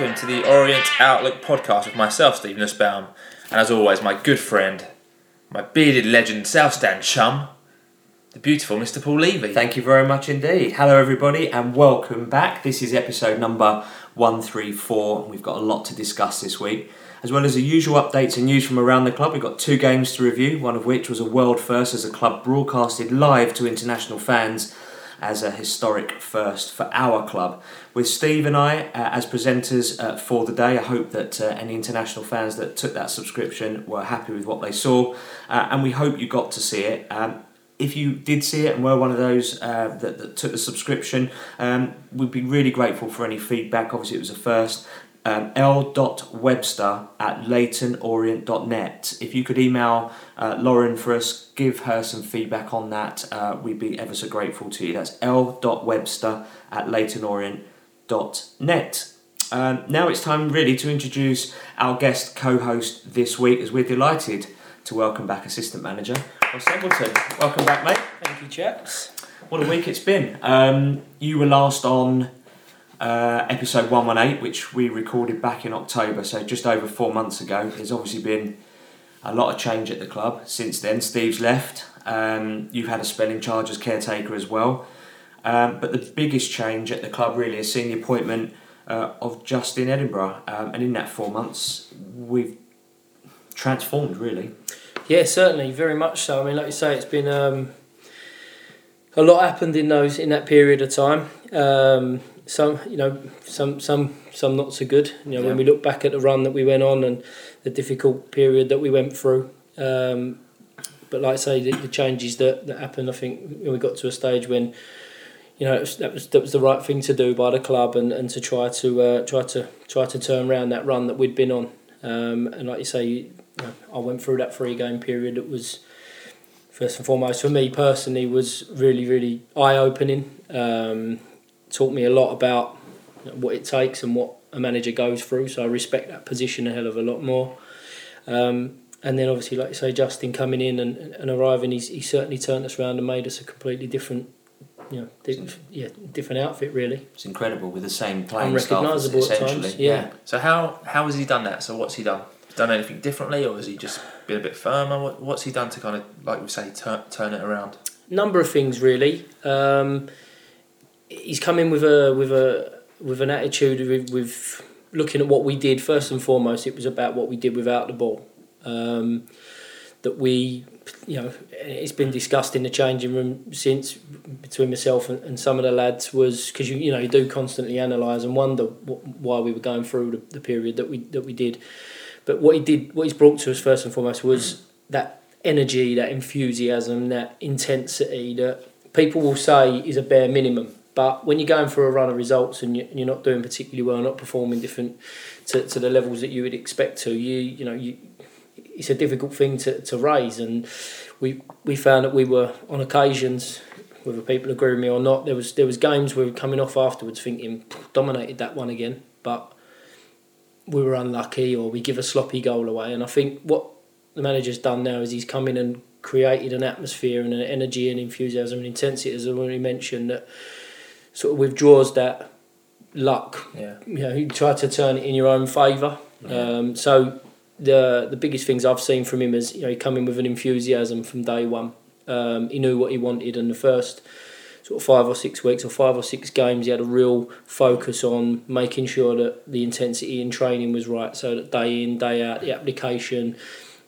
welcome to the Orient Outlook podcast with myself, Steve Nussbaum, and as always, my good friend, my bearded legend, South Stand chum, the beautiful Mr. Paul Levy. Thank you very much indeed. Hello, everybody, and welcome back. This is episode number 134, and we've got a lot to discuss this week. As well as the usual updates and news from around the club, we've got two games to review, one of which was a world first as a club broadcasted live to international fans as a historic first for our club. With Steve and I uh, as presenters uh, for the day, I hope that uh, any international fans that took that subscription were happy with what they saw, uh, and we hope you got to see it. Um, if you did see it and were one of those uh, that, that, took the subscription, um, we'd be really grateful for any feedback. Obviously, it was a first. Um, l.webster at leytonorient.net. If you could email uh, Lauren for us, give her some feedback on that, uh, we'd be ever so grateful to you. That's l.webster at leytonorient.net. Um, now it's time really to introduce our guest co host this week as we're delighted to welcome back assistant manager Ross Embleton. Welcome back, mate. Thank you, chaps. What a week it's been. Um, you were last on uh, episode 118, which we recorded back in October, so just over four months ago. There's obviously been a lot of change at the club since then. Steve's left. Um, you've had a spell in charge as caretaker as well. Um, but the biggest change at the club really is seeing the appointment uh, of Justin Edinburgh. Um, and in that four months, we've transformed really. Yeah, certainly, very much so. I mean, like you say, it's been um, a lot happened in those in that period of time. Um, some, you know, some some some not so good. You know, yeah. when we look back at the run that we went on and the difficult period that we went through. Um, but like I say, the, the changes that, that happened, I think we got to a stage when you know, was, that was that was the right thing to do by the club and, and to try to uh, try to try to turn around that run that we'd been on. Um, and like you say, you know, I went through that three game period. It was first and foremost for me personally was really really eye opening. Um, taught me a lot about what it takes and what a manager goes through. So I respect that position a hell of a lot more. Um, and then obviously, like you say, Justin coming in and, and arriving, he's, he certainly turned us around and made us a completely different you know, di- yeah, different outfit really. It's incredible with the same playing staff essentially. Times, yeah. yeah. So how how has he done that? So what's he done? Done anything differently, or has he just been a bit firmer? What, what's he done to kind of like we say turn turn it around? Number of things really. Um, he's come in with a with a with an attitude with, with looking at what we did first and foremost. It was about what we did without the ball. Um, that we you know, it's been discussed in the changing room since between myself and, and some of the lads was because you you know you do constantly analyse and wonder why we were going through the, the period that we that we did, but what he did, what he's brought to us first and foremost was that energy, that enthusiasm, that intensity that people will say is a bare minimum. But when you're going for a run of results and you're not doing particularly well, not performing different to, to the levels that you would expect to, you you know you it's a difficult thing to, to raise. And we we found that we were on occasions whether people agree with me or not there was there was games we were coming off afterwards thinking dominated that one again. But we were unlucky or we give a sloppy goal away. And I think what the manager's done now is he's come in and created an atmosphere and an energy and enthusiasm and intensity as I already mentioned that sort of withdraws that luck. Yeah. You know you try to turn it in your own favour. Yeah. um, so the the biggest things I've seen from him is you know he come in with an enthusiasm from day one. Um, he knew what he wanted, and the first sort of five or six weeks or five or six games, he had a real focus on making sure that the intensity in training was right, so that day in day out, the application,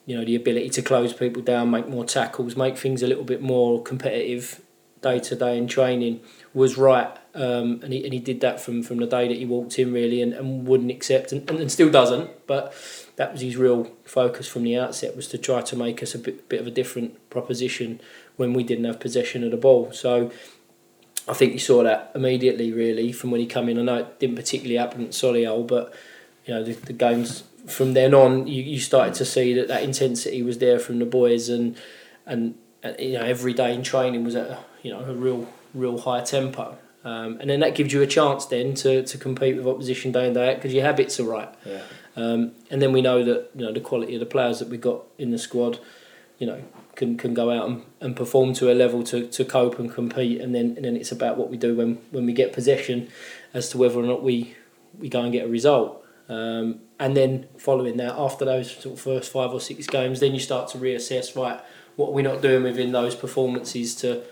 you know, the ability to close people down, make more tackles, make things a little bit more competitive day to day in training was right. Um, and, he, and he did that from, from the day that he walked in really and, and wouldn't accept and, and still doesn't but that was his real focus from the outset was to try to make us a bit, bit of a different proposition when we didn't have possession of the ball. So I think you saw that immediately, really, from when he came in. I know it didn't particularly happen at Solihull, but you know the, the games from then on, you, you started to see that that intensity was there from the boys, and and, and you know every day in training was a, you know a real real high tempo. Um, and then that gives you a chance then to, to compete with opposition day and day out because your habits are right. Yeah. Um, and then we know that you know the quality of the players that we got in the squad, you know, can, can go out and, and perform to a level to, to cope and compete. And then and then it's about what we do when, when we get possession, as to whether or not we we go and get a result. Um, and then following that, after those sort of first five or six games, then you start to reassess. Right, what we're we not doing within those performances to,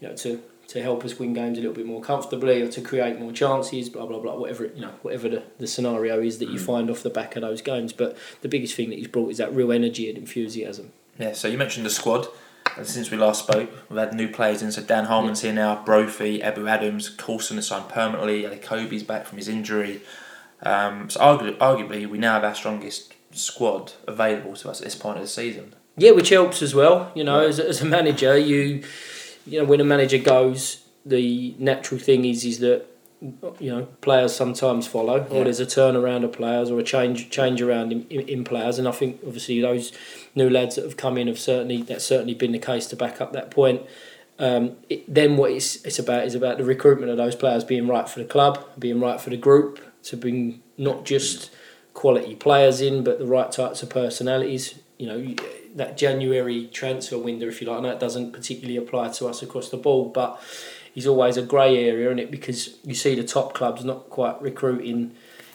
you know, to to help us win games a little bit more comfortably or to create more chances, blah blah blah, whatever you know, whatever the, the scenario is that you find off the back of those games. But the biggest thing that he's brought is that real energy and enthusiasm. Yeah, so you mentioned the squad. And since we last spoke, we've had new players in. So Dan Holman's here now, Brophy, Ebou Adams, Coulson has signed permanently, Elokobi's back from his injury. Um, so arguably, arguably, we now have our strongest squad available to us at this point of the season. Yeah, which helps as well. You know, as, as a manager, you you know when a manager goes, the natural thing is is that you know players sometimes follow, or Yeah. there's a turnaround of players or a change change around in, in, in players, and I think obviously those new lads that have come in have certainly that's certainly been the case to back up that point. Um, it, then what it's, it's about is about the recruitment of those players being right for the club, being right for the group, to bring not just quality players in, but the right types of personalities. You know, that January transfer window, if you like, I know it doesn't particularly apply to us across the board, but is always a grey area, is it? Because you see the top clubs not quite recruiting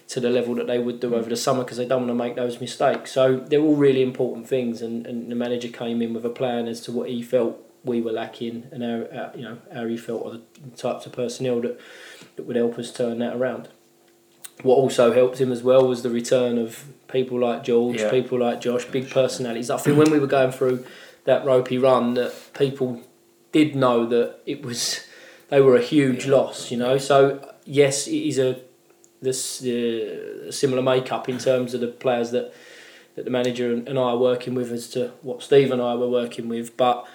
to the level that they would do over the summer because they don't want to make those mistakes. So they're all really important things, and, and the manager came in with a plan as to what he felt we were lacking and how, how you know how he felt or the types of personnel that, that would help us turn that around. What also helped him as well was the return of people like George, Yeah. people like Josh, big personalities. I think when we were going through that ropey run, that people did know that it was they were a huge loss. You know, so yes, it is a this uh, similar makeup in terms of the players that that the manager and, I are working with as to what Steve and I were working with, but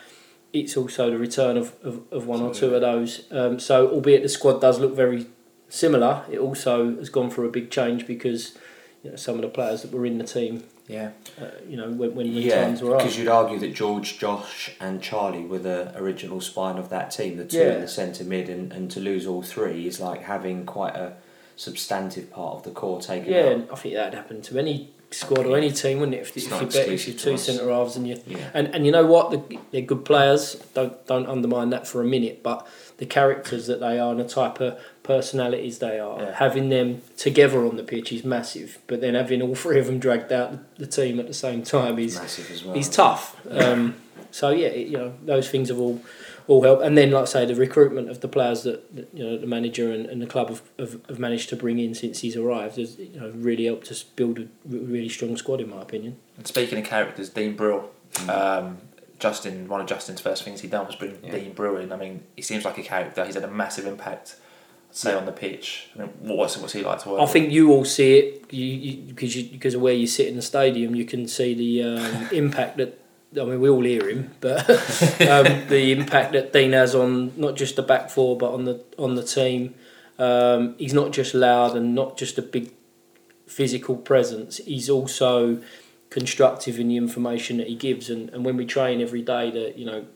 it's also the return of, of, of one or two of those. Um, so, albeit the squad does look very similar, it also has gone through a big change because you know, some of the players that were in the team, Yeah. uh, you know, when, when the Yeah, times were up. because you'd argue that George, Josh, and Charlie were the original spine of that team, the two Yeah. in the centre mid, and, and to lose all three is like having quite a substantive part of the core taken Yeah, out. and I think that'd happen to any squad or any team, wouldn't it? If, if you bet if you're two centre halves and you Yeah. and and you know what, the, they're good players. Don't don't undermine that for a minute. But the characters that they are and the type of personalities they are, Yeah. having them together on the pitch is massive. But then having all three of them dragged out the, the team at the same time is massive as well. is tough. Um, so yeah, it, you know those things have all all helped. And then, like I say, the recruitment of the players that, that you know the manager and, and the club have, have, have managed to bring in since he's arrived has you know really helped us build a really strong squad, in my opinion. And speaking of characters, Dean Brill. Um, Justin, one of Justin's first things he done was bring Yeah. Dean Brill in. I mean, he seems like a character. He's had a massive impact, I'd say, on the pitch. I mean, what's what's he like to work? I with? think you all see it you, you, because you, because of where you sit in the stadium. You can see the um, impact that I mean we all hear him, but um, the impact that Dean has on not just the back four but on the on the team. Um, he's not just loud and not just a big physical presence. He's also constructive in the information that he gives. And, and when we train every day, that you know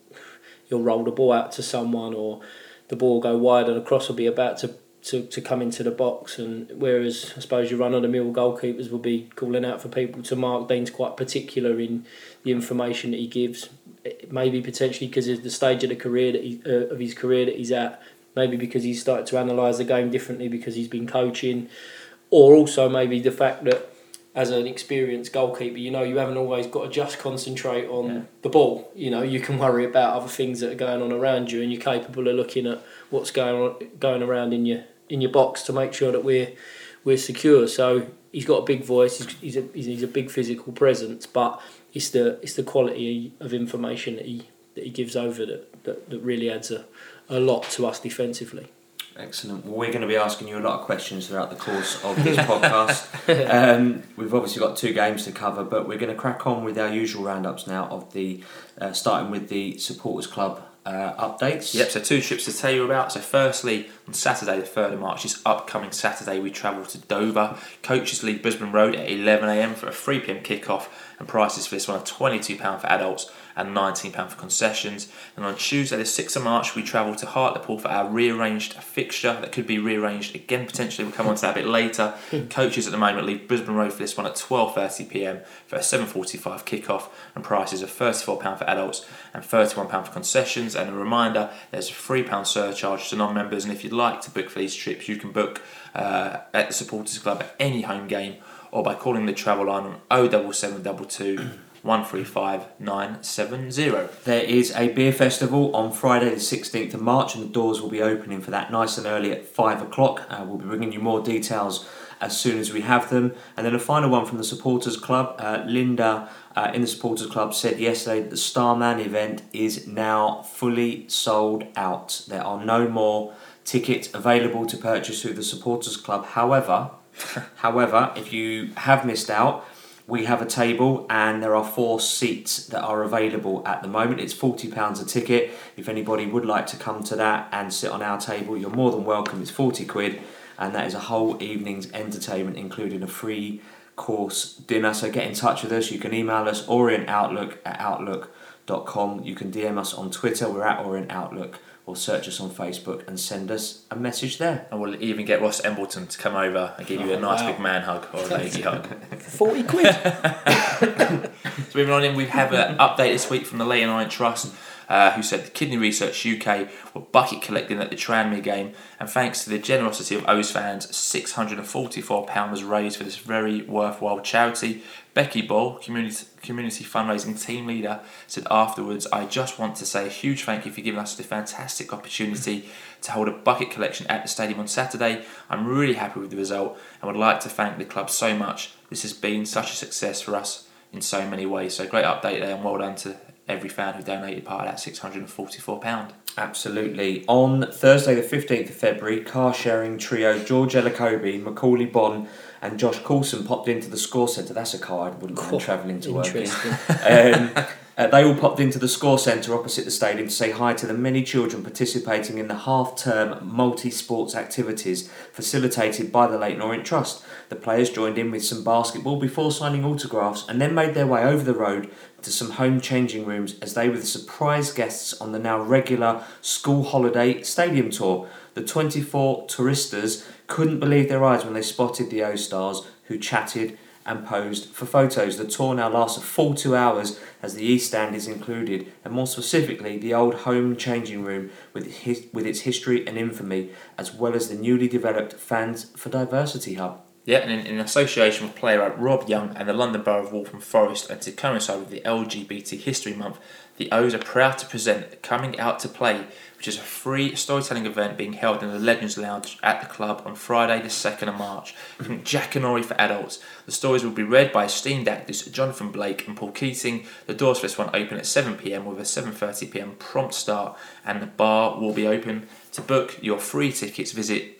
he'll roll the ball out to someone or the ball go wide and the cross will be about to to, to come into the box and whereas I suppose your run of the mill goalkeepers will be calling out for people to mark Dean's quite particular in the information that he gives maybe potentially because of the stage of the career that he, uh, of his career that he's at maybe because he's started to analyse the game differently because he's been coaching or also maybe the fact that as an experienced goalkeeper, you know you haven't always got to just concentrate on Yeah. the ball. You know you can worry about other things that are going on around you, and you're capable of looking at what's going on going around in your in your box to make sure that we're we're secure. So he's got a big voice. He's, he's a he's, he's a big physical presence, but it's the it's the quality of information that he that he gives over that that, that really adds a, a lot to us defensively. Excellent. Well, we're going to be asking you a lot of questions throughout the course of this podcast. Um, we've obviously got two games to cover, but we're going to crack on with our usual roundups now of the uh, starting with the supporters club uh, updates. Yep, so two trips to tell you about. So, firstly, on Saturday, the 3rd of March, this upcoming Saturday, we travel to Dover, Coaches League Brisbane Road at 11am for a 3pm kickoff. and prices for this one are £22 for adults and £19 for concessions. And on Tuesday, the 6th of March, we travel to Hartlepool for our rearranged fixture that could be rearranged again potentially. We'll come on to that a bit later. Coaches at the moment leave Brisbane Road for this one at 12.30pm for a 7.45 kickoff and prices of £34 for adults and £31 for concessions. And a reminder, there's a £3 surcharge to non-members and if you'd like to book for these trips, you can book uh, at the Supporters Club at any home game or by calling the travel line on 07722 135970. There is a beer festival on Friday, the 16th of March, and the doors will be opening for that nice and early at 5 o'clock. Uh, we'll be bringing you more details as soon as we have them. And then a final one from the Supporters Club. Uh, Linda uh, in the Supporters Club said yesterday that the Starman event is now fully sold out. There are no more tickets available to purchase through the Supporters Club. However, however, if you have missed out, we have a table and there are four seats that are available at the moment. It's £40 a ticket. If anybody would like to come to that and sit on our table, you're more than welcome. It's 40 quid and that is a whole evening's entertainment, including a free course dinner. So get in touch with us. You can email us orientoutlook at outlook.com. You can DM us on Twitter. We're at Orient Outlook or search us on Facebook and send us a message there. And we'll even get Ross Embleton to come over and give you a Oh, nice wow. big man hug or a lady hug. 40 quid. So moving on in, we have an update this week from the Leyton Orient Trust, uh, who said the Kidney Research UK were bucket collecting at the Tranmere game, and thanks to the generosity of O's fans, £644 was raised for this very worthwhile charity. Becky Ball, community community fundraising team leader, said afterwards, "I just want to say a huge thank you for giving us the fantastic opportunity to hold a bucket collection at the stadium on Saturday. I'm really happy with the result, and would like to thank the club so much. This has been such a success for us." in so many ways. So great update there, and well done to every fan who donated part of that six hundred and forty-four pound. Absolutely. On Thursday, the 15th of February, car sharing trio George Elokobi, Macauley Bonne, and Josh Coulson popped into the score centre. That's a car I wouldn't mind Cool. travelling to work in. Um, uh, they all popped into the score centre opposite the stadium to say hi to the many children participating in the half term multi sports activities facilitated by the Leyton Orient Trust. The players joined in with some basketball before signing autographs and then made their way over the road to some home changing rooms as they were the surprise guests on the now regular school holiday stadium tour. The 24 touristas couldn't believe their eyes when they spotted the O Stars who chatted and posed for photos. The tour now lasts a full two hours as the East Stand is included, and more specifically, the old home changing room with, his, with its history and infamy, as well as the newly developed Fans for Diversity Hub. And in, association with playwright Rob Young and the London Borough of Waltham Forest, and to coincide with the LGBT History Month, the O's are proud to present Coming Out to Play, which is a free storytelling event being held in the Legends Lounge at the club on Friday, the 2nd of March. From Jack and Ori for adults. The stories will be read by esteemed actors Jonathan Blake and Paul Keating. The doors for this one open at 7pm with a 7.30pm prompt start, and the bar will be open. To book your free tickets, visit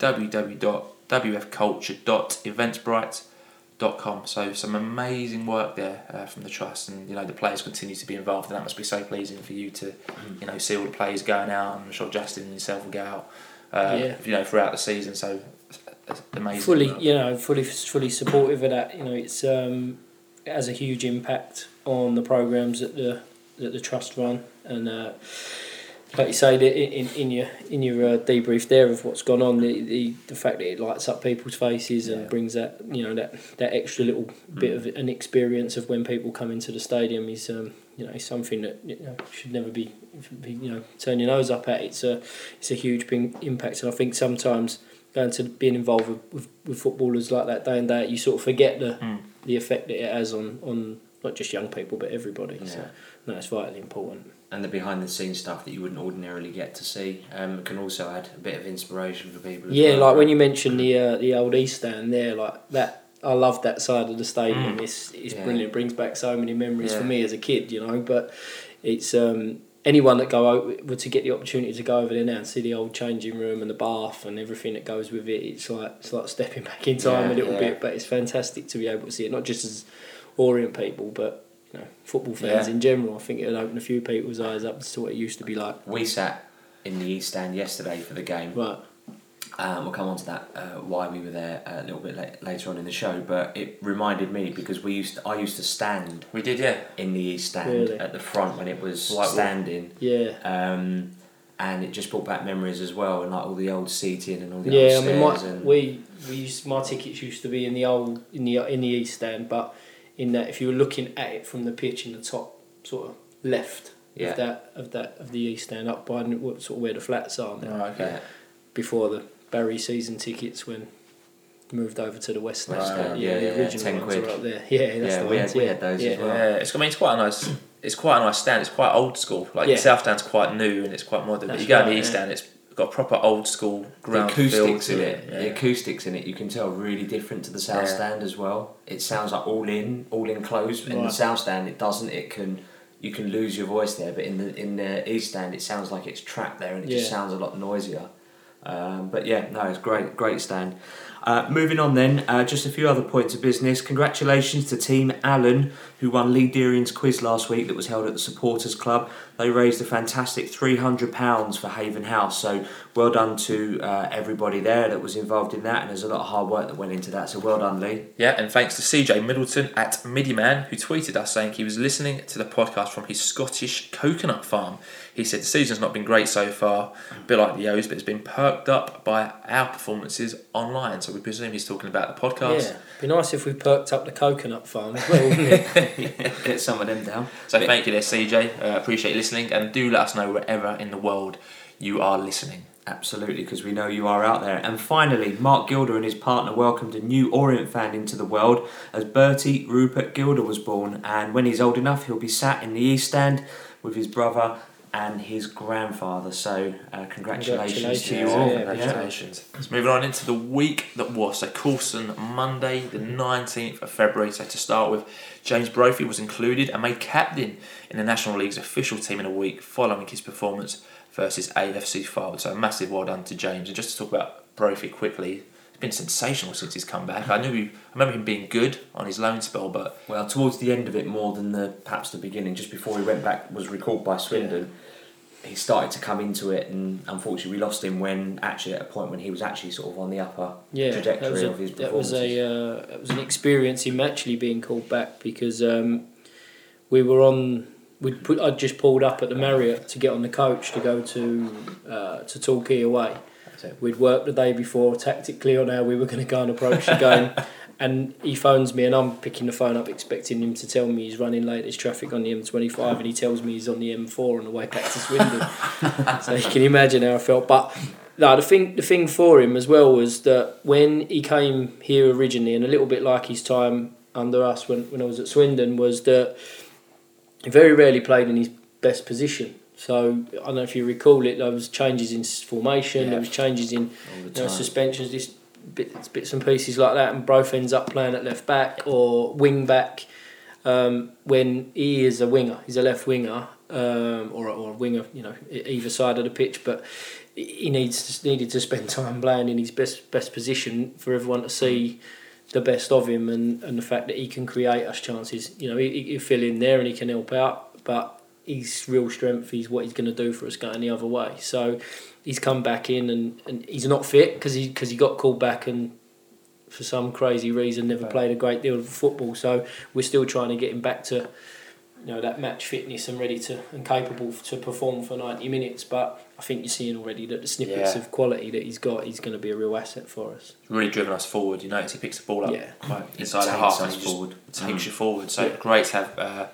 www.wfculture.eventbrite.com. So some amazing work there uh, from the trust, and you know the players continue to be involved, and that must be so pleasing for you to, you know, see all the players going out. And I'm sure Justin and yourself will go out, uh, Yeah. you know, throughout the season. So amazing. fully, work. you know, fully fully supportive of that. You know, it's um, it has a huge impact on the programs that the that the trust run, and uh, like you say, in in your in your uh, debrief there of what's gone on, the, the the fact that it lights up people's faces and Yeah. brings that you know that that extra little bit of an experience of when people come into the stadium is um, you know something that you know should never be, be you know turn your nose up at. It's a it's a huge big impact, and I think sometimes going to being involved with, with, with footballers like that day and day you sort of forget the Mm. the effect that it has on, on not just young people but everybody. So Yeah. no, it's vitally important. And the behind the scenes stuff that you wouldn't ordinarily get to see um, can also add a bit of inspiration for people. As Yeah, well. like when you mentioned the uh, the old East Stand there, like that. I love that side of the stadium. Mm. It's it's Yeah. brilliant. It brings back so many memories for me as a kid, you know. But it's um, anyone that go out were to get the opportunity to go over there now and see the old changing room and the bath and everything that goes with it. It's like it's like stepping back in time Yeah, a little yeah. bit. But it's fantastic to be able to see it, not just as Orient people, but you know, football fans Yeah. in general. I think it'll open a few people's eyes up to what it used to be like. we sat in the East Stand yesterday for the game, Right. Um, we'll come on to that uh, why we were there a little bit la- later on in the show, but it reminded me because we used to, I used to stand We did, yeah. in the east stand Really? at the front when it was Like standing, Yeah. um, and it just brought back memories as well, and like all the old seating and all the Yeah, I mean, my, and we we used my tickets used to be in the old in the in the east stand, but in that if you were looking at it from the pitch in the top sort of left Yeah. of that of that of the east stand up by n- sort of where the flats are now Right, okay. before the Barry season tickets when moved over to the west stand. West Stand, yeah, yeah, the yeah, original 10 ones quid. are up there. Yeah, that's Yeah, the we ones, had- we yeah. had those as yeah. well. Yeah, it's, I mean, it's quite a nice. It's quite a nice stand. It's quite old school. Like Yeah. the south stand's quite new and it's quite modern. That's but you go to right, the east yeah. stand, it's got a proper old school ground feel acoustics in it. it, Yeah. the acoustics in it, you can tell really different to the south Yeah. stand as well. It sounds like all in, all enclosed. In the south stand, it doesn't. It can, you can lose your voice there. But in the in the east stand, it sounds like it's trapped there, and it just sounds a lot noisier. Um, but yeah, no, it's great, great stand. Uh, moving on then, uh, just a few other points of business. Congratulations to Team Allen, who won Lee Deering's quiz last week that was held at the Supporters Club. They raised a fantastic £300 for Haven House, so well done to uh, everybody there that was involved in that, and there's a lot of hard work that went into that, so well done, Lee. Yeah, and thanks to CJ Middleton at Midiman, who tweeted us saying he was listening to the podcast from his Scottish coconut farm. He said the season's not been great so far, a bit like the O's, but it's been perked up by our performances online. So we presume he's talking about the podcast. Yeah, be nice if we perked up the coconut farm as well, wouldn't it? Get some of them down. So thank you there, CJ. Uh, appreciate you listening, and do let us know wherever in the world you are listening. Absolutely, because we know you are out there. And finally, Mark Gilder and his partner welcomed a new Orient fan into the world as Bertie Rupert Gilder was born. And when he's old enough, he'll be sat in the East Stand with his brother and his grandfather. So, uh, congratulations, to you all. yeah, Congratulations. Let's move on into the week that was. So Coulson, Monday, the 19th of February. So to start with, James Brophy was included and made captain in the National League's official team in a week following his performance versus AFC Forward. So a massive well done to James. And just to talk about Brophy quickly, it's been sensational since he's come back. I knew he, I remember him being good on his loan spell, but Well, towards the end of it, more than the perhaps the beginning, just before he went back, was recalled by Swindon. He started to come into it, and unfortunately, we lost him when actually at a point when he was actually sort of on the upper yeah, trajectory that a, of his that was a uh, that was an experience him actually being called back because um, we were on we'd put I'd just pulled up at the Marriott to get on the coach to go to uh, to Torquay away. We'd worked the day before tactically on how we were going to go and approach the game. And he phones me, and I'm picking the phone up, expecting him to tell me he's running late. There's traffic on the M25, and he tells me he's on the M4 on the way back to Swindon. so you can imagine how I felt. But no, the thing, the thing for him as well was that when he came here originally, and a little bit like his time under us when, when I was at Swindon, was that he very rarely played in his best position. So I don't know if you recall it. There was changes in formation. Yeah. There was changes in you know, suspensions, this bits, bits and pieces like that, and Broth ends up playing at left back or wing back um, when he is a winger. He's a left winger um, or, or a winger, you know, either side of the pitch. But he needs needed to spend time playing in his best best position for everyone to see the best of him and, and the fact that he can create us chances. You know, he, he can fill in there and he can help out, but his real strength is what he's going to do for us going the other way. So he's come back in and, and he's not fit because he because he got called back and for some crazy reason never Right. played a great deal of football. So we're still trying to get him back to you know that match fitness and ready to and capable to perform for 90 minutes. But I think you're seeing already that the snippets Yeah. of quality that he's got, he's going to be a real asset for us. really driven us forward. You notice he picks the ball up Yeah. quite inside the half and he just forward. takes Mm. you forward. So Yeah. great to have uh,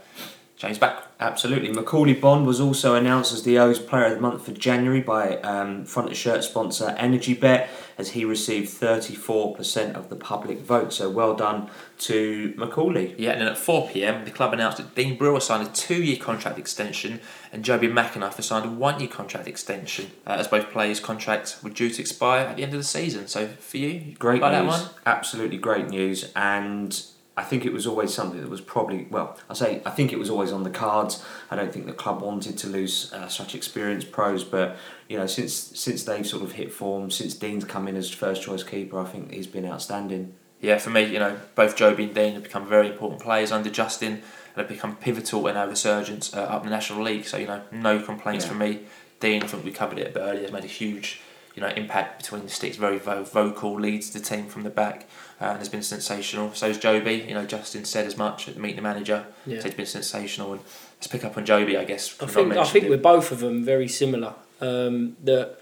James back. Absolutely. Macauley Bonne was also announced as the O's Player of the Month for January by um, front of shirt sponsor Energy Bet as he received 34% of the public vote. So well done to Macaulay. Yeah, and then at 4 pm, the club announced that Dean Brill signed a two year contract extension and Jobi has signed a one year contract extension, uh, as both players' contracts were due to expire at the end of the season. So for you, Great like news. that one? Absolutely great news. And I think it was always something that was probably, well, I say I think it was always on the cards. I don't think the club wanted to lose uh, such experienced pros, but you know, since since they've sort of hit form, since Dean's come in as first choice keeper, I think he's been outstanding. Yeah, for me, you know, both Jobi and Dean have become very important players under Justin and have become pivotal in our resurgence uh, up the National League. So, you know, no complaints Yeah. from me. Dean, I think we covered it a bit earlier, has made a huge you know, impact between the sticks, very vo- vocal, leads the team from the back, uh, and has been sensational. So is Jobi. You know, Justin said as much at Meet the Manager. Yeah. So he's been sensational, and let's pick up on Jobi, I guess. I think I think we're both of them very similar. Um, that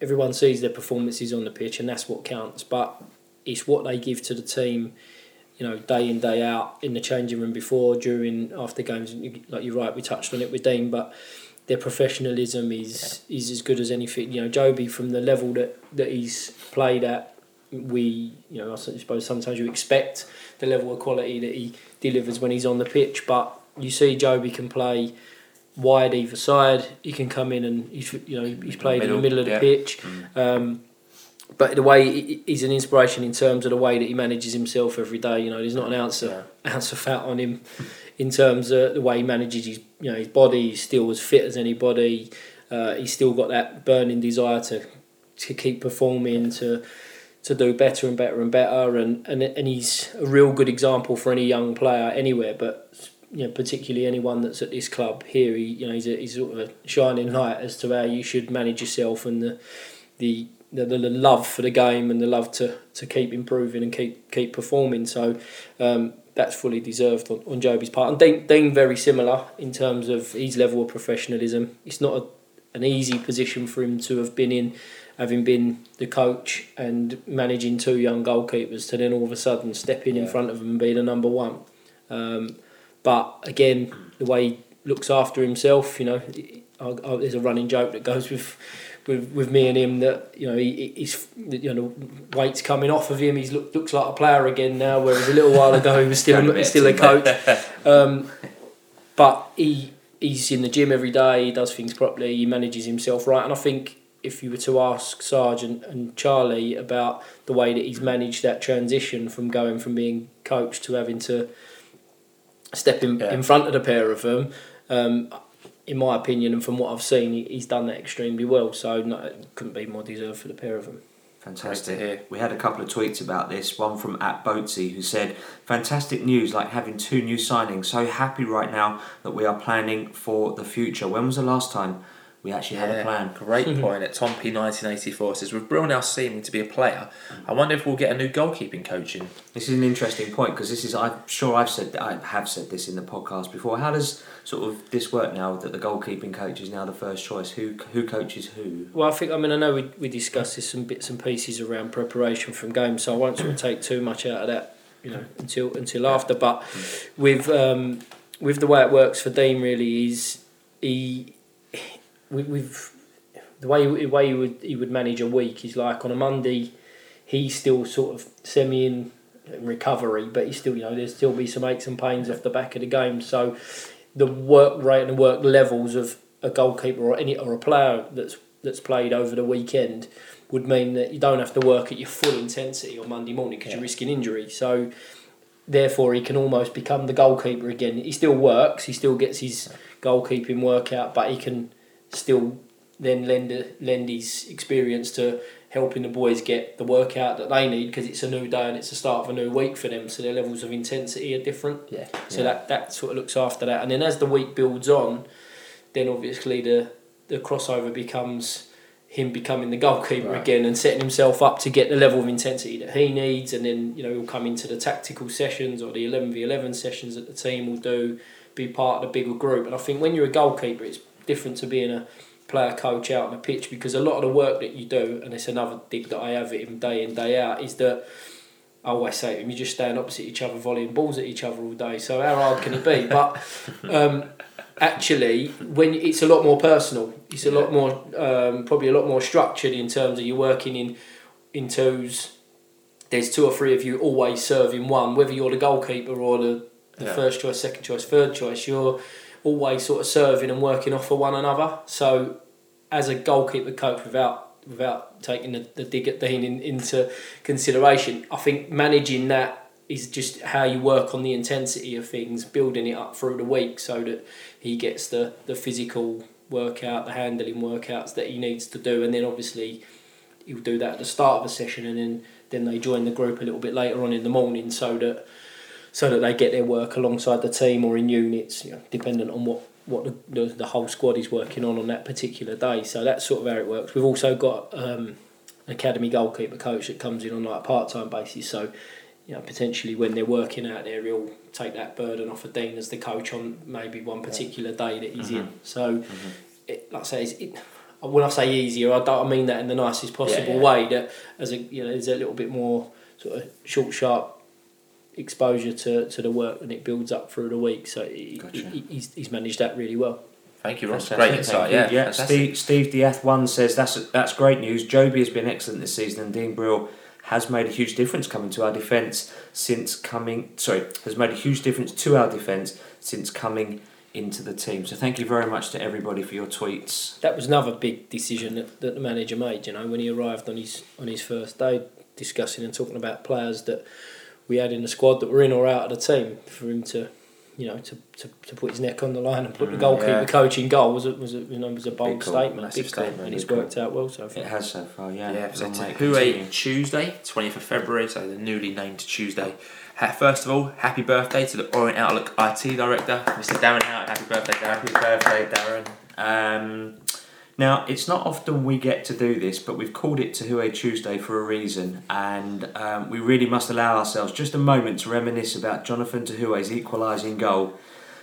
everyone sees their performances on the pitch, and that's what counts. But it's what they give to the team, you know, day in day out in the changing room before, during, after games. Like you're right, we touched on it with Dean, but their professionalism is is as good as anything. You know, Jobi from the level that that he's played at, we you know I suppose sometimes you expect the level of quality that he delivers when he's on the pitch, but you see Jobi can play wide either side. He can come in and he's you know he's played in the middle of the yeah. pitch. Mm. Um, but the way he- he's an inspiration in terms of the way that he manages himself every day. You know, there's not an ounce of, ounce of fat on him in terms of the way he manages his you know his body. He's still as fit as anybody. Uh, he's still got that burning desire to to keep performing to to do better and better and better and, and and he's a real good example for any young player anywhere but you know particularly anyone that's at this club here he you know he's a, he's sort of a shining light as to how you should manage yourself and the the the, the love for the game and the love to, to keep improving and keep keep performing. So um, that's fully deserved on, on Jobi's part. And Dean, Dean very similar in terms of his level of professionalism. It's not a, an easy position for him to have been in having been the coach and managing two young goalkeepers to then all of a sudden step in in front of them and be the number one. Um, but again, the way he looks after himself, you know, I, I, there's a running joke that goes with. With, with me and him that you know he, he's you know weight's coming off of him He look, looks like a player again now whereas a little while ago he was still a, still a coach um, but he he's in the gym every day. He does things properly. He manages himself right. And I think if you were to ask Sargeant and Charlie about the way that he's managed that transition from going from being coach to having to step in, Yeah. in front of the pair of them, um, in my opinion, and from what I've seen, he's done that extremely well. So no, it couldn't be more deserved for the pair of them. Fantastic. Great to hear. We had a couple of tweets about this. One from at Boatsy who said, "Fantastic news! Like having two new signings. So happy right now that we are planning for the future. When was the last time we actually had a plan?" Great point. At Tom P nineteen eighty four says with Brill now seeming to be a player, I wonder if we'll get a new goalkeeping coach in. This is an interesting point because this is I'm sure I've said I have said this in the podcast before. How does sort of this work now that the goalkeeping coach is now the first choice? Who who coaches who? Well, I think I mean I know we we discussed this some bits and pieces around preparation from games, so I won't sort of take too much out of that, you know, until until after. But with um, with the way it works for Dean, really, is he we, we've the way the way he would he would manage a week is like on a Monday, he's still sort of semi in recovery, but he's still you know there's still be some aches and pains off the back of the game. So the work rate and the work levels of a goalkeeper or any or a player that's that's played over the weekend would mean that you don't have to work at your full intensity on Monday morning because Yeah. you're risking injury. So therefore, he can almost become the goalkeeper again. He still works, he still gets his goalkeeping workout, but he can still then lend lend his experience to helping the boys get the workout that they need because it's a new day and it's the start of a new week for them. So their levels of intensity are different. Yeah. So that that sort of looks after that, and then as the week builds on, then obviously the the crossover becomes him becoming the goalkeeper Right. again and setting himself up to get the level of intensity that he needs, and then you know he'll come into the tactical sessions or the eleven v eleven sessions that the team will do, be part of the bigger group. And I think when you're a goalkeeper, it's different to being a player coach out on the pitch because a lot of the work that you do, and it's another dig that I have at him day in day out, is that I always say to him, you just stand opposite each other, volleying balls at each other all day. So how hard can it be? But um, actually, when it's a lot more personal, it's a lot more, um, probably a lot more structured in terms of you're working in in twos. There's two or three of you always serving one, whether you're the goalkeeper or the, the Yeah. first choice, second choice, third choice. You're always sort of serving and working off for one another. So, as a goalkeeper coach, without without taking the, the dig at Dean in, into consideration, I think managing that is just how you work on the intensity of things, building it up through the week so that he gets the, the physical workout, the handling workouts that he needs to do, and then obviously he'll do that at the start of a session, and then then they join the group a little bit later on in the morning, so that so that they get their work alongside the team or in units, you know, dependent on what what the, the, the whole squad is working on on that particular day. So that's sort of how it works. We've also got um, an academy goalkeeper coach that comes in on like a part time basis. So you know potentially when they're working out there, he'll take that burden off of Dean as the coach on maybe one particular day that he's in. So it, like I say, it's, it, when I say easier, I don't I mean that in the nicest possible Yeah, yeah. way. That as a you know, there's a little bit more sort of short, sharp exposure to, to the work, and it builds up through the week. So he, Gotcha. he, he's, he's managed that really well. Thank you, Ross. Great insight. thank Yeah, yeah. Steve, Steve Diath one says that's that's great news. Jobi has been excellent this season, and Dean Brill has made a huge difference coming to our defence since coming. Sorry, has made a huge difference to our defence since coming into the team. So thank you very much to everybody for your tweets. That was another big decision that, that the manager made. You know, when he arrived on his on his first day, discussing and talking about players that we had in the squad that were in or out of the team, for him to, you know, to, to, to put his neck on the line and put the Mm, goalkeeper yeah. coach in goal was a, was a, you know was a bold call, statement, big statement, and it's big call. worked out well so far. It has so far, yeah. Yeah, so Long to Who continue. A Tuesday, 20th of February, so the newly named Tuesday. First of all, happy birthday to the Orient Outlook IT Director, Mr. Darren Howard. Happy birthday, Darren. Happy birthday, Darren. Um, now, it's not often we get to do this, but we've called it Tehoue Tuesday for a reason, and um, we really must allow ourselves just a moment to reminisce about Jonathan Tehoue's equalising goal,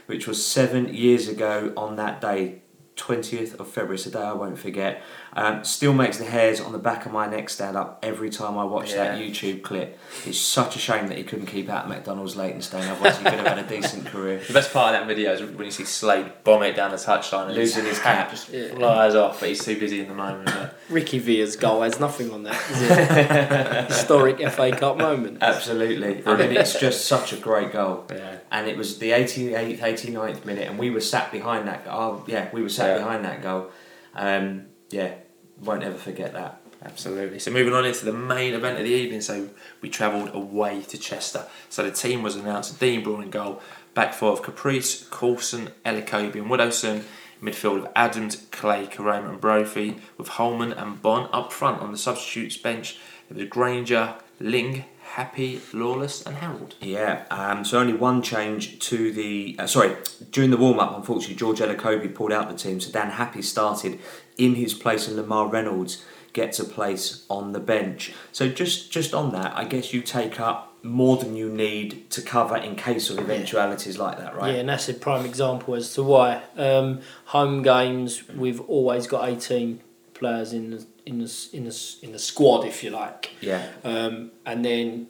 which was seven years ago on that day, 20th of February, it's a day I won't forget. Um, still makes the hairs on the back of my neck stand up every time I watch that YouTube clip. It's such a shame that he couldn't keep out McDonald's Leytonstone, otherwise he could have had a decent career. The best part of that video is when you see Slade bomb it down the touchline and Losing his cap. just Yeah. flies off, but he's too busy in the moment. But Ricky Villa's goal has nothing on that, is it? Historic FA Cup moment. Absolutely. I mean, it's just such a great goal. yeah, And it was the 88th, 89th minute, and we were sat behind that goal. Oh, yeah, we were sat Yeah. behind that goal. Um, yeah, won't ever forget that. absolutely. So moving on into the main event of the evening, so we travelled away to Chester. So the team was announced: Dean Brill in goal, back four of Caprice, Coulson, Elokobi, and Widdowson. Midfield of Adams, Clay, Koroma, and Brophy, with Holman and Bonne up front on the substitutes bench. There was Grainger, Ling, Happe, Lawless, and Harrold. Yeah, um, so only one change to the. Uh, sorry, during the warm up, unfortunately, George Elokobi pulled out the team, so Dan Happe started in his place, and Lamar Reynolds gets a place on the bench. So just just on that, I guess you take up more than you need to cover in case of eventualities like that, right? Yeah, and that's a prime example as to why. Um, home games, we've always got 18 players in the, in the, in the, in the squad, if you like. Yeah. Um, and then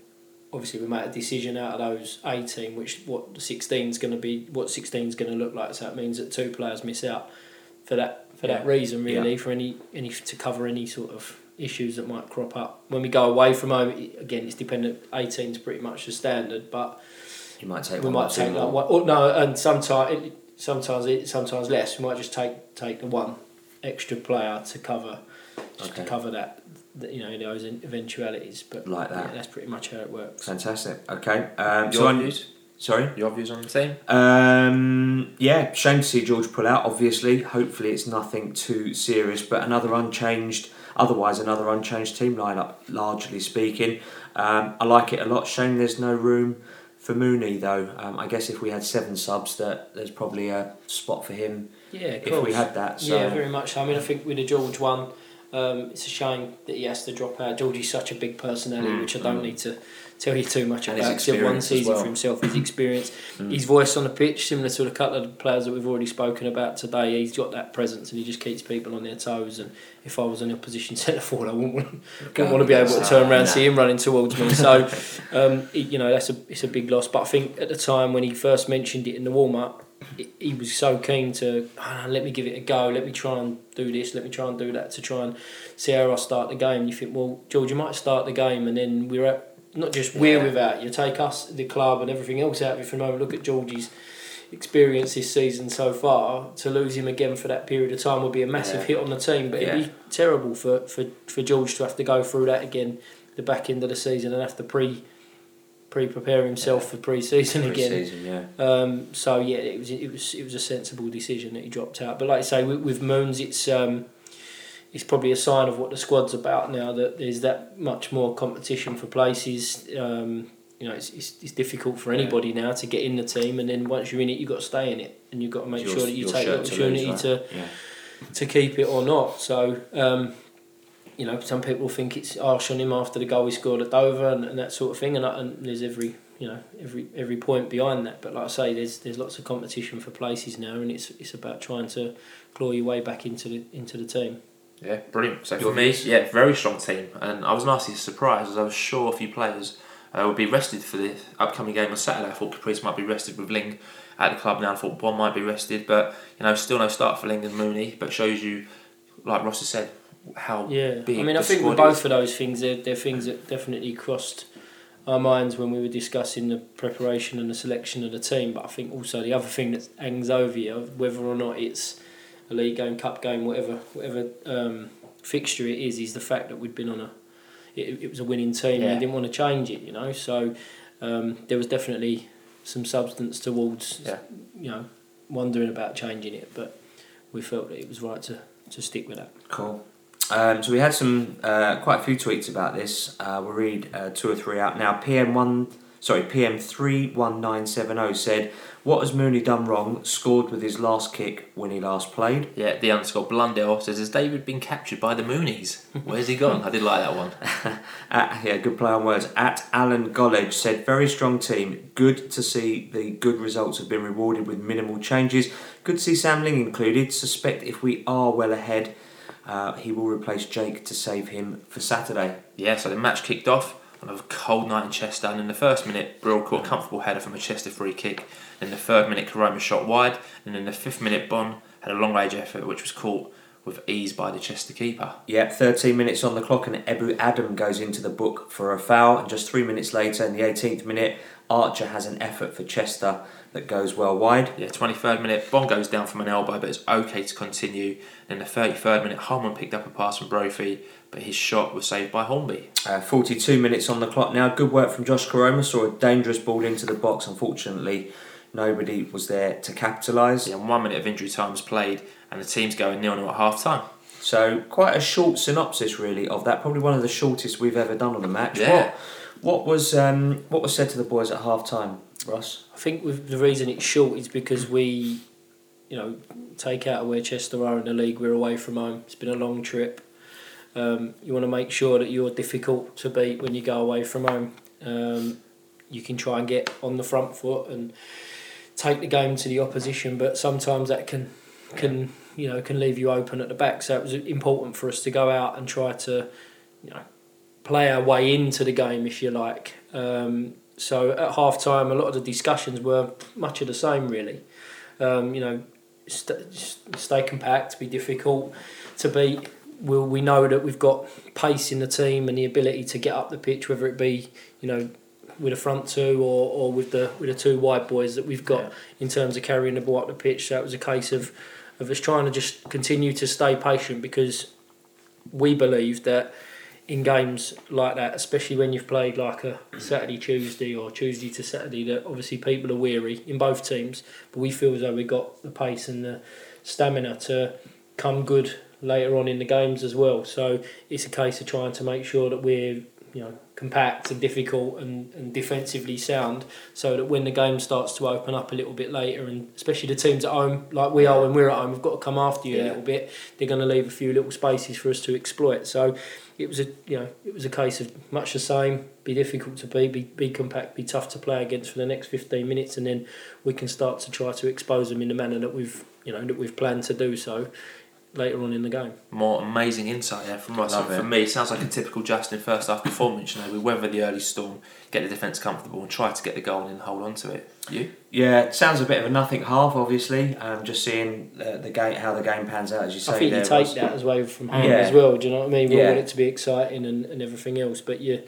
obviously we make a decision out of those 18, which what the 16 is going to be, what 16 is going to look like. So that means that two players miss out for that for that reason, really, for any any to cover any sort of issues that might crop up when we go away from home. Again, it's dependent. 18 is pretty much the standard, but You might take we one might take like one. Oh, no, and sometimes sometimes it, sometimes less. We might just take take the one extra player to cover just Okay. to cover that, that you know those eventualities. But Like that. yeah, that's pretty much how it works. Fantastic. Okay. Um, so Your on- views? Sorry. Your views on the team? Um, yeah, shame to see George pull out. Obviously, hopefully it's nothing too serious, but another unchanged. Otherwise, another unchanged team lineup, largely speaking. Um, I like it a lot. Shame there's no room for Mooney though. Um, I guess if we had seven subs, that there's probably a spot for him Yeah, if we had that. So Yeah, very much. I mean, I think with the George one, um, it's a shame that he has to drop out. George is such a big personality, Mm, which I don't mm. need to tell you too much And about. had one season well. for himself, his experience, Mm. his voice on the pitch, similar to a couple of the players that we've already spoken about today. He's got that presence and he just keeps people on their toes. And if I was an opposition centre forward, I wouldn't want, wouldn't want to be able to turn around and see him running towards me. So, um, you know, that's a it's a big loss. But I think at the time when he first mentioned it in the warm up, he was so keen to "Ah, let me give it a go. Let me try and do this. Let me try and do that to try and see how I start the game. You think, well, George, you might start the game, and then we're at, not just we're Yeah. without you. Take us, the club, and everything else out of it for a moment. Look at Georgie's experience this season so far. To lose him again for that period of time would be a massive Yeah. hit on the team. But Yeah. it'd be terrible for, for, for George to have to go through that again, the back end of the season, and have to pre pre prepare himself for pre season again. Pre-season, yeah. Um, so yeah, it was it was it was a sensible decision that he dropped out. But like I say, with, with Moons, it's um, it's probably a sign of what the squad's about now. That there's that much more competition for places. Um, you know it's, it's, it's difficult for anybody now to get in the team, and then once you're in it, you've got to stay in it, and you've got to make Your- sure that you take the shirt to opportunity lose, to. Yeah. to keep it or not. So. Um, you know, some people think it's harsh on him after the goal he scored at Dover and, and that sort of thing, and, and there's every you know every every point behind that. But like I say, there's there's lots of competition for places now, and it's it's about trying to claw your way back into the into the team. Yeah, brilliant. So for me, yeah, very strong team, and I was nicely surprised as I was sure a few players uh, would be rested for the upcoming game on Saturday. I thought Caprice might be rested with Ling at the club now. I thought Bond might be rested, but you know, still no start for Ling and Mooney. But shows you, like Ross has said, how Yeah, big I mean, I think with both is. of those things, they're, they're things that definitely crossed our minds when we were discussing the preparation and the selection of the team. But I think also the other thing that hangs over you, whether or not it's a league game, cup game, whatever, whatever um, fixture it is, is the fact that we'd been on a, it, it was a winning team. Yeah. and we didn't want to change it, you know. So um, there was definitely some substance towards, Yeah. you know, wondering about changing it, but we felt that it was right to, to stick with that. Cool. Um, so we had some uh, quite a few tweets about this. Uh, we'll read uh, two or three out now. PM one, sorry, PM three one nine seven zero said, "What has Mooney done wrong? Scored with his last kick when he last played." Yeah, the underscore Blundell says, "Has David been captured by the Moonies? Where's he gone?" I did like that one. At, yeah, good play on words. At Alan Gollage said, "Very strong team. Good to see the good results have been rewarded with minimal changes. Good to see Sam Ling included. Suspect if we are well ahead, uh, he will replace Jake to save him for Saturday." Yeah, so the match kicked off on a cold night in Chester, and in the first minute, Brill caught a comfortable header from a Chester free kick. In the third minute, Koroma shot wide, and in the fifth minute, Bonne had a long range effort which was caught with ease by the Chester keeper. Yep, 13 minutes on the clock and Ebou Adam goes into the book for a foul. And just three minutes later, in the 18th minute, Archer has an effort for Chester that goes well wide. Yeah, 23rd minute, Bonne goes down from an elbow, but it's okay to continue. In the 33rd minute, Holman picked up a pass from Brophy, but his shot was saved by Hornby. Uh, 42 minutes on the clock now. Good work from Josh Koroma. Saw a dangerous ball into the box. Unfortunately, nobody was there to capitalise. Yeah, and one minute of injury time was played, and the team's going nil nil at half time. So quite a short synopsis, really, of that. Probably one of the shortest we've ever done on a match. Yeah. What, what was um, what was said to the boys at half time, Ross? I think with the reason it's short is because we, you know, take out of where Chester are in the league. We're away from home. It's been a long trip. Um, you want to make sure that you're difficult to beat when you go away from home. Um, you can try and get on the front foot and take the game to the opposition, but sometimes that can can you know can leave you open at the back. So it was important for us to go out and try to, you know, play our way into the game, if you like. Um, so at half time, a lot of the discussions were much of the same, really. Um, you know, st- stay compact, be difficult to beat. We'll, we know that we've got pace in the team and the ability to get up the pitch, whether it be, you know, with a front two or, or with the with the two wide boys that we've got Yeah. in terms of carrying the ball up the pitch. So it was a case of, of us trying to just continue to stay patient because we believe that in games like that, especially when you've played like a Saturday Tuesday or Tuesday to Saturday, that obviously people are weary in both teams, but we feel as though we've got the pace and the stamina to come good later on in the games as well. So it's a case of trying to make sure that we're you know compact and difficult and, and defensively sound so that when the game starts to open up a little bit later and especially the teams at home like we are when we're at home we've got to come after you a little bit. They're going to leave a few little spaces for us to exploit. So it was a you know it was a case of much the same. Be difficult to be be, be compact be tough to play against for the next 15 minutes and then we can start to try to expose them in the manner that we've you know that we've planned to do so later on in the game More amazing insight there from Ross. Love for it. me, it sounds like a typical Justin first half performance. You know, we weather the early storm, get the defence comfortable, and try to get the goal and hold on to it. You? Yeah, it sounds a bit of a nothing half, obviously. Um, just seeing uh, the game, how the game pans out, as you say. I think there, you take Ross. that as well from home Yeah. as well. Do you know what I mean? We Yeah. want it to be exciting and, and everything else, but you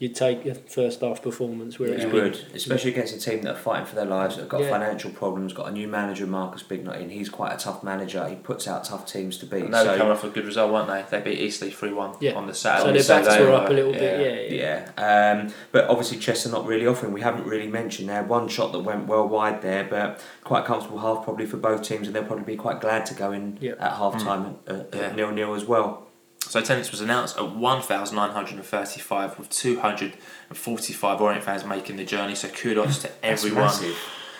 you take your first half performance where it's You been- would, especially against a team that are fighting for their lives, that have got Yeah. financial problems, got a new manager, Marcus Bignot, in. He's quite a tough manager. He puts out tough teams to beat. And they were So, coming off a good result, weren't they? They beat Eastleigh 3 1 Yeah. on the Saturday. So Saturday. their backs they were up a little yeah. bit. Yeah, yeah. yeah, um, but obviously Chester not really offering. We haven't really mentioned there one shot that went well wide there, but quite a comfortable half probably for both teams, and they'll probably be quite glad to go in Yeah. at half time at, at Yeah. nil nil as well. So attendance was announced at 1,935 with 245 Orient fans making the journey. So kudos to everyone.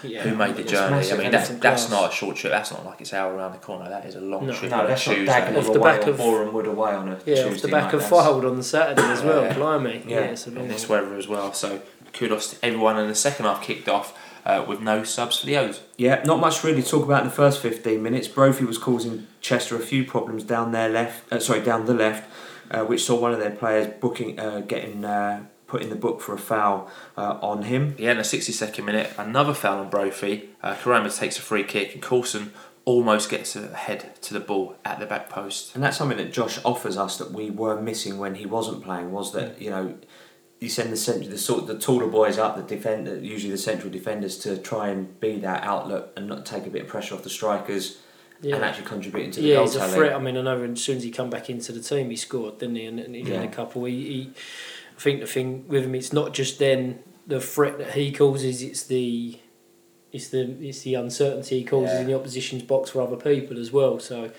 Yeah, who made the it's journey. I mean, and that's, that's not a short trip. That's not like it's hour around the corner. That is a long No. trip No, on that's not Tuesday. Dagenham Off the back or of- Boreham Wood away on a Yeah, Tuesday off the back night, of that's- Fylde on the Saturday as well. Yeah. Blimey, yeah, Yeah. it's a long in this weather as well. So kudos to everyone. And the second half kicked off uh, with no subs for the O's. Yeah, not much really to talk about in the first 15 minutes. Brophy was causing Chester a few problems down their left, uh, sorry, down the left, uh, which saw one of their players booking, uh, getting uh, put in the book for a foul uh, on him. Yeah, in the 62nd minute, another foul on Brophy. Uh, Koroma takes a free kick, and Coulson almost gets ahead to the ball at the back post. And that's something that Josh offers us that we were missing when he wasn't playing. Was that you know, you send the central, the sort, the taller boys up, the defender, usually the central defenders, to try and be that outlet and not take a bit of pressure off the strikers and actually contributing to the Yeah, goal he's a threat. I mean, I know as soon as he come back into the team, he scored, didn't he? And, and he Yeah. had a couple. He, he, I think the thing with him, it's not just then the threat that he causes; it's the, it's the, it's the uncertainty he causes Yeah. in the opposition's box for other people as well. So,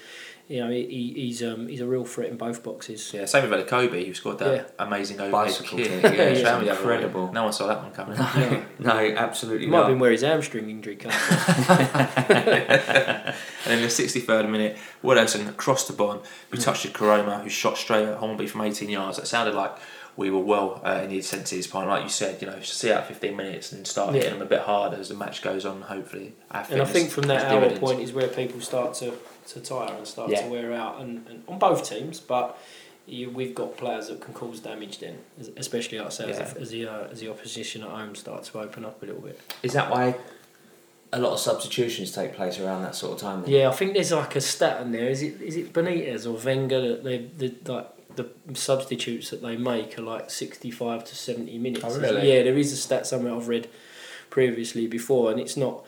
you know, he, he's um, he's a real threat in both boxes. Yeah, same with Kobe, who scored that amazing overhead Bicycle kick. kick, yeah, it's shame the other way. incredible. No one saw that one coming. Yeah. No, absolutely It might have been where his hamstring injury comes from. And in the 63rd minute, Woodhousen crossed the ball. We Mm. touched at Koroma, who shot straight at Hornby from 18 yards. It sounded like we were well uh, in the senses part. Like you said, you know, see out 15 minutes and start Yeah. hitting them a bit harder as the match goes on, hopefully. And I think from that hour dividends. point is where people start to, to tire and start Yeah. to wear out, and, and on both teams. But you, we've got players that can cause damage then, especially like I say, Yeah. as, the, as the uh, as the opposition at home starts to open up a little bit. Is that why a lot of substitutions take place around that sort of time? Then? Yeah, I think there's like a stat in there. Is it is it Benitez or Wenger that they the like the substitutes that they make are like sixty five to seventy minutes. Oh, really? Yeah, there is a stat somewhere I've read previously before, and it's not.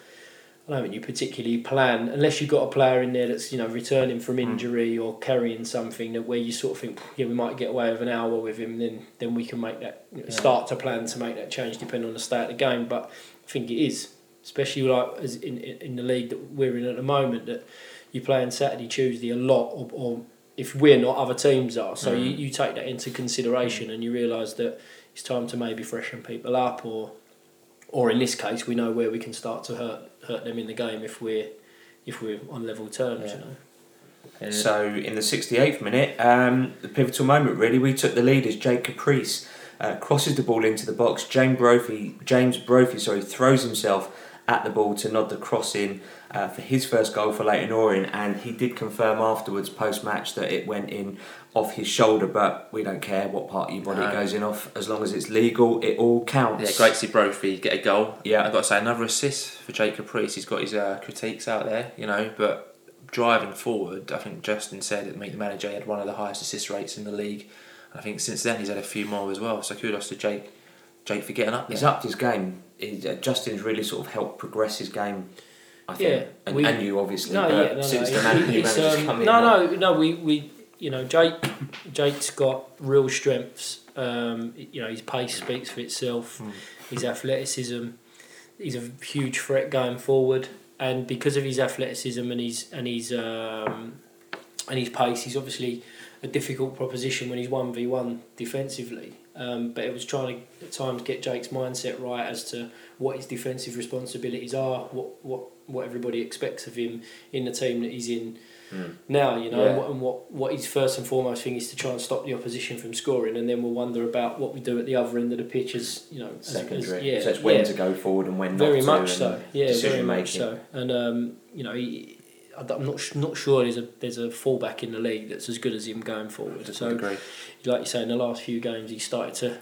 I don't think you particularly plan unless you've got a player in there that's you know returning from hmm. injury or carrying something that where you sort of think yeah we might get away with an hour with him then then we can make that Yeah. start to plan to make that change depending on the state of the game but I think it is especially like as in, in in the league that we're in at the moment that you're playing Saturday Tuesday a lot or, or if we're not other teams are so you, Mm. you take that into consideration and you realise that it's time to maybe freshen people up or or in this case we know where we can start to hurt hurt them in the game if we're if we're on level terms Yeah. you know And So in the 68th minute, um, the pivotal moment really, we took the lead as Jake Caprice uh, crosses the ball into the box. James Brophy, James Brophy, sorry, throws himself at the ball to nod the cross in uh, for his first goal for Leyton Orient, and he did confirm afterwards post match that it went in off his shoulder. But we don't care what part of your body No. it goes in off, as long as it's legal, it all counts. Yeah, great to see Brophy get a goal. Yeah. I've got to say, another assist for Jake Caprice. He's got his uh, critiques out there, you know, but driving forward, I think Justin said at Meet the Manager he had one of the highest assist rates in the league. And I think since then he's had a few more as well. So kudos to Jake Jake for getting up there. He's upped his game. Uh, Justin's really sort of helped progress his game. I think, Yeah, and, we- and you obviously. no yeah no since no the man, new manager's um, come in, no no no we we you know Jake Jake's got real strengths um, you know his pace speaks for itself Mm. his athleticism he's a huge threat going forward and because of his athleticism and his and his um, and his pace he's obviously a difficult proposition when he's 1v1 defensively um, but it was trying to at times get Jake's mindset right as to what his defensive responsibilities are what what what everybody expects of him in the team that he's in Mm. now you know Yeah. and, what, and what what his first and foremost thing is to try and stop the opposition from scoring and then we'll wonder about what we do at the other end of the pitch as you know as, as, secondary. yeah so it's when yeah to go forward and when very much so. Yeah, very much so. And um, you know, he, I'm not s- not sure there's a there's a fullback in the league that's as good as him going forward. So, agree. like you say, in the last few games, he started to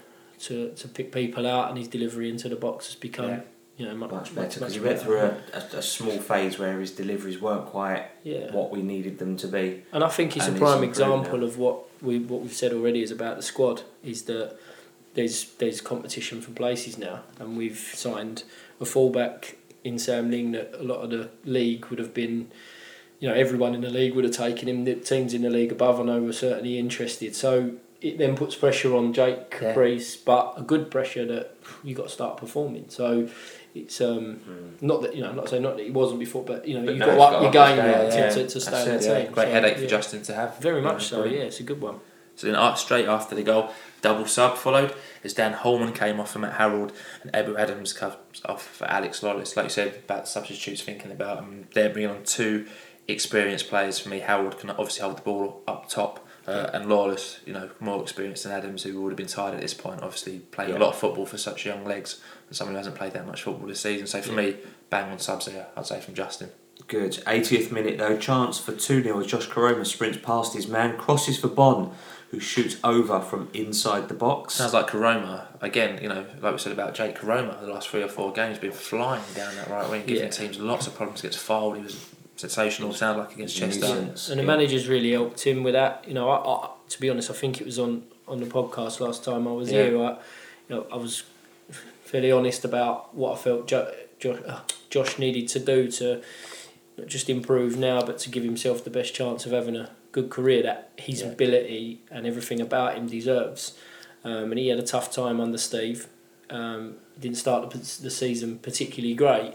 to, to pick people out, and his delivery into the box has become Yeah. you know much, Much better because much he went through a, a, a small phase where his deliveries weren't quite yeah. what we needed them to be. And I think it's And a prime example now. of what we what we've said already is about the squad is that there's there's competition for places now, and we've signed a fullback in Sam Ling that a lot of the league would have been, you know, everyone in the league would have taken him. The teams in the league above, I know, were certainly interested. So it then puts pressure on Jake Yeah. Caprice, but a good pressure that you got to start performing. So. It's um, not that you know. I'm not saying not that he wasn't before, but you know But you've no, got he's to up got your to game now to, yeah. to, to stay in the team. Yeah, great So, headache for. Justin to have. Very much so. Yeah, it's a good one. So then straight after the goal, double sub followed as Dan Holman came off for Matt Harrold and Ebou Adams comes off for Alex Lawless. Like you said about substitutes, thinking about them, they're bringing on two experienced players for me. Harrold can obviously hold the ball up top. Uh, and Lawless, you know, more experienced than Adams, who would have been tired at this point. Obviously, played Yeah. a lot of football for such young legs, and someone who hasn't played that much football this season. So for me, bang on subs there. I'd say from Justin. Good. 80th minute though, chance for 2 0 as Josh Koroma sprints past his man, crosses for Bonne, who shoots over from inside the box. Sounds like Koroma again. You know, like we said about Jake Koroma, the last three or four games been flying down that right wing, giving Yeah. teams lots of problems. Gets fouled. He was sensational. sound like against He's Chester. And the manager's really helped him with that. You know, I, I, to be honest, I think it was on, on the podcast last time I was Yeah. here. I, you know, I was fairly honest about what I felt jo- jo- uh, Josh needed to do to not just improve now, but to give himself the best chance of having a good career that his Yeah. ability and everything about him deserves. Um, and he had a tough time under Steve. Um, didn't start the, the season particularly great.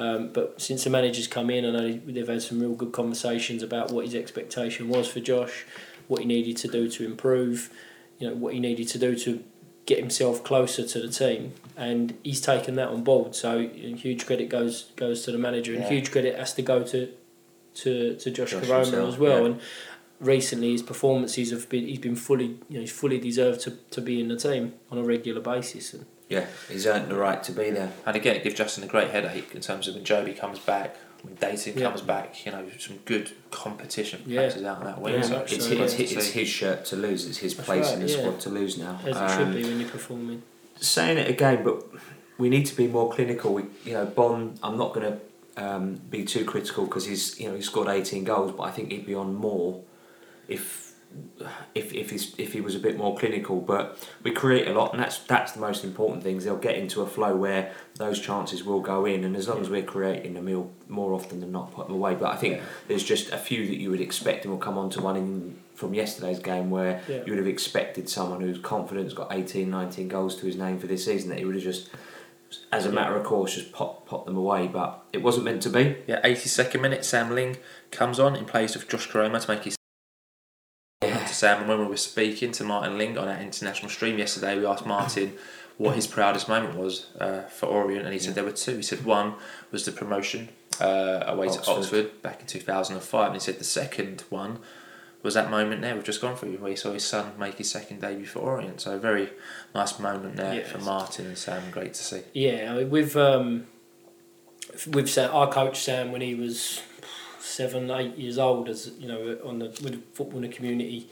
Um, but since the manager's come in, I know they've had some real good conversations about what his expectation was for Josh, what he needed to do to improve, you know, what he needed to do to get himself closer to the team, and he's taken that on board. So huge credit goes goes to the manager, and huge credit has to go to to to Josh, Josh Koroma himself, as well. yeah. And recently, his performances have been he's been fully you know he's fully deserved to, to be in the team on a regular basis. And Yeah, he's earned the right to be there. And again, it gives Justin a great headache in terms of when Jobi comes back, when Dayton Yeah. comes back. You know, some good competition Yeah. places out on that wing. Yeah, so much it's, so, his, it's, it's his shirt to lose. It's his That's place right, in the yeah. squad to lose now. as it Um, should be when you're performing. saying it again, but we need to be more clinical. We, you know, Bonne. I'm not going to um, be too critical because he's you know he scored 18 goals, but I think he'd be on more if if if he's if he was a bit more clinical. But we create a lot, and that's that's the most important things. They'll get into a flow where those chances will go in, and as long as we're creating them, he'll more often than not put them away. But I think Yeah. there's just a few that you would expect, and we'll come on to one in from yesterday's game where Yeah. you would have expected someone who's confident, has got 18, 19 goals to his name for this season, that he would have just, as a matter of course, just pop, pop them away. But it wasn't meant to be. Yeah, 82nd minute, Sam Ling comes on in place of Josh Koroma to make his Sam. And when we were speaking to Martin Ling on our international stream yesterday, we asked Martin what his proudest moment was uh, for Orient, and he said there were two. He said one was the promotion uh, away to Oxford. Oxford back in 2005, and he said the second one was that moment there we've just gone through where he saw his son make his second debut for Orient. So a very nice moment there Yes. for Martin and Sam. Great to see. Yeah, I mean, with um, with Sam, I coached Sam when he was seven, eight years old, as you know, on the with the football in the community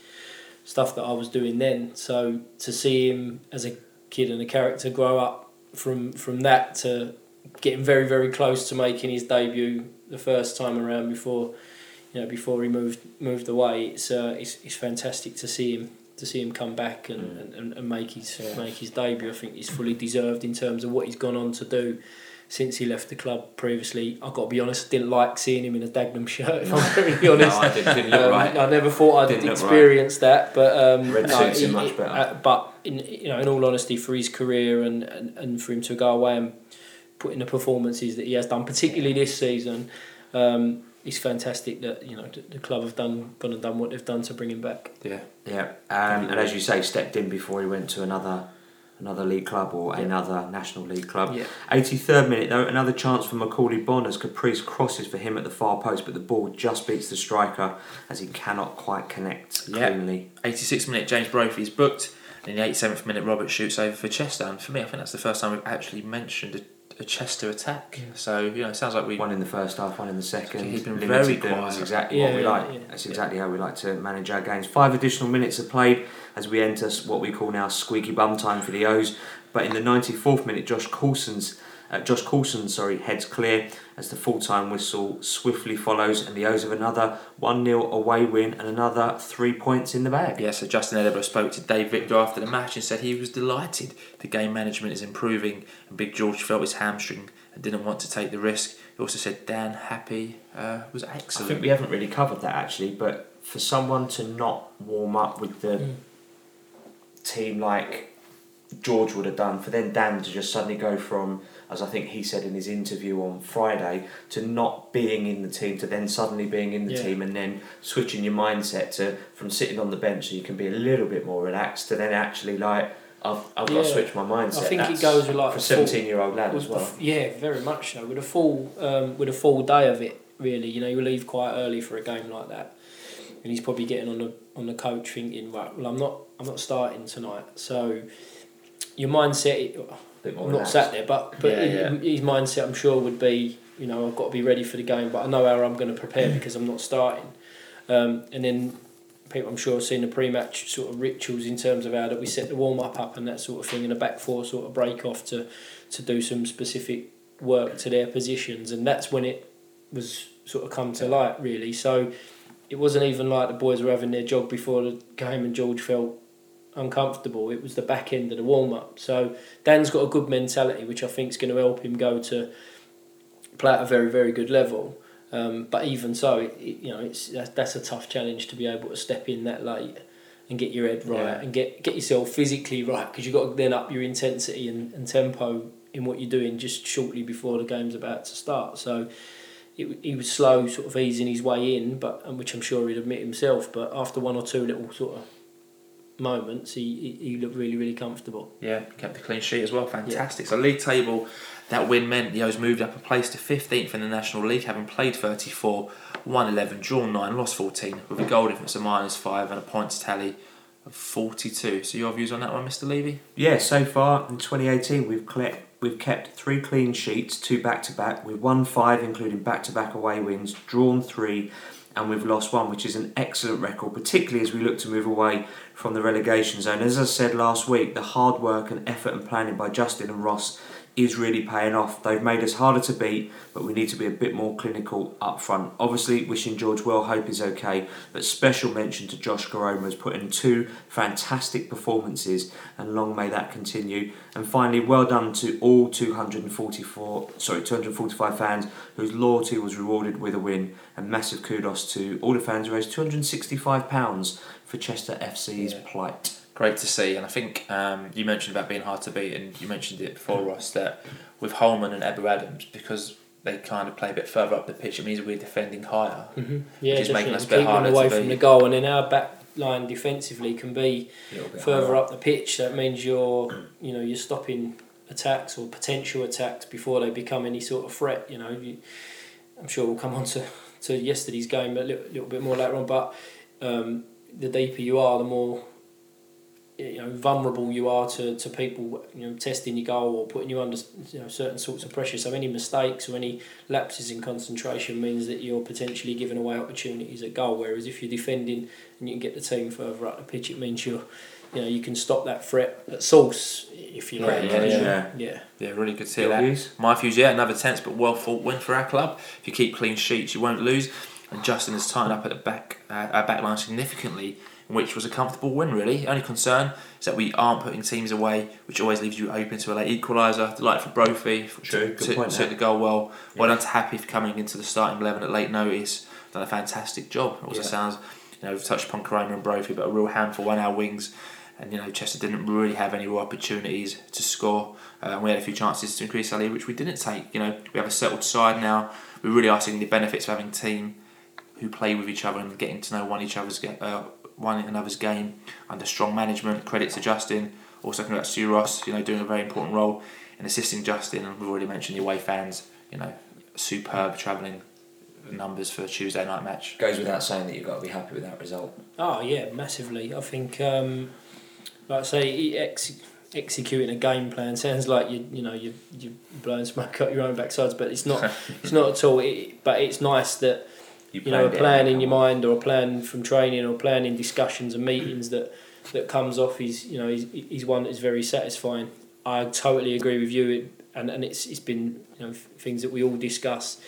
stuff that I was doing then. So to see him as a kid and a character grow up from from that to getting very very close to making his debut the first time around before you know before he moved moved away, it's uh, it's, it's fantastic to see him to see him come back and, and, and make his make his debut. I think he's fully deserved in terms of what he's gone on to do since he left the club previously. I've got to be honest, I didn't like seeing him in a Dagenham shirt, if I'm very honest. No, I didn't, didn't look Um, right. I never thought I'd Didn't look right. experience that, but um, Red suits he- much better. uh, but in you know, in all honesty, for his career and, and, and for him to go away and put in the performances that he has done, particularly this season, um, it's fantastic that you know the, the club have done gone and done what they've done to bring him back. Yeah. Yeah, um, and as you say, stepped in before he went to another another league club or Yeah. another national league club. Yeah. 83rd minute though, another chance for Macauley Bonne as Caprice crosses for him at the far post, but the ball just beats the striker as he cannot quite connect Yeah. cleanly. 86th minute, James Brophy is booked. And in the 87th minute, Robert shoots over for Chester. And for me, I think that's the first time we've actually mentioned a, a Chester attack. So, you know, it sounds like we. One in the first half, one in the second. He's been Limited very quiet. is exactly what we Yeah, like. yeah. That's exactly how we like to manage our games. Five additional minutes are played as we enter what we call now squeaky bum time for the O's. But in the 94th minute, Josh Coulson's uh, Josh Coulson, sorry, heads clear as the full-time whistle swiftly follows, and the O's of another one 0 away win and another three points in the bag. Yeah, so Justin Edinburgh spoke to Dave Victor after the match and said he was delighted the game management is improving and Big George felt his hamstring and didn't want to take the risk. He also said Dan Happe uh, was I excellent. think we haven't really covered that actually, but for someone to not warm up with the Mm. team like George would have done for then Dan to just suddenly go from, as I think he said in his interview on Friday, to not being in the team to then suddenly being in the Yeah. team and then switching your mindset to from sitting on the bench so you can be a little bit more relaxed to then actually like I've, I've got to switch my mindset. I think it goes with like for a a full- seventeen year old lad as well. f- yeah, very much so. With a full um, with a full day of it, really. You know, you leave quite early for a game like that, and he's probably getting on the on the coach thinking, right, well, I'm not I'm not starting tonight. So your mindset, Bit more I'm not relaxed. sat there, but but Yeah, yeah. his mindset, I'm sure, would be, you know, I've got to be ready for the game, but I know how I'm going to prepare because I'm not starting. Um, and then people, I'm sure, have seen the pre-match sort of rituals in terms of how that we set the warm up up and that sort of thing, and a back four sort of break off to to do some specific work to their positions, and that's when it was sort of come to light really. So it wasn't even like the boys were having their jog before the game and George felt uncomfortable. It was the back end of the warm up. So Dan's got a good mentality, which I think is going to help him go to play at a very very good level. Um, but even so, it, it, you know, it's that's, that's a tough challenge to be able to step in that late and get your head right Yeah. and get get yourself physically right because you've got to then up your intensity and, and tempo in what you're doing just shortly before the game's about to start. So it, he was slow, sort of easing his way in, but and which I'm sure he'd admit himself. But after one or two little sort of moments, he, he, he looked really really comfortable. Yeah, kept the clean sheet as well. Fantastic. So league table, that win meant the O's moved up a place to 15th in the National League, having played 34, won 11, drawn 9, lost 14, with a goal difference of minus 5 and a points tally of 42. So your views on that one, Mr. Levy? Yeah, so far in 2018, we've kept we've kept three clean sheets, two back to back. We've won five, including back to back away wins, drawn three, and we've lost one, which is an excellent record, particularly as we look to move away from the relegation zone. As I said last week, the hard work and effort and planning by Justin and Ross is really paying off. They've made us harder to beat, but we need to be a bit more clinical up front. Obviously, wishing George well, hope is okay, but special mention to Josh Koroma has put in two fantastic performances, and long may that continue. And finally, well done to all 244, sorry, 245 fans whose loyalty was rewarded with a win, and massive kudos to all the fans who raised 265 pounds for Chester FC's Yeah. plight. Great to see, and I think um, you mentioned about being hard to beat, and you mentioned it before, Ross, that with Holman and Ebou Adams, because they kind of play a bit further up the pitch, it means we're defending higher. Mm-hmm. Yeah, Which is making us a bit harder away to from the goal, and then our back line defensively can be A little bit further higher. up the pitch. That means you're, you know, you're stopping attacks or potential attacks before they become any sort of threat. You know, you, I'm sure we'll come on to, to yesterday's game a little, little bit more later on, but um, the deeper you are, the more you know vulnerable you are to, to people you know testing your goal or putting you under you know certain sorts of pressure so any mistakes or any lapses in concentration means that you're potentially giving away opportunities at goal whereas if you're defending and you can get the team further up the pitch it means you're you know you can stop that threat at source if you like Yeah, yeah, yeah. yeah Yeah, really good to see Your that. views? My views, yeah, another tense but well fought win for our club. If you keep clean sheets, you won't lose. And Justin has tightened up at the back, uh, our back line significantly, which was a comfortable win, really. Only concern is that we aren't putting teams away, which always leaves you open to a late equaliser. Delight for Brophy, True, to, good to, point took the goal well. Well done to Happe for coming into the starting 11 at late notice. Done a fantastic job. It also Yeah. sounds, you know, we've touched upon Koroma and Brophy, but a real handful on our wings. And, you know, Chester didn't really have any real opportunities to score. Uh, we had a few chances to increase our lead, which we didn't take. You know, we have a settled side now. We really are seeing the benefits of having a team who play with each other and getting to know one each other's uh, one another's game under strong management. Credit to Justin. Also, congrats to you, Ross. You know, doing a very important role in assisting Justin. And we've already mentioned the away fans. You know, superb travelling numbers for a Tuesday night match. Goes without saying that you've got to be happy with that result. Oh yeah, massively. I think, um, like I say, ex- executing a game plan sounds like you you know you you blowing smoke up your own backsides, but it's not. it's not at all. It, but it's nice that you know a plan in your mind or a plan from training or a plan in discussions and meetings that that comes off is you know is is one that is very satisfying. I totally agree with you, it, and and it's it's been you know things that we all discuss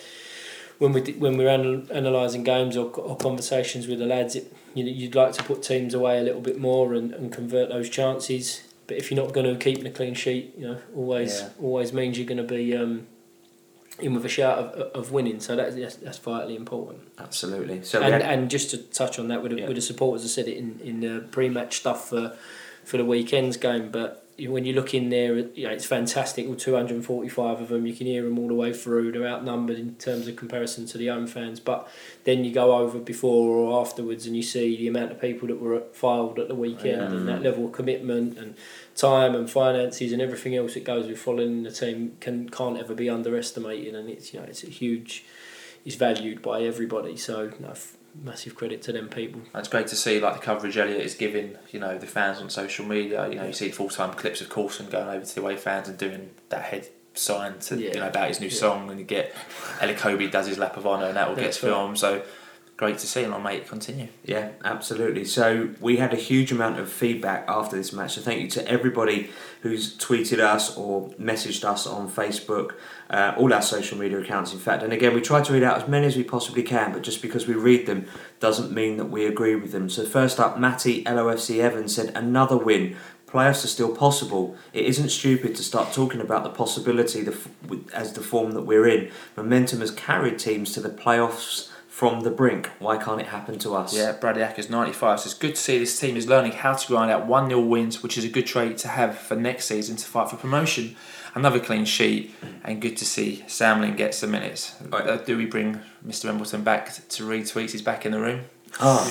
when we when we're anal- analysing games or, or conversations with the lads. It, you know, you'd like to put teams away a little bit more and, and convert those chances. But if you're not going to keep a clean sheet, you know, always Yeah. always means you're going to be um, in with a shout of, of winning. So that's that's, that's vitally important. Absolutely. So and had- and just to touch on that with the, Yeah. with the supporters, I said it in in the pre-match stuff for for the weekend's game. But when you look in there, you know, it's fantastic. All 245 of them, you can hear them all the way through. They're outnumbered in terms of comparison to the home fans. But then you go over before or afterwards and you see the amount of people that were filed at the weekend and that level of commitment and time and finances and everything else that goes with following the team can can't ever be underestimated. And it's you know it's a huge, it's valued by everybody. So no, massive credit to them people. It's great to see like the coverage Elliot is giving, you know, the fans on social media. You know, you see full time clips of Coulson going over to the away fans and doing that head sign to Yeah. you know about his new Yeah. song, and you get Elokobi does his lap of honour, and that all gets That's right. filmed. So great to see, and I'll make it continue. Yeah, absolutely. So we had a huge amount of feedback after this match. So thank you to everybody who's tweeted us or messaged us on Facebook, uh, all our social media accounts, in fact. And again, we try to read out as many as we possibly can, but just because we read them doesn't mean that we agree with them. So first up, Matty LOFC Evans said another win. Playoffs are still possible. It isn't stupid to start talking about the possibility the, as the form that we're in. Momentum has carried teams to the playoffs from the brink. Why can't it happen to us? Yeah, Bradley Ackers 95 says, Good to see this team is learning how to grind out 1 0 wins, which is a good trait to have for next season to fight for promotion. Another clean sheet, and good to see Sam Ling get some minutes. Uh, do we bring Mr. Embleton back to read tweets? He's back in the room. Oh,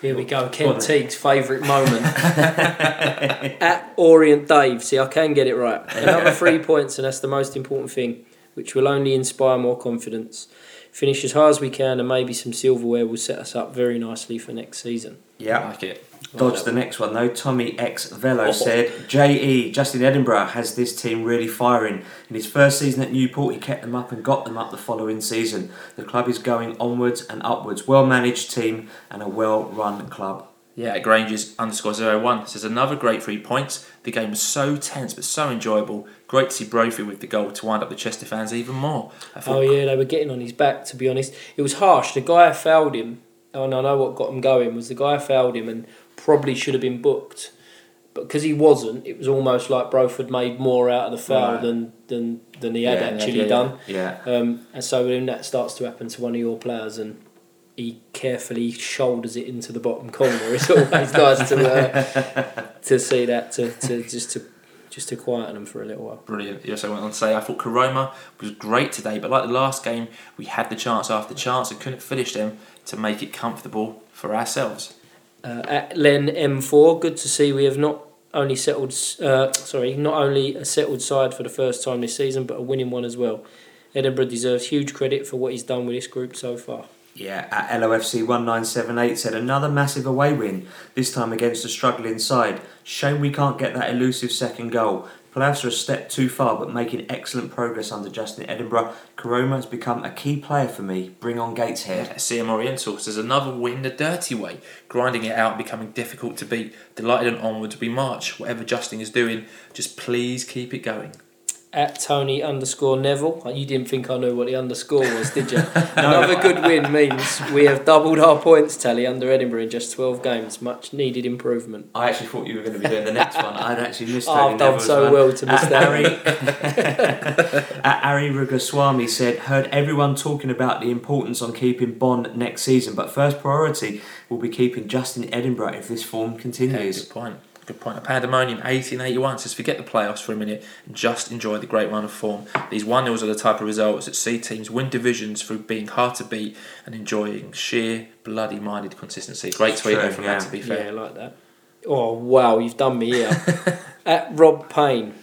Here we go, Go Ken. Teague's favourite moment. At Orient Dave, see, I can get it right. Another three points, and that's the most important thing, which will only inspire more confidence. Finish as hard as we can, and maybe some silverware will set us up very nicely for next season. Yeah, I yeah. like it. Dodge the next one though. Tommy X Velo Oh. said, "Je Justin Edinburgh has this team really firing. In his first season at Newport, he kept them up and got them up the following season. The club is going onwards and upwards. Well managed team and a well run club." Yeah, Grainger's underscore zero one says another great three points. The game was so tense but so enjoyable. Great to see Brophy with the goal to wind up the Chester fans even more. I thought Oh yeah, they were getting on his back. To be honest, it was harsh. The guy who fouled him, and I know what got him going was the guy who fouled him, and probably should have been booked, but because he wasn't, it was almost like Broford made more out of the foul Right. than than than he had Yeah, actually yeah, yeah. done. Yeah. Um, and so when that starts to happen to one of your players, and he carefully shoulders it into the bottom corner, it's always nice to uh, to see that to, to just to just to quieten them for a little while. Brilliant. He also went on to say, I thought Koroma was great today, but like the last game, we had the chance after chance and couldn't finish them to make it comfortable for ourselves. Uh, at Len M4, good to see we have not only settled, uh, sorry, not only a settled side for the first time this season, but a winning one as well. Edinburgh deserves huge credit for what he's done with this group so far. Yeah, at LOFC 1978 said another massive away win, this time against a struggling side. Shame we can't get that elusive second goal. Playoffs are a step too far, but making excellent progress under Justin Edinburgh. Koroma has become a key player for me. Bring on Gateshead. Yeah, CM Oriental says another win the dirty way, grinding it out, becoming difficult to beat. Delighted and onwards we march. Whatever Justin is doing, just please keep it going. At Tony underscore Neville, you didn't think I knew what the underscore was, did you? Another good win means we have doubled our points tally under Edinburgh in just 12 games. Much needed improvement. I actually thought you were going to be doing the next one. I'd actually missed Oh, Tony I've done Neville's so one. well to miss At that. Ari, at Ari Rugaswamy said, heard everyone talking about the importance on keeping Bonne next season, but first priority will be keeping Justin Edinburgh if this form Yeah, continues. good point. Good point. A Pandemonium 1881 says forget the playoffs for a minute and just enjoy the great run of form. These 1 0s are the type of results that see teams win divisions through being hard to beat and enjoying sheer bloody minded consistency. Great tweet true, though from yeah. that to be fair. Yeah, I like that. Oh wow, you've done me here. At Rob Payne,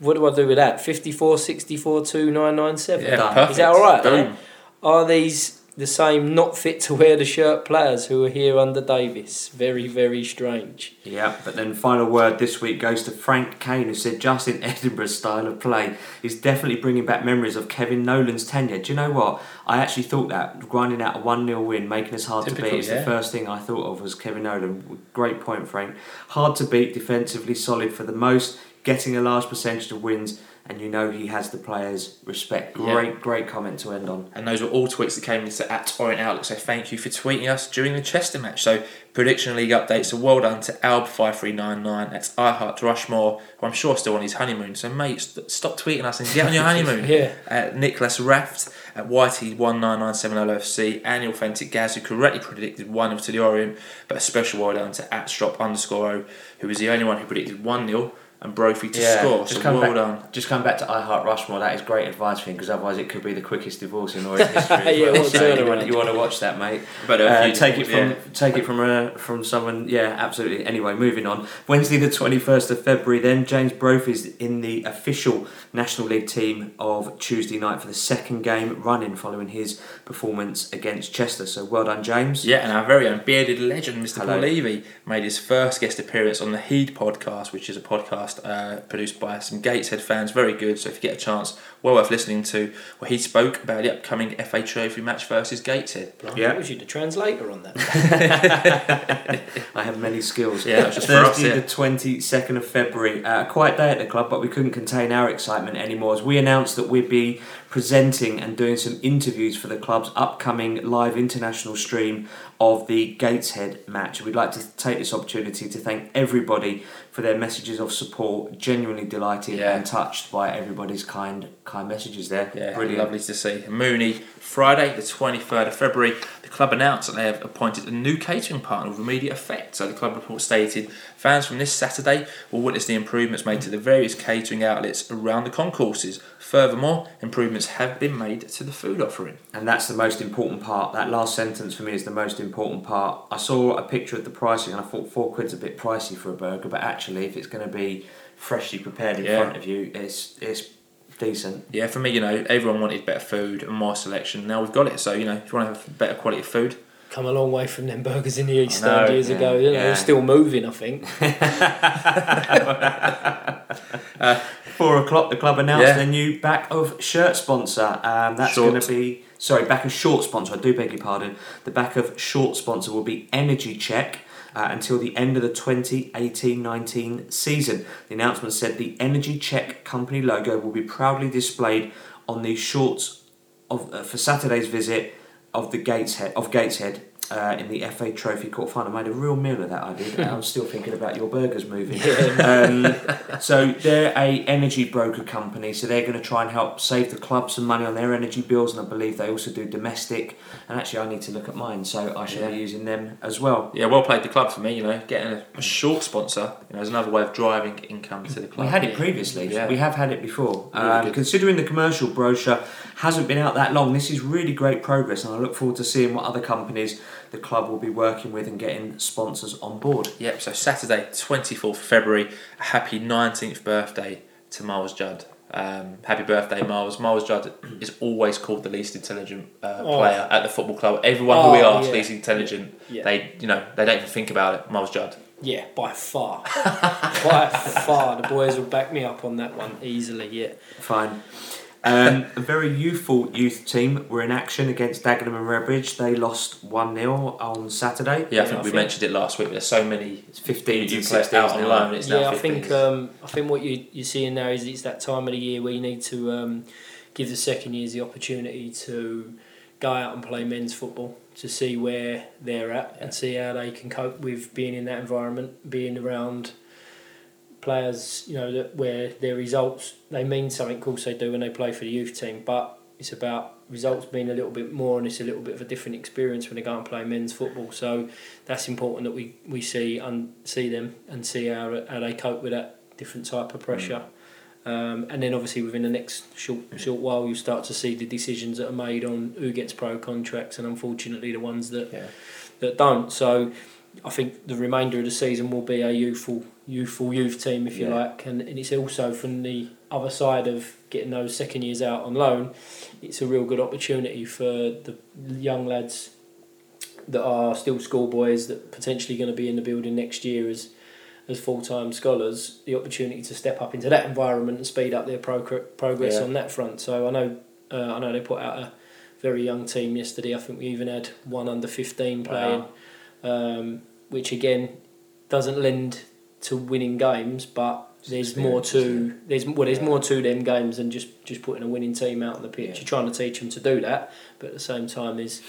what do I do with that? 54, 64, 2997. Yeah, Done. perfect. Is that all right? Boom. Are these the same not fit to wear the shirt players who are here under Davis? Very, very strange. Yeah, but then final word this week goes to Frank Kane, who said Justin Edinburgh's style of play is definitely bringing back memories of Kevin Nolan's tenure. Do you know what? I actually thought that grinding out a 1 0 win, making us hard to beat, is yeah. the first thing I thought of was Kevin Nolan. Great point, Frank. Hard to beat, defensively solid for the most, getting a large percentage of wins, and you know he has the players' respect. Yeah. Great, great comment to end on. And those were all tweets that came into at Orient Outlook. So thank you for tweeting us during the Chester match. So prediction league updates. So well done to Alb5399. That's I Heart Rushmore, who I'm sure is still on his honeymoon. So mate, st- stop tweeting us and get on your honeymoon. Yeah. Uh, Nicholas Raft at YT19970LFC. And the authentic Gaz, who correctly predicted 1 0 to the Orient. But a special well done to at Strop underscore O, who was the only one who predicted 1 0. And Brophy to Yeah, score. just So come well back- done. Just come back to I Heart Rushmore. That is great advice for him because otherwise it could be the quickest divorce in Orient history. as Yeah, well. what So you want, you want to watch that, mate. But a Uh, few take it from yeah. take it from uh, from someone. Yeah, absolutely. Anyway, moving on. Wednesday, the twenty first of February. Then James Brophy is in the official National League team of Tuesday night for the second game running following his performance against Chester. So well done, James. Yeah, and our very own bearded legend, Mr. Hello. Paul Levy, made his first guest appearance on the Heed podcast, which is a podcast uh, produced by some Gateshead fans. Very good. So if you get a chance, well worth listening to. Where he spoke about the upcoming FA Trophy match versus Gateshead. Blimey, Yeah. Was you the translator on that? I have many skills. Yeah, it was just for us, Thursday, yeah. the twenty second of February. Uh, a quiet day at the club, but we couldn't contain our excitement anymore as we announced that we'd be presenting and doing some interviews for the club's upcoming live international stream of the Gateshead match. We'd like to take this opportunity to thank everybody for their messages of support. Genuinely delighted Yeah. and touched by everybody's kind kind messages there. Yeah, Brilliant. lovely to see. Mooney, Friday, the 23rd of February, the club announced that they have appointed a new catering partner with immediate effect. So the club report stated fans from this Saturday will witness the improvements made to the various catering outlets around the concourses. Furthermore, improvements have been made to the food offering. And that's the most important part. That last sentence for me is the most important part. I saw a picture of the pricing and I thought four quid's a bit pricey for a burger, but actually, if it's going to be freshly prepared in Yeah. front of you, it's it's decent. Yeah, for me, you know, everyone wanted better food and more selection. Now we've got it. So, you know, if you want to have better quality food, Come a long way from them burgers in the East I know, Stand years yeah, ago. You know, yeah. They're still moving, I think. Four o'clock, the club announced Yeah. their new back of shirt sponsor. Um, that's going to be sorry, back of short sponsor. I do beg your pardon. The back of short sponsor will be Energy Check. Uh, until the end of the 2018-19 season. The announcement said the Energy Check company logo will be proudly displayed on the shorts of uh, for Saturday's visit of the Gateshead of Gateshead uh, in the FA Trophy quarter final. I made a real meal of that. I did. I'm still thinking about your burgers moving. Um, so they're a energy broker company. So they're going to try and help save the club some money on their energy bills, and I believe they also do domestic. And actually, I need to look at mine, so I shall be using them as well. yeah, well played the club for me. You know, getting a, a short sponsor, you know, is another way of driving income to the club. We had it previously. Yeah. We have had it before. Really Um, considering the commercial brochure hasn't been out that long, this is really great progress, and I look forward to seeing what other companies the club will be working with and getting sponsors on board. Yep, so Saturday, 24th February, happy 19th birthday to Myles Judd. Um, happy birthday, Myles. Myles Judd is always called the least intelligent uh, Oh. player at the football club. Everyone who we Oh, ask, yeah. least intelligent, Yeah. they you know they don't even think about it. Myles Judd. Yeah, by far. by far. The boys will back me up on that one easily, yeah. Fine. Um, a very youthful youth team were in action against Dagenham and Redbridge. They lost 1 0 on Saturday. Yeah, I think I we think- mentioned it last week. There's so many It's 15 to you play 16 out on loan. It's yeah, now I think um, I think what you you're seeing now is it's that time of the year where you need to um, give the second years the opportunity to go out and play men's football to see where they're at Yeah. and see how they can cope with being in that environment, being around players, you know, that where their results they mean something. Of course, they do when they play for the youth team, but it's about results being a little bit more and it's a little bit of a different experience when they go and play men's football. So that's important that we, we see and see them and see how, how they cope with that different type of pressure. Um, and then obviously within the next short short while you start to see the decisions that are made on who gets pro contracts and unfortunately the ones that Yeah. that don't. So I think the remainder of the season will be a youthful youthful youth team if you Yeah. like and, and it's also from the other side of getting those second years out on loan it's a real good opportunity for the young lads that are still schoolboys that potentially going to be in the building next year as as full-time scholars the opportunity to step up into that environment and speed up their progr- progress Yeah. on that front so I know uh, I know they put out a very young team yesterday I think we even had one under 15 playing um, which again doesn't lend to winning games but there's more to there's well there's Yeah. more to them games than just just putting a winning team out on the pitch Yeah. you're trying to teach them to do that but at the same time there's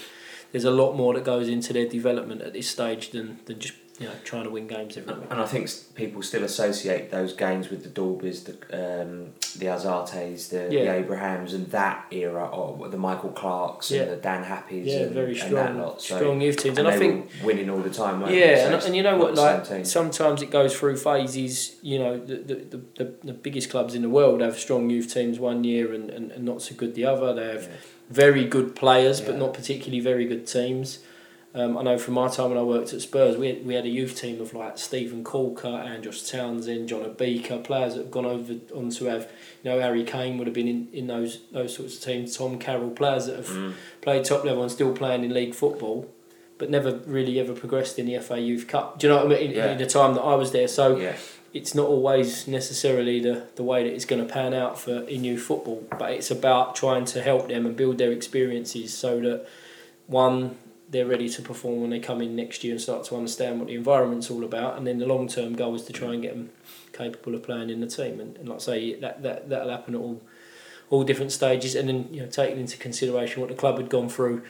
there's a lot more that goes into their development at this stage than, than just you know trying to win games every week. And I think people still associate those games with the Dalbys, the um, the Azartes, the, the Abrahams, and that era, or the Michael Clarks Yeah. and the Dan Happes, Yeah, and, very and that lot. So, strong youth teams, and, and I think winning all the time. Yeah, So and, and you know what? Like sometimes it goes through phases. You know, the the, the, the, biggest clubs in the world have strong youth teams one year and, and, and not so good the other. They have Yeah. very good players, but not particularly very good teams. Um, I know from my time when I worked at Spurs, we had, we had a youth team of like Steven Caulker, Andros Townsend, John Beaker, players that have gone over on to have, you know, Harry Kane would have been in, in those those sorts of teams, Tom Carroll, players that have Mm. played top level and still playing in league football, but never really ever progressed in the FA Youth Cup. Do you know what I mean? In, Yeah. in the time that I was there, so yeah, it's not always necessarily the, the way that it's going to pan out for in youth football, but it's about trying to help them and build their experiences so that one they're ready to perform when they come in next year and start to understand what the environment's all about, and then the long term goal is to try and get them capable of playing in the team, and, and like I say that that that'll happen at all all different stages, and then you know taking into consideration what the club had gone through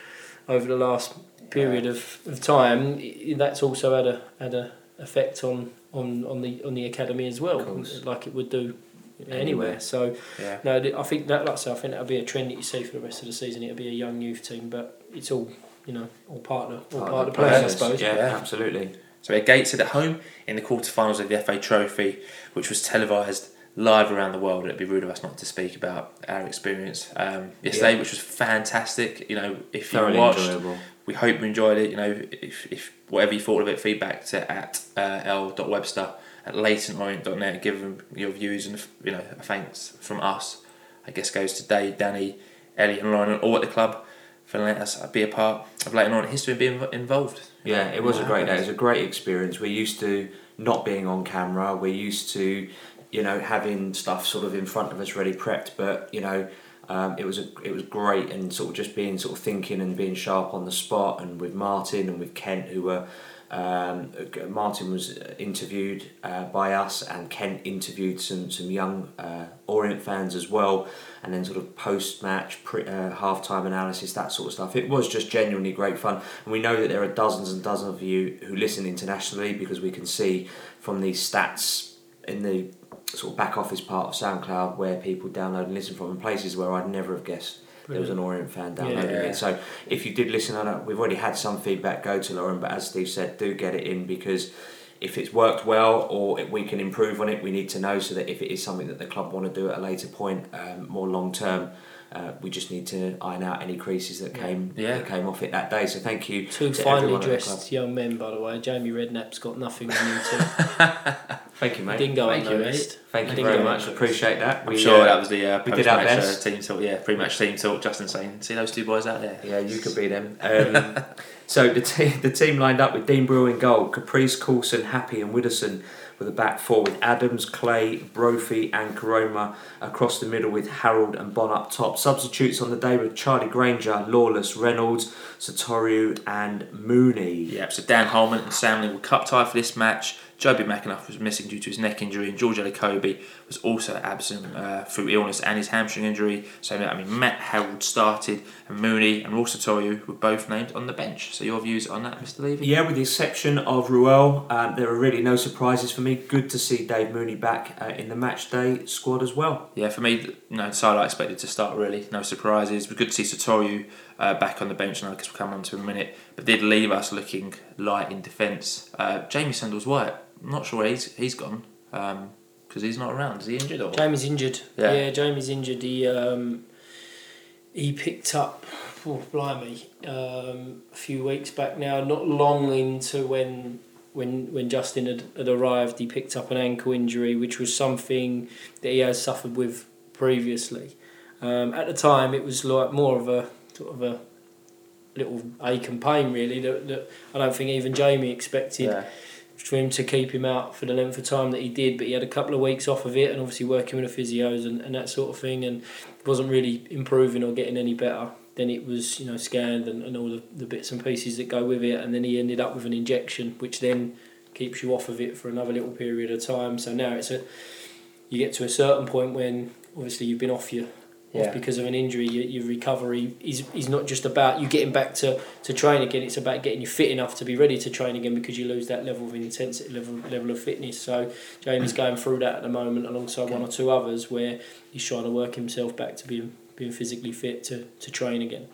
over the last period of, of time, that's also had a had a effect on, on, on the on the academy as well, like it would do Anywhere. anywhere. So Yeah. no, I think that like I say, I think that'll be a trend that you see for the rest of the season. It'll be a young youth team, but it's all you know, all part of the, all part, of the plan, I suppose. Yeah, Yeah. absolutely. So we had Gateshead at home in the quarterfinals of the FA Trophy, which was televised live around the world. It'd be rude of us not to speak about our experience um, yesterday, Yeah. which was fantastic. You know, if you Thoroughly watched, enjoyable. we hope you enjoyed it. You know, if, if whatever you thought of it, feedback to at uh, l.webster at leytonorient.net. Give them your views and you know thanks from us. I guess goes to Dave, Danny, Ellie, and Lauren, all at the club for letting us be a part of Leyton Orient history and being involved. Yeah, it was a great day. It was a great experience. We're used to not being on camera. We're used to, you know, having stuff sort of in front of us ready prepped. But you know, um, it was a, it was great and sort of just being sort of thinking and being sharp on the spot. And with Martin and with Kent, who were. Um, Martin was interviewed uh, by us, and Kent interviewed some some young uh, Orient fans as well, and then sort of post match, pre, uh, half time analysis, that sort of stuff. It was just genuinely great fun, and we know that there are dozens and dozens of you who listen internationally because we can see from these stats in the sort of back office part of SoundCloud where people download and listen from, and places where I'd never have guessed there was an Orient fan downloading Yeah. it. So if you did listen, I know we've already had some feedback go to Lauren, but as Steve said, do get it in because if it's worked well or if we can improve on it, we need to know so that if it is something that the club want to do at a later point, um, more long term. Uh, we just need to iron out any creases that came Yeah. that came off it that day. So thank you Two to finely everyone at the club. dressed young men, by the way. Jamie Redknapp's got nothing on you two. Thank you, mate. Didn't go Thank you, unnoticed. Thank you very much. unnoticed. Appreciate that. I'm sure that was the uh, we did our post-match, uh, best. team talk. Yeah, pre-match team talk. Justin saying, "See those two boys out there." Yeah, you could be them. Um, so the, te- the team lined up with Dean Brill in goal, Caprice, Coulson, Happe, and Widdowson with a back four with Adams, Clay, Brophy, and Koroma across the middle with Harrold and Bonne up top. Substitutes on the day with Charlie Grainger, Lawless, Reynolds, Sotiriou, and Mooney. Yeah, so Dan Holman and Sam were cup tie for this match. Jobi McAnuff was missing due to his neck injury, and George Kobe was also absent uh, through illness and his hamstring injury. So, I mean, Matt Harrold started, and Mooney and Sotiriou were both named on the bench. So, your views on that, Mr. Levy? Yeah, with the exception of Ruel, um, there are really no surprises for me. Good to see Dave Mooney back uh, in the match day squad as well. Yeah, for me, you know, I expected to start really, no surprises. We're good to see Sotiriou uh, back on the bench, and I guess we'll come on to a minute. But did leave us looking light in defence. Uh, Jamie Sendles-White, I'm not sure where he's he's gone because he's not around. Is he injured or? Jamie's injured. Yeah. Yeah, Jamie's injured. He um, he picked up, oh, blimey, um, a few weeks back now. Not long into when when when Justin had, had arrived, he picked up an ankle injury, which was something that he has suffered with previously. Um, at the time, it was like more of a sort of a little ache and pain, really. That, that I don't think even Jamie expected Yeah. for him to keep him out for the length of time that he did, but he had a couple of weeks off of it and obviously working with the physios and, and that sort of thing and wasn't really improving or getting any better. Then it was, you know, scanned and, and all the, the bits and pieces that go with it and then he ended up with an injection which then keeps you off of it for another little period of time. So now it's a you get to a certain point when obviously you've been off your Yeah. because of an injury. Your, your recovery is is not just about you getting back to, to train again. It's about getting you fit enough to be ready to train again because you lose that level of intensity, level level of fitness. So Jamie's going through that at the moment alongside one or two others where he's trying to work himself back to being being physically fit to, to train again.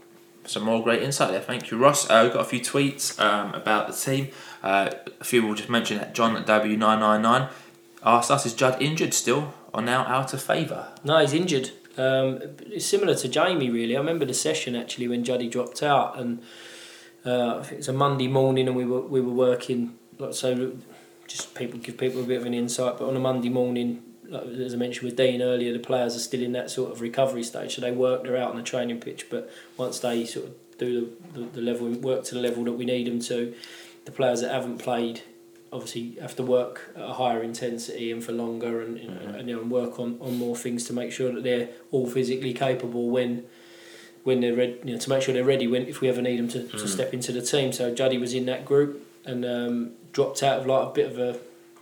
Some more great insight there. Thank you, Ross. Uh, we've got a few tweets um, about the team. Uh, a few will just mention that John at W999 asked us, is Judd injured still or now out of favour? No, he's injured. Um, similar to Jamie, really. I remember the session actually when Juddy dropped out, and uh, it was a Monday morning, and we were we were working. Like so, just people give people a bit of an insight. But on a Monday morning, like, as I mentioned with Dean earlier, the players are still in that sort of recovery stage, so they work. They're out on the training pitch, but once they sort of do the, the, the level work to the level that we need them to, the players that haven't played obviously have to work at a higher intensity and for longer and, you know, Mhm. and you know, and work on, on more things to make sure that they're all physically capable when when they're ready you know to make sure they're ready when if we ever need them to, to Mm. step into the team so Juddy was in that group and um, dropped out of like a bit of a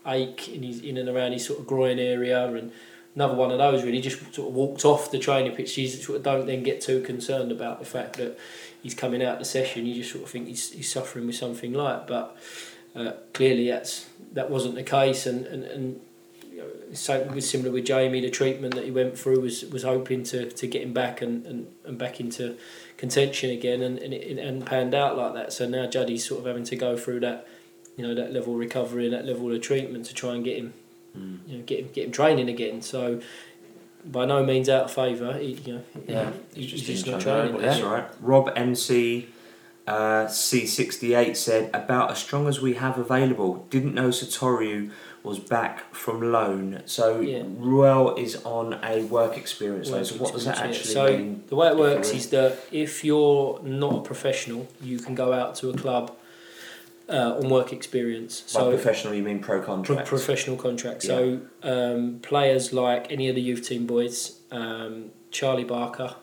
ache in his in and around his sort of groin area and another one of those really just sort of walked off the training pitch you sort of don't then get too concerned about the fact that he's coming out of the session you just sort of think he's, he's suffering with something like, but uh, clearly that's that wasn't the case and and, and you know, same was similar with Jamie the treatment that he went through was was hoping to, to get him back and, and, and back into contention again and, and it and panned out like that so now Juddy's sort of having to go through that you know that level of recovery and that level of treatment to try and get him Mm. you know get him get him training again so by no means out of favour he, you know Yeah, he- he's he's, just just not charge training it, That's right. Rob MC uh, C68 said, about as strong as we have available. Didn't know Sotiriou was back from loan. So Yeah. Ruel is on a work experience loan. So what does that actually yeah. So mean? the way it works is that if you're not a professional, you can go out to a club uh, on work experience. By So professional, you mean pro contract? pro- professional contract. So um, players like any of the youth team boys, um, Charlie Barker,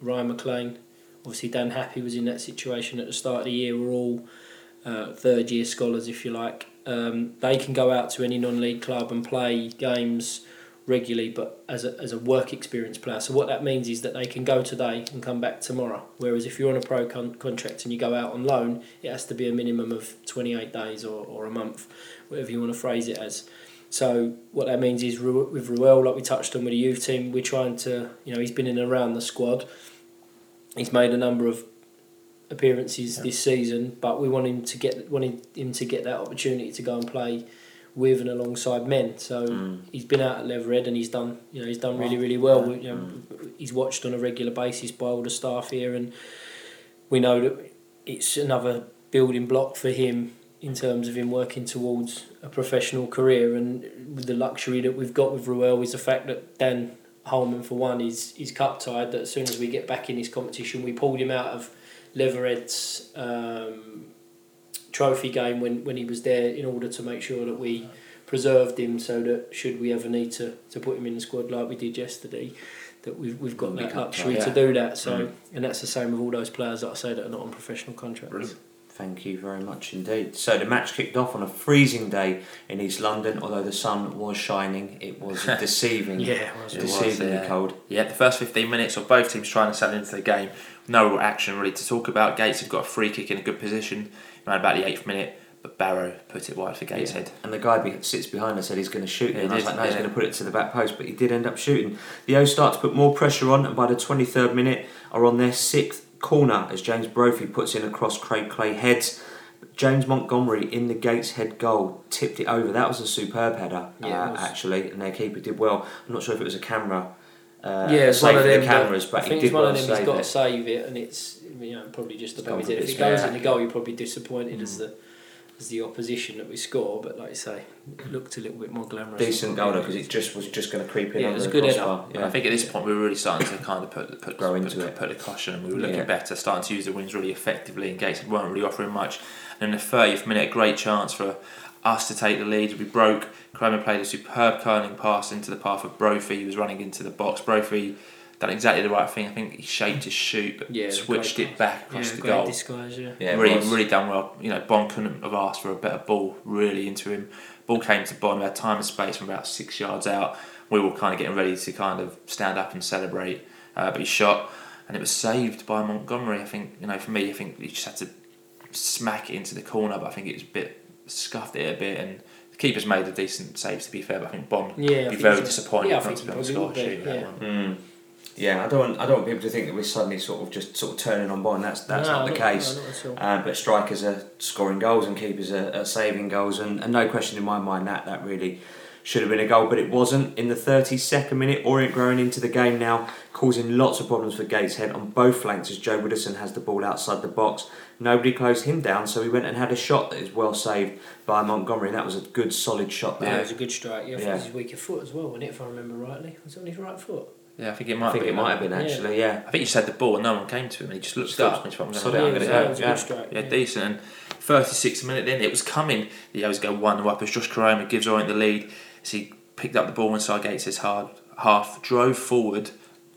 Ryan McLean, obviously Dan Happe was in that situation at the start of the year. We're all uh, third year scholars, if you like. Um, they can go out to any non-league club and play games regularly, but as a, as a work experience player. So what that means is that they can go today and come back tomorrow. Whereas if you're on a pro con- contract and you go out on loan, it has to be a minimum of 28 days or, or a month, whatever you want to phrase it as. So what that means is with Ruel, like we touched on with the youth team, we're trying to, you know, he's been in and around the squad. He's made a number of appearances Yeah. this season, but we want him to get wanted him to get that opportunity to go and play with and alongside men. So Mm. he's been out at Leatherhead and he's done you know he's done really really well. Yeah. You know, he's watched on a regular basis by all the staff here, and we know that it's another building block for him in terms of him working towards a professional career. And with the luxury that we've got with Ruel is the fact that Dan Holman, for one, is is cup tied. That as soon as we get back in this competition, we pulled him out of Leatherhead's. Um, trophy game when, when he was there in order to make sure that we preserved him so that should we ever need to, to put him in the squad like we did yesterday that we've, we've got that luxury tight. to do that so Mm. and that's the same with all those players that I say that are not on professional contracts Brilliant. Thank you very much indeed. So the match kicked off on a freezing day in East London. Although the sun was shining, it was deceiving. yeah it was. Deceivingly yeah. cold. Yeah, the first 15 minutes of both teams trying to settle into the game. No real action really to talk about. Gates had got a free kick in a good position around about the eighth minute, but Barrow put it wide for Gateshead. And the guy be- sits behind us said he's going to shoot it. Yeah, and I he was like, no, he's yeah. going to put it to the back post, but he did end up shooting. The O start to put more pressure on, and by the 23rd minute, are on their sixth corner as James Brophy puts in across Craig Clay heads. James Montgomery in the Gateshead goal tipped it over. That was a superb header, Yeah, uh, actually, and their keeper did well. I'm not sure if it was a camera. Uh, yeah, it's one of them. the cameras, but I he think did it's one well of to them. He's got to it. save it, and it's you know probably just gone his If it goes in the goal, you're probably disappointed as Mm. the as the opposition that we score. But like I say, it looked a little bit more glamorous. Decent goal though, because it just was just going to creep in Yeah, it was a good header. crossbar. And I think at this point we were really starting to kind of put put Grow put, into put, it. put the caution and we were looking Yeah. better, starting to use the wings really effectively. And Gateshead weren't really offering much. And in the 30th minute, a great chance for us to take the lead. We broke. Kramer played a superb curling pass into the path of Brophy. He was running into the box. Brophy done exactly the right thing. I think he shaped his shoot, but Yeah, switched it back across yeah, the great goal. disguise. Yeah. Yeah, really, really done well. You know, Bonne couldn't have asked for a better ball really into him. Ball came to Bonne. We had time and space from about six yards out. We were kind of getting ready to kind of stand up and celebrate. uh, but he shot, and it was saved by Montgomery. I think you know, for me, I think he just had to smack it into the corner, but I think it was a bit scuffed it a bit, and the keeper's made a decent save to be fair. But I think Bonne Yeah, I be very disappointed Yeah, not to he be on the score would be, sheet. that yeah. one. Mm. Yeah, I don't want I don't want people to think that we're suddenly sort of just sort of turning on Bonne. That's that's No, not the case. No, not. Uh, but strikers are scoring goals and keepers are, are saving goals, and, and no question in my mind that that really should have been a goal, but it wasn't. In the 32nd minute, Orient growing into the game now, causing lots of problems for Gateshead on both flanks as Joe Widdowson has the ball outside the box. Nobody closed him down, so he went and had a shot that is well saved by Montgomery, and that was a good solid shot Yeah, there. it was a good strike. Yeah, Yeah. it was his weaker foot as well, wasn't it? If I remember rightly, was it on his right foot? Yeah, I think it might. I think be it might have been actually, yeah. I think you said the ball and no one came to him and he just looked Just up and just went, I'm sod going to I'm go. gonna it a yeah. strike. Yeah, decent. And 36 minute then, it was coming. The O's go 1 up as Josh Koroma gives Orient the lead. As he picked up the ball inside Gates' his hard half, drove forward,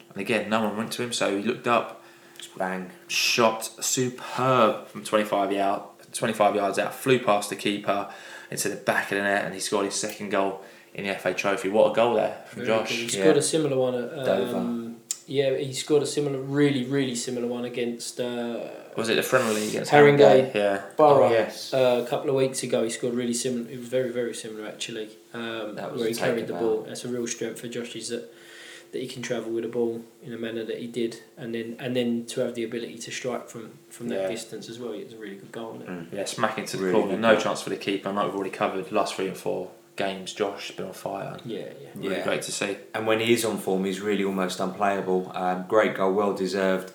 and again, no one went to him, so he looked up, Just bang. shot superb from 25 yard, 25 yards out, flew past the keeper into the back of the net, and he scored his second goal in the FA Trophy. What a goal there from Josh. He Yeah. scored a similar one at Dover. um, yeah, he scored a similar, really, really similar one against uh, Was it the friendly against Haringey. Yeah. Borough. Oh, yes. Uh, a couple of weeks ago, he scored really similar. It was very, very similar actually. Um, That was where he carried the about. ball. That's a real strength for Josh. Is that that he can travel with the ball in a manner that he did, and then and then to have the ability to strike from from that Yeah. distance as well. It was a really good goal. Mm. Yeah, smacking to the Really corner. No goal. chance for the keeper. I know we've already covered last three and four games. Josh has been on fire. Yeah, yeah. Really Yeah. great to see. And when he is on form, he's really almost unplayable. Um, great goal, well deserved.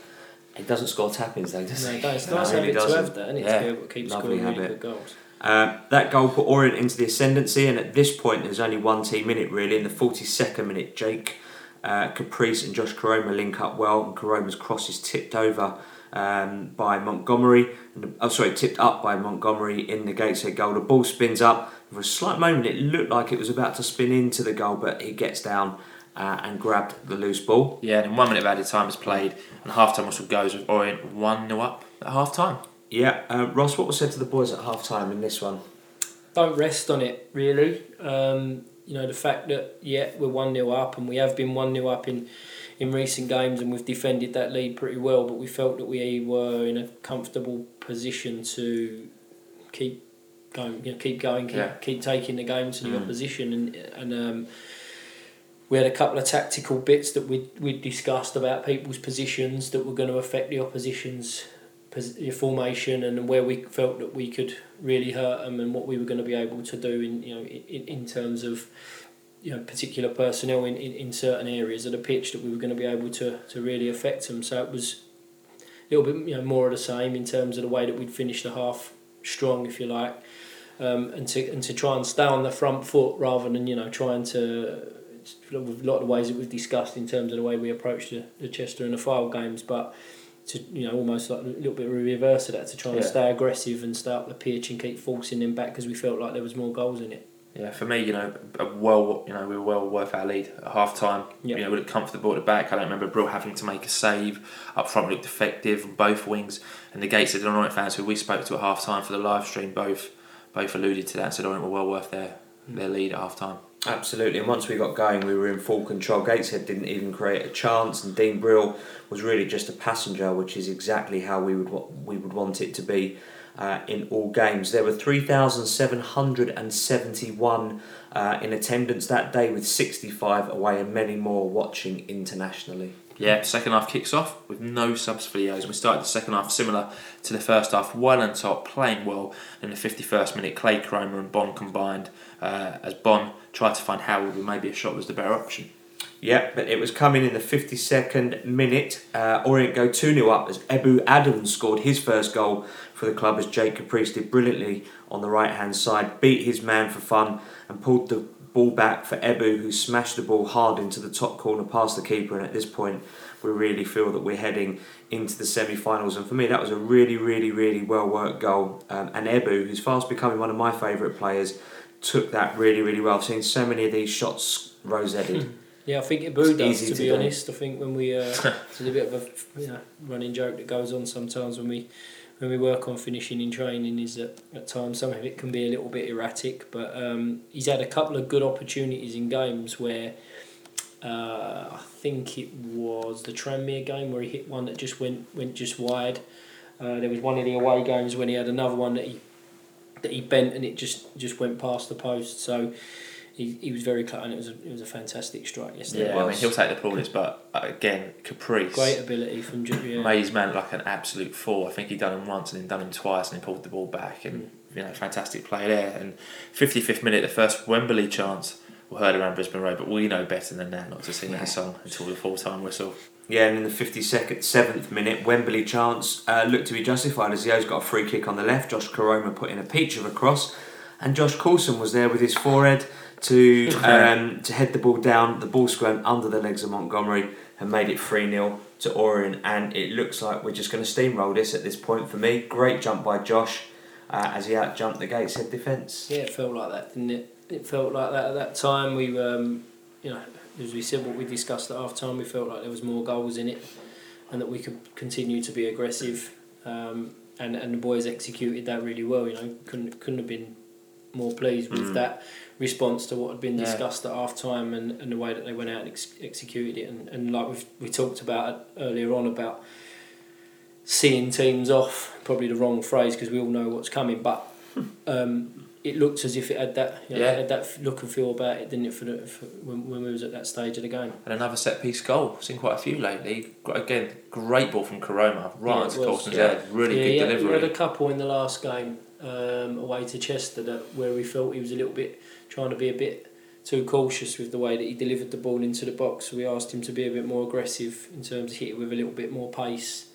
He doesn't score tap-ins though, does No, he? it's nice No, he really to doesn't. have that, and Yeah, to able to keep lovely scoring really good goals. Um, that goal put Orient into the ascendancy, and at this point, there's only one team in it really. In the 42nd minute, Jake uh, Caprice and Josh Koroma link up well, and Koroma's cross is tipped over um, by Montgomery. And, oh, sorry, tipped up by Montgomery in the Gateshead goal. The ball spins up. For a slight moment, it looked like it was about to spin into the goal, but he gets down uh, and grabbed the loose ball. Yeah, and in one minute of added time is played, and half time whistle goes with Orient 1 0 up at half time. Yeah, uh, Ross, what was said to the boys at half time in this one? don't rest on it really. Um, you know the fact that yeah we're one 0 up and we have been one 0 up in in recent games and we've defended that lead pretty well, but we felt that we were in a comfortable position to keep going, you know, keep going, keep Yeah. keep taking the game to the Mm. opposition and and. Um, we had a couple of tactical bits that we we discussed about people's positions that were going to affect the opposition's pos- formation and where we felt that we could really hurt them and what we were going to be able to do in you know in, in terms of you know particular personnel in, in, in certain areas of the pitch that we were going to be able to, to really affect them so it was a little bit you know more of the same in terms of the way that we'd finish the half strong if you like um, and to and to try and stay on the front foot rather than you know trying to with a lot of the ways that we've discussed in terms of the way we approach the, the Chester and the Fylde games but to you know almost like a little bit of a reverse of that to try and Yeah. stay aggressive and stay up the pitch and keep forcing them back because we felt like there was more goals in it. Yeah, for me, you know, a well, you know, we were well worth our lead at half time. Yeah. You know, we looked comfortable at the back. I don't remember Brill having to make a save. Up front, we looked effective on both wings. And the Gates and Orient fans who we spoke to at half time for the live stream both both alluded to that said Orient were well worth their, their lead at half time. Absolutely, and once we got going, we were in full control. Gateshead didn't even create a chance, and Dean Brill was really just a passenger, which is exactly how we would we would want it to be uh, in all games. There were three thousand seven hundred and seventy-one uh, in attendance that day, with sixty-five away, and many more watching internationally. Yeah, second half kicks off with no subs for the O's. We started the second half similar to the first half, well on top, playing well. In the 51st minute, Clay Cromer and Bonne combined uh, as Bonne tried to find Howard, but maybe a shot was the better option. Yeah, but it was coming in the 52nd minute. Uh, Orient go 2 0 up as Ebou Adams scored his first goal for the club as Jake Caprice did brilliantly on the right hand side, beat his man for fun and pulled the ball back for Ebou, who smashed the ball hard into the top corner past the keeper. And at this point, we really feel that we're heading into the semi finals. And for me, that was a really, really, really well worked goal. Um, and Ebou, who's fast becoming one of my favourite players, took that really, really well. I've seen so many of these shots rose headed. Yeah, I think it booed us easy to to be do. honest. I think when we uh, there's a bit of a you know running joke that goes on sometimes when we when we work on finishing in training is that at times some of it can be a little bit erratic. But um, he's had a couple of good opportunities in games where uh, I think it was the Tranmere game where he hit one that just went went just wide. Uh, there was one of the away games when he had another one that he that he bent and it just just went past the post. So he, he was very close and it was a, it was a fantastic strike yesterday. Yeah, I mean he'll take the plaudits, but uh, again, Caprice. Great ability from Ju- yeah. made his man like an absolute fool. I think he done him once and then done him twice and he pulled the ball back and you know fantastic play there. And 55th minute, the first Wembley chance we heard around Brisbane Road, but we know better than that not to sing that song until the full time whistle. Yeah, and in the 52nd, 7th minute, Wembley chance uh, looked to be justified as Yo's got a free kick on the left. Josh Koroma put in a peach of a cross, and Josh Coulson was there with his forehead to um, to head the ball down. The ball squared under the legs of Montgomery and made it 3 0 to Orient. And it looks like we're just going to steamroll this at this point for me. Great jump by Josh uh, as he out jumped the Gateshead defence. Yeah, it felt like that, didn't it? It felt like that at that time. We, um, you know, as we said, what we discussed at half time, we felt like there was more goals in it, and that we could continue to be aggressive. Um, and and the boys executed that really well. You know, couldn't couldn't have been more pleased with Mm. that response to what had been Yeah. discussed at half time and, and the way that they went out and ex- executed it. And, and like we've, we talked about earlier on about seeing teams off, probably the wrong phrase because we all know what's coming, but um, it looked as if it had that you know, Yeah. had that look and feel about it, didn't it? For, the, for when, when we was at that stage of the game. And another set piece goal. Seen quite a few lately. Again, great ball from Koroma, right Yeah, onto it Coulson's yeah. head. Really yeah, good delivery. He had a couple in the last game um, away to Chester that where we felt he was a little bit trying to be a bit too cautious with the way that he delivered the ball into the box. We asked him to be a bit more aggressive in terms of hit it with a little bit more pace,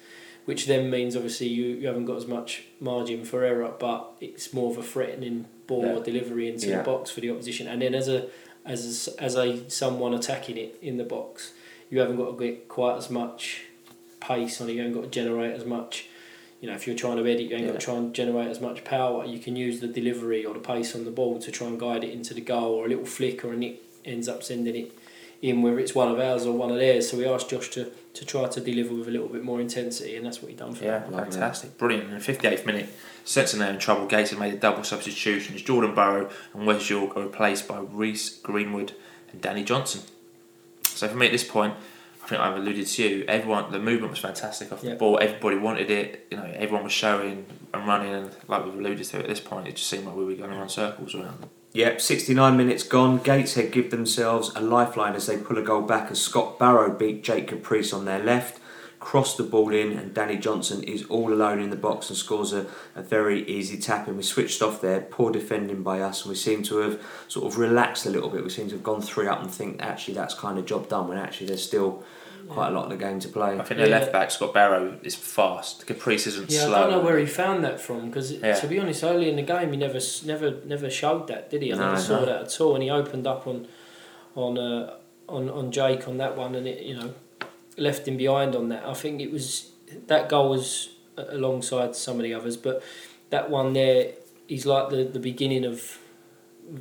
which then means obviously you, you haven't got as much margin for error, but it's more of a threatening ball Yeah. delivery into Yeah. the box for the opposition. And then as a as a, as a someone attacking it in the box, you haven't got to get quite as much pace on it. You haven't got to generate as much. You know, if you're trying to edit, you ain't got Yeah. to try and generate as much power. You can use the delivery or the pace on the ball to try and guide it into the goal, or a little flick, or a nick ends up sending it in, whether it's one of ours or one of theirs. So we asked Josh to, to try to deliver with a little bit more intensity, and that's what he done for Yeah, them. Fantastic. Brilliant. In the 58th minute, Sensen in trouble. Gates had made a double substitution. Jordan Burrow and Wes York are replaced by Reese Greenwood and Danny Johnson. So for me at this point, I think I've alluded to you. Everyone, the movement was fantastic off the ball. Everybody wanted it. You know, everyone was showing and running, and like we've alluded to at this point, it just seemed like we were going around circles around them. Yep, 69 minutes gone. Gateshead give themselves a lifeline as they pull a goal back as Scott Barrow beat Jake Caprice on their left, crossed the ball in, and Danny Johnson is all alone in the box and scores a, a very easy tap in. We switched off there, poor defending by us, and we seem to have sort of relaxed a little bit. We seem to have gone three up and think actually that's kind of job done when actually there's still quite a lot of the game to play. I think the Yeah. left back Scott Barrow is fast. Caprice isn't Yeah, slow. I don't know where he found that from because Yeah. to be honest, early in the game he never never never showed that, did he? I No, never saw that at all, and he opened up on on uh, on on Jake on that one, and it you know left him behind on that. I think it was that goal was uh, alongside some of the others, but that one there is like the, the beginning of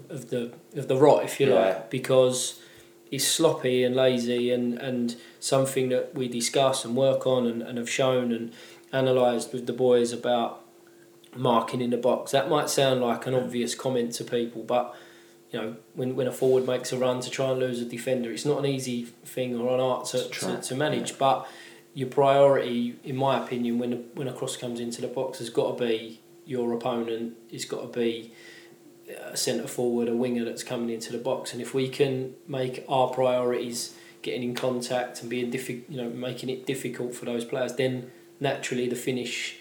of the of the rot, if you Yeah. like, because he's sloppy and lazy and, and something that we discuss and work on and, and have shown and analysed with the boys about marking in the box. That might sound like an obvious comment to people, but you know, when, when a forward makes a run to try and lose a defender, it's not an easy thing or an art to, To to, manage. But your priority, in my opinion, when a, when a cross comes into the box, has got to be your opponent. It's got to be a centre forward, a winger that's coming into the box. And if we can make our priorities getting in contact and being diffi- you know, making it difficult for those players, then naturally the finish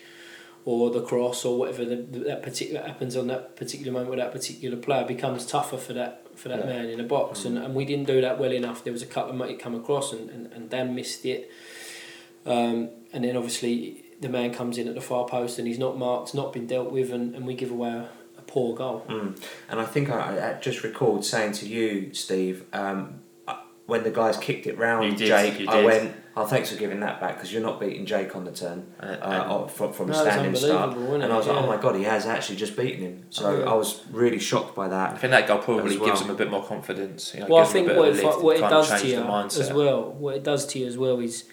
or the cross or whatever the, that particular happens on that particular moment with that particular player becomes tougher for that for that Yeah. man in the box. And, and we didn't do that well enough. There was a couple of might come across and, and, and Dan missed it. Um, and then obviously the man comes in at the far post and he's not marked, not been dealt with, and, and we give away a, a poor goal. Mm. And I think I, I just recalled saying to you, Steve, um, uh, when the guys kicked it round You did, Jake, you I went, "Oh, thanks for giving that back because you're not beating Jake on the turn And- uh, from from a standing start." unbelievable, wasn't And? I was like, "Oh my god, he has actually just beaten him." So Yeah. I was really shocked by that. I think that goal probably well. gives him a bit more confidence. You know, well, I think what of it, what it and kind of does to you as well, what it does to you as well is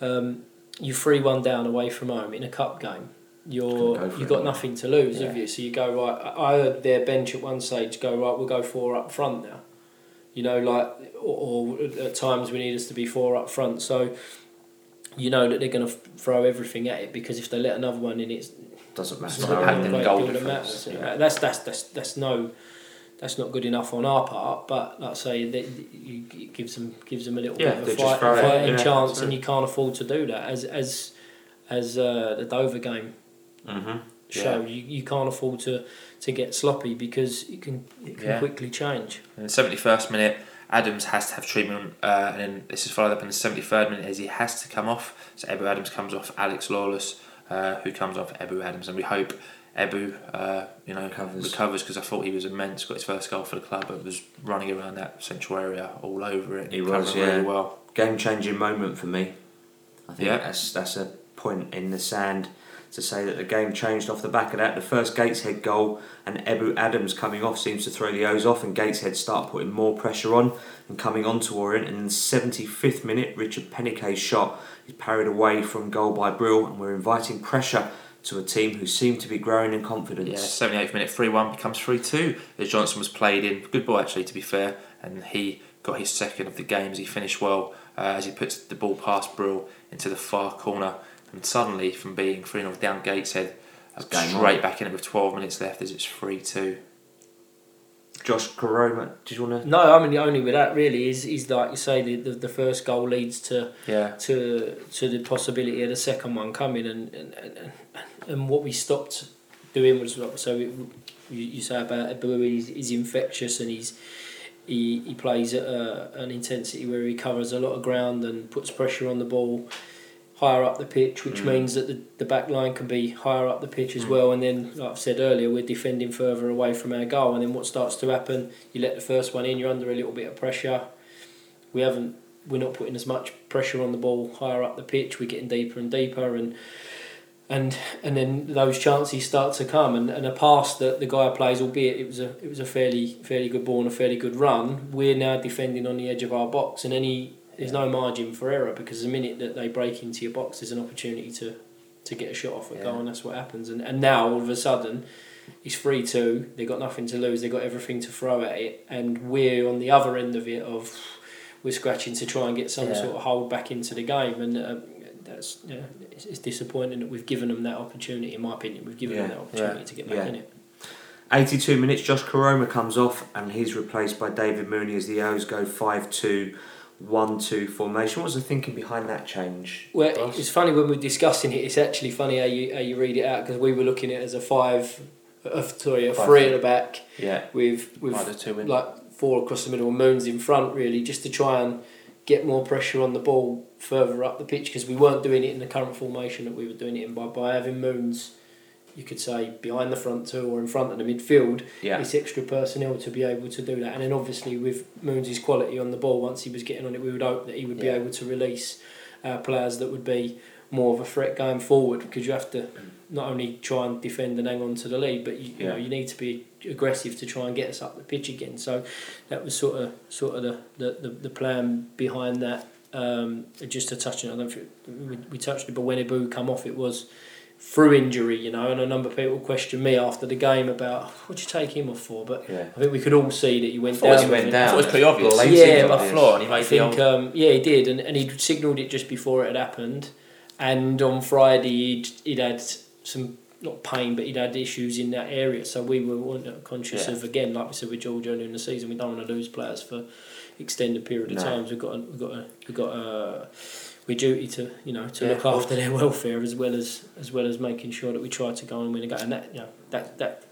um, you three one down away from home in a cup game. You're, go you've it. got nothing to lose, have you? So you go right. I I heard their bench at one stage go right. We'll go four up front now. You know, like or, or at times we need us to be four up front. So you know that they're going to throw everything at it because if they let another one in, it's Doesn't it's matter. not impacting really a the great goal deal difference, yeah. That's that's that's that's no. That's not good enough on our part, but like I say, that you, it gives them gives them a little Yeah, bit they of a just fight, throw it, fighting yeah, chance, that's and you can't afford to do that. As as as uh, the Dover game Mm-hmm. Showed, you, you can't afford to, to get sloppy because it can it can Yeah. quickly change. In the seventy first minute, Adams has to have treatment, uh, and then this is followed up in the seventy third minute as he has to come off. So Ebou Adams comes off Alex Lawless, uh, who comes off Ebou Adams, and we hope Ebou, uh, you know, Recovers. recovers because I thought he was immense. Got his first goal for the club, but was running around that central area all over it. He covering was, really yeah. well. Game changing moment for me. I think Yeah. that's that's a point in the sand to say that the game changed off the back of that. The first Gateshead goal and Ebou Adams coming off seems to throw the O's off, and Gateshead start putting more pressure on and coming on to Orient. And in the 75th minute, Richard Peniket's shot is parried away from goal by Brill, and we're inviting pressure to a team who seem to be growing in confidence. Yeah, 78th minute, 3 1 becomes 3 2 as Johnson was played in. Good ball, actually, to be fair. And he got his second of the game as he finished well uh, as he puts the ball past Brill into the far corner. And suddenly, from being 3 0 down Gateshead, It's game straight on. back in it with 12 minutes left as it's 3 2. Josh Koroma, did you want to? No, I mean the only with that really is is like you say the, the, the first goal leads to Yeah. to to the possibility of the second one coming and and, and, and what we stopped doing was so it, you, you say about Abu he's, he's infectious and he's he, he plays at a, an intensity where he covers a lot of ground and puts pressure on the ball higher up the pitch which Mm. means that the, the back line can be higher up the pitch as Mm. well and then like I've said earlier we're defending further away from our goal and then what starts to happen you let the first one in you're under a little bit of pressure we haven't we're not putting as much pressure on the ball higher up the pitch. We're getting deeper and deeper, and and and then those chances start to come. And, and a pass that the guy plays, albeit it was a it was a fairly fairly good ball and a fairly good run. We're now defending on the edge of our box, and any there's no margin for error because the minute that they break into your box, there's an opportunity to to get a shot off a Yeah. goal, and that's what happens. And and now all of a sudden. It's three two. They've got nothing to lose. They've got everything to throw at it, and we're on the other end of it. Of we're scratching to try and get some Yeah. sort of hold back into the game, and uh, that's yeah, it's, it's disappointing that we've given them that opportunity. In my opinion, we've given them that opportunity Yeah. to get back Yeah. in it. 82 minutes, Josh Koroma comes off and he's replaced by David Mooney as the O's go 5 2 1 2 formation. What was the thinking behind that change? Well, Ross? it's funny when we're discussing it. It's actually funny how you how you read it out because we were looking at it as a five, uh, sorry, a Five. three at the back Yeah. with with two in. like four across the middle Moons in front really just to try and get more pressure on the ball further up the pitch because we weren't doing it in the current formation that we were doing it in by by having Moons you could say behind the front two or in front of the midfield Yeah. it's extra personnel to be able to do that. And then obviously with Moons' quality on the ball once he was getting on it we would hope that he would be able to release uh, players that would be more of a threat going forward because you have to not only try and defend and hang on to the lead but you, you know you need to be aggressive to try and get us up the pitch again. So that was sort of sort of the, the, the, the plan behind that. Um, just to touch on it I don't think we, we touched it but when Ibu come off it was through injury you know and a number of people questioned me after the game about what'd you take him off for but Yeah. I think we could all see that he went down he went it. down. I thought it was pretty obvious. Blatant Yeah, on the obvious. floor and he I made the think, old. um, yeah, he did, and, and he signalled it just before it had happened. And on Friday, he'd, he'd had some, not pain, but he'd had issues in that area. So we were weren't conscious Yeah. of, again, like we said with George earlier in the season, we don't want to lose players for extended period of No. times. We've got, a, we've got, a, we've got a, we duty to, you know, to Yeah, look after their welfare as well as as well as making sure that we try to go and win a game. And that, you know, that that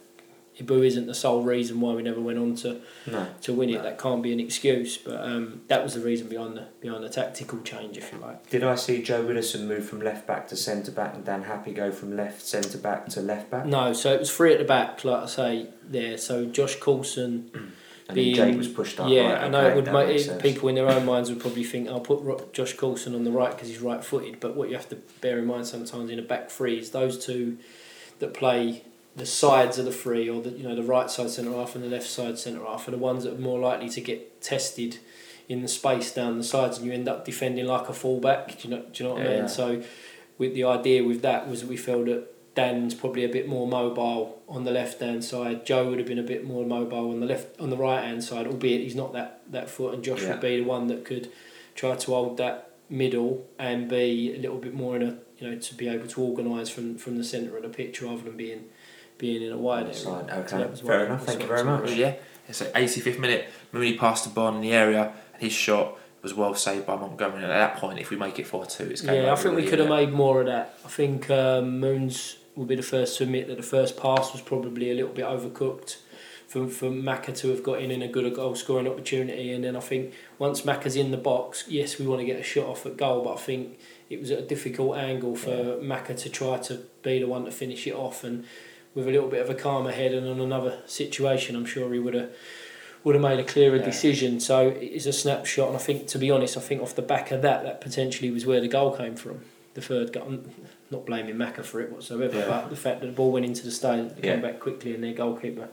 Ebou isn't the sole reason why we never went on to No. to win it. That can't be an excuse, but um, that was the reason behind the behind the tactical change, if you like. Did I see Joe Widdowson move from left back to centre back and Dan Happe go from left centre back to left back? No, so it was three at the back, like I say there. So Josh Coulson, And being- was pushed up. yeah, right, I know okay, it would make it, people in their own minds would probably think I'll put Josh Coulson on the right because he's right-footed. But what you have to bear in mind sometimes in a back three is those two that play the sides of the three, or the you know the right side centre half and the left side centre half, are the ones that are more likely to get tested in the space down the sides, and you end up defending like a fullback. Do you know? Do you know what I Yeah. mean? So, with the idea with that was that we felt that Dan's probably a bit more mobile on the left hand side. Joe would have been a bit more mobile on the left on the right hand side, albeit he's not that, that foot. And Josh Yeah. would be the one that could try to hold that middle and be a little bit more in a you know to be able to organise from from the centre of the pitch rather than being being in a wide area. Side, okay. was Fair enough, thank you very much. Yeah, it's like 85th minute. Mooney passed the ball in the area, and his shot was well saved by Montgomery. And at that point, if we make it 4 2, it's game Yeah, I think we could have made more of that. I think um, Moons will be the first to admit that the first pass was probably a little bit overcooked for, for Macca to have got in in a good goal scoring opportunity. And then I think once Macca's in the box, yes, we want to get a shot off at goal, but I think it was at a difficult angle for Macca to try to be the one to finish it off. And with a little bit of a calmer head and on another situation, I'm sure he would have would have made a clearer Yeah. decision. So it's a snapshot, and I think, to be honest, I think off the back of that, that potentially was where the goal came from. The third goal. Not blaming Macca for it whatsoever, Yeah. but the fact that the ball went into the stadium, Yeah. came back quickly, and their goalkeeper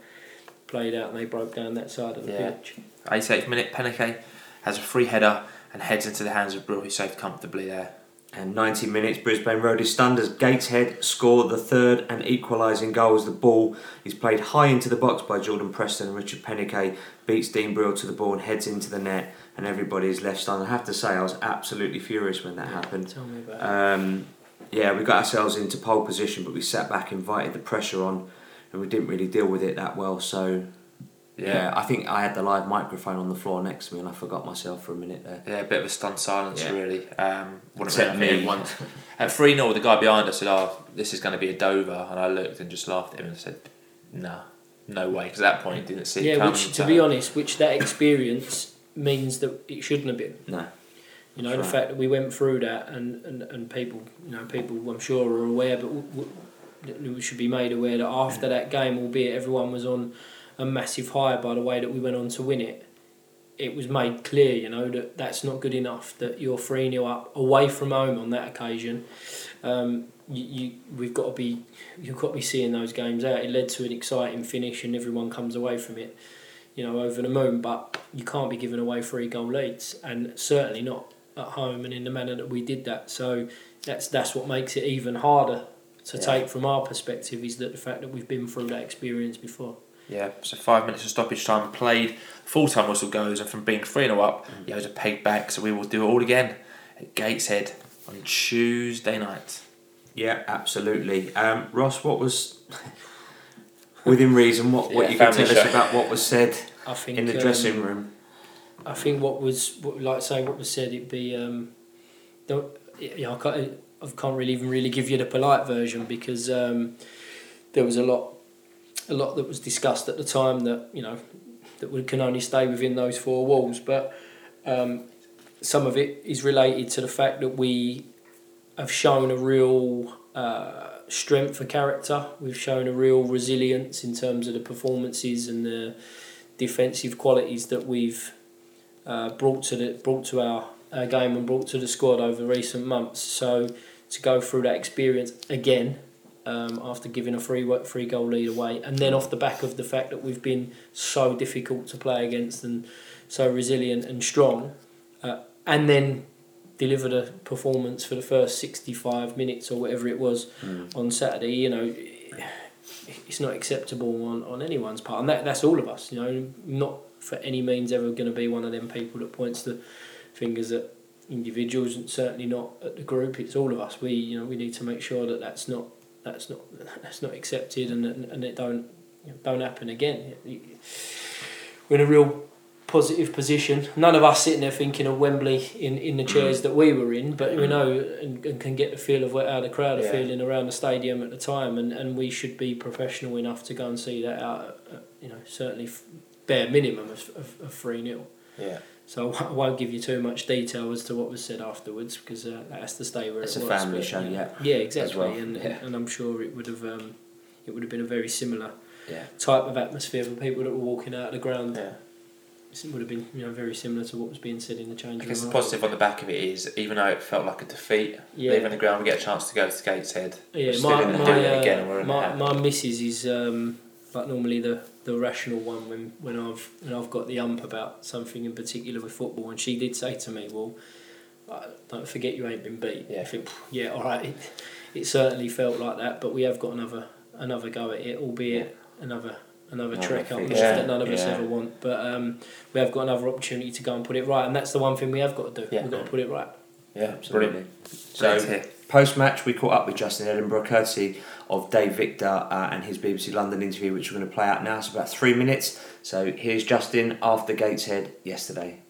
played out, and they broke down that side of the Yeah. pitch. 88th minute, Peniket has a free header and heads into the hands of Brill, who saved comfortably there. And 90 minutes, Brisbane Road is stunned as Gateshead score the third and equalising goal as the ball is played high into the box by Jordan Preston and Richard Peniket beats Dean Brill to the ball and heads into the net and everybody is left stunned. I have to say I was absolutely furious when that happened. Tell me about it. Um, Yeah, we got ourselves into pole position but we sat back, invited the pressure on and we didn't really deal with it that well so yeah, I think I had the live microphone on the floor next to me and I forgot myself for a minute there. Yeah, a bit of a stunned silence, Yeah. really. Um, wouldn't Except really- I think me. everyone- At 3 0, the guy behind us said, Oh, this is going to be a Dover. And I looked and just laughed at him and said, Nah, no way. Because at that point, didn't see it yeah, which, to so- be honest, which that experience means that it shouldn't have been. No. You know, That's the right. fact that we went through that, and, and, and people, you know, people I'm sure are aware, but w- w- we should be made aware that after that game, albeit everyone was on a massive high by the way that we went on to win it, it was made clear, you know, that that's not good enough. That you're three 0 up away from home on that occasion. Um, you, you we've got to be you've got to be seeing those games out. It led to an exciting finish, and everyone comes away from it, you know, over the moon. But you can't be giving away three goal leads, and certainly not at home and in the manner that we did that. So that's that's what makes it even harder to Yeah. take from our perspective is that the fact that we've been through that experience before. Yeah, so five minutes of stoppage time played. Full time whistle goes, and from being 3 0 up, he owes a peg back. So we will do it all again at Gateshead on Tuesday night. Yeah, absolutely. Um, Ross, what was within reason? What what Yeah, you can family tell us about what was said I think in the um, dressing room? I think what was like say what was said it'd be um, you know I can't, I can't really even really give you the polite version because um, there was a lot a lot that was discussed at the time that you know that we can only stay within those four walls. But um, some of it is related to the fact that we have shown a real uh, strength for character. We've shown a real resilience in terms of the performances and the defensive qualities that we've uh, brought to the brought to our, our game and brought to the squad over recent months. So to go through that experience again um, after giving a free free goal lead away, and then off the back of the fact that we've been so difficult to play against and so resilient and strong, uh, and then delivered a performance for the first 65 minutes or whatever it was on Saturday, you know, it's not acceptable on, on anyone's part. And that, that's all of us, you know, not for any means ever going to be one of them people that points the fingers at individuals and certainly not at the group. It's all of us. We, you know, we need to make sure that that's not, that's not, that's not accepted and, and, it don't, you know, don't happen again. We're in a real positive position. None of us sitting there thinking of Wembley in, in the chairs that we were in, but we know and, and can get the feel of what, how the crowd are Yeah. feeling around the stadium at the time, and, and we should be professional enough to go and see that out. At, you know, certainly bare minimum of, of, of three 0 Yeah. So I won't give you too much detail as to what was said afterwards because uh, that has to stay where It's it a was. family but, show, yeah, Yeah, exactly, well, and yeah. and I'm sure it would have um, it would have been a very similar Yeah. type of atmosphere for people that were walking out of the ground. Yeah. It would have been you know very similar to what was being said in the change I guess the positive on the back of it is, even though it felt like a defeat, Yeah. leaving the ground, we get a chance to go to Gateshead. Yeah, my, my, uh, again and we're in my, the my missus is um, like normally the, the rational one when, when I've when I've got the ump about something in particular with football, and she did say to me, "Well, uh, don't forget you ain't been beat. Yeah. You think, yeah, all right. It, it certainly felt like that, but we have got another another go at it, albeit another another Another trick up which Yeah, that none of us yeah. ever want. But um, we have got another opportunity to go and put it right, and that's the one thing we have got to do. Yeah. We've got to put it right. Yeah, Absolutely. brilliant. So, Great to hear. Post match, we caught up with Justin Edinburgh, courtesy of Dave Victor uh, and his BBC London interview, which we're going to play out now. It's about three minutes. So, here's Justin after Gateshead yesterday.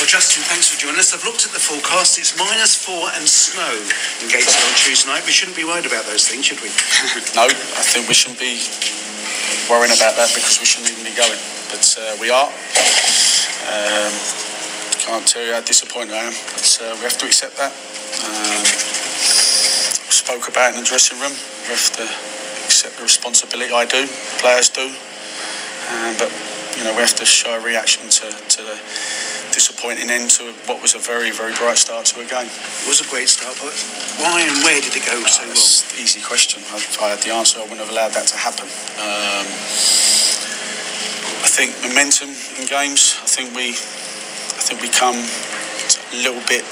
Well, Justin, thanks for joining us. I've looked at the forecast. It's minus four and snow in Gateshead on Tuesday night. We shouldn't be worried about those things, should we? no, I think we shouldn't be worrying about that because we shouldn't even be going. But uh, we are. Um, can't tell you how disappointed I am, but uh, we have to accept that. Um, spoke about in the dressing room. We have to accept the responsibility. I do, players do. Um, but you know, we have to show a reaction to, to the disappointing end to what was a very, very bright start to a game. It was a great start, but why and where did it go so wrong? Easy question. If I had the answer, I wouldn't have allowed that to happen. Um, I think momentum in games. I think we, I think we come a little bit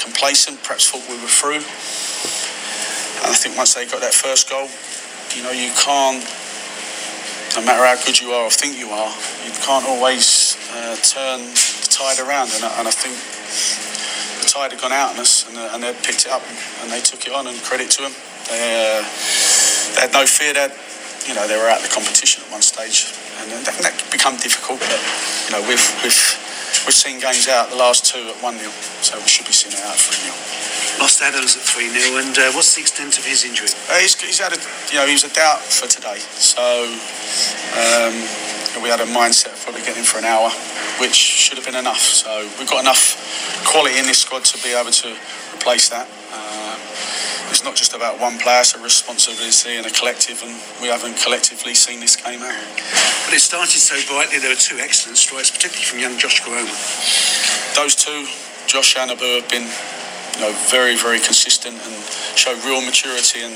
complacent. Perhaps thought we were through. And I think once they got that first goal, you know, you can't. No matter how good you are or think you are, you can't always uh, turn the tide around. And I, and I think the tide had gone out on us, and, uh, and they picked it up and they took it on. And credit to them, they, uh, they had no fear. That you know they were out of the competition at one stage, and that, that become difficult. But you know we've we've we've seen games out the last two at one 0 so we should be seeing it out three 0 Lost Adams at 3 0, and uh, what's the extent of his injury? Uh, he's, he's had a, you know, he was a doubt for today. So um, we had a mindset of probably getting him for an hour, which should have been enough. So we've got enough quality in this squad to be able to replace that. Uh, it's not just about one player, it's a responsibility and a collective, and we haven't collectively seen this game out. But it started so brightly. There were two excellent strikes, particularly from young Josh Koroma. Those two, Josh and Ebou, have been you know, very, very consistent and show real maturity. And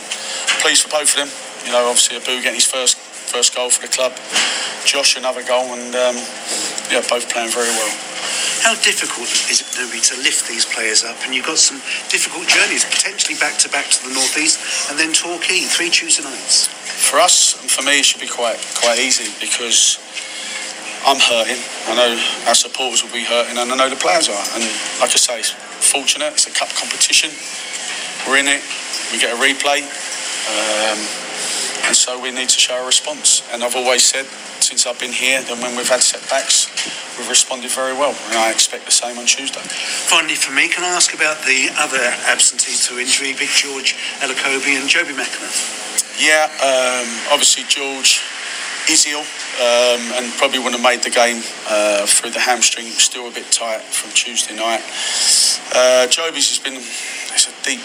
pleased for both of them. You know, obviously Ebou getting his first first goal for the club, Josh another goal, and um, yeah, both playing very well. How difficult is it going to be to lift these players up? And you've got some difficult journeys, potentially back to back to the northeast, and then Torquay, three Tuesday nights. For us and for me, it should be quite quite easy because I'm hurting. I know our supporters will be hurting, and I know the players are. And like I say, it's fortunate. It's a cup competition. We're in it. We get a replay, um, and so we need to show a response. And I've always said since I've been here that when we've had setbacks, we've responded very well, and I expect the same on Tuesday. Finally, for me, can I ask about the other absentees to injury, Big George Elokobi and Jobi McAnuff? Yeah, um, obviously George is ill um, and probably wouldn't have made the game uh, through the hamstring. Still a bit tight from Tuesday night. Uh, Jobi's has been it's a deep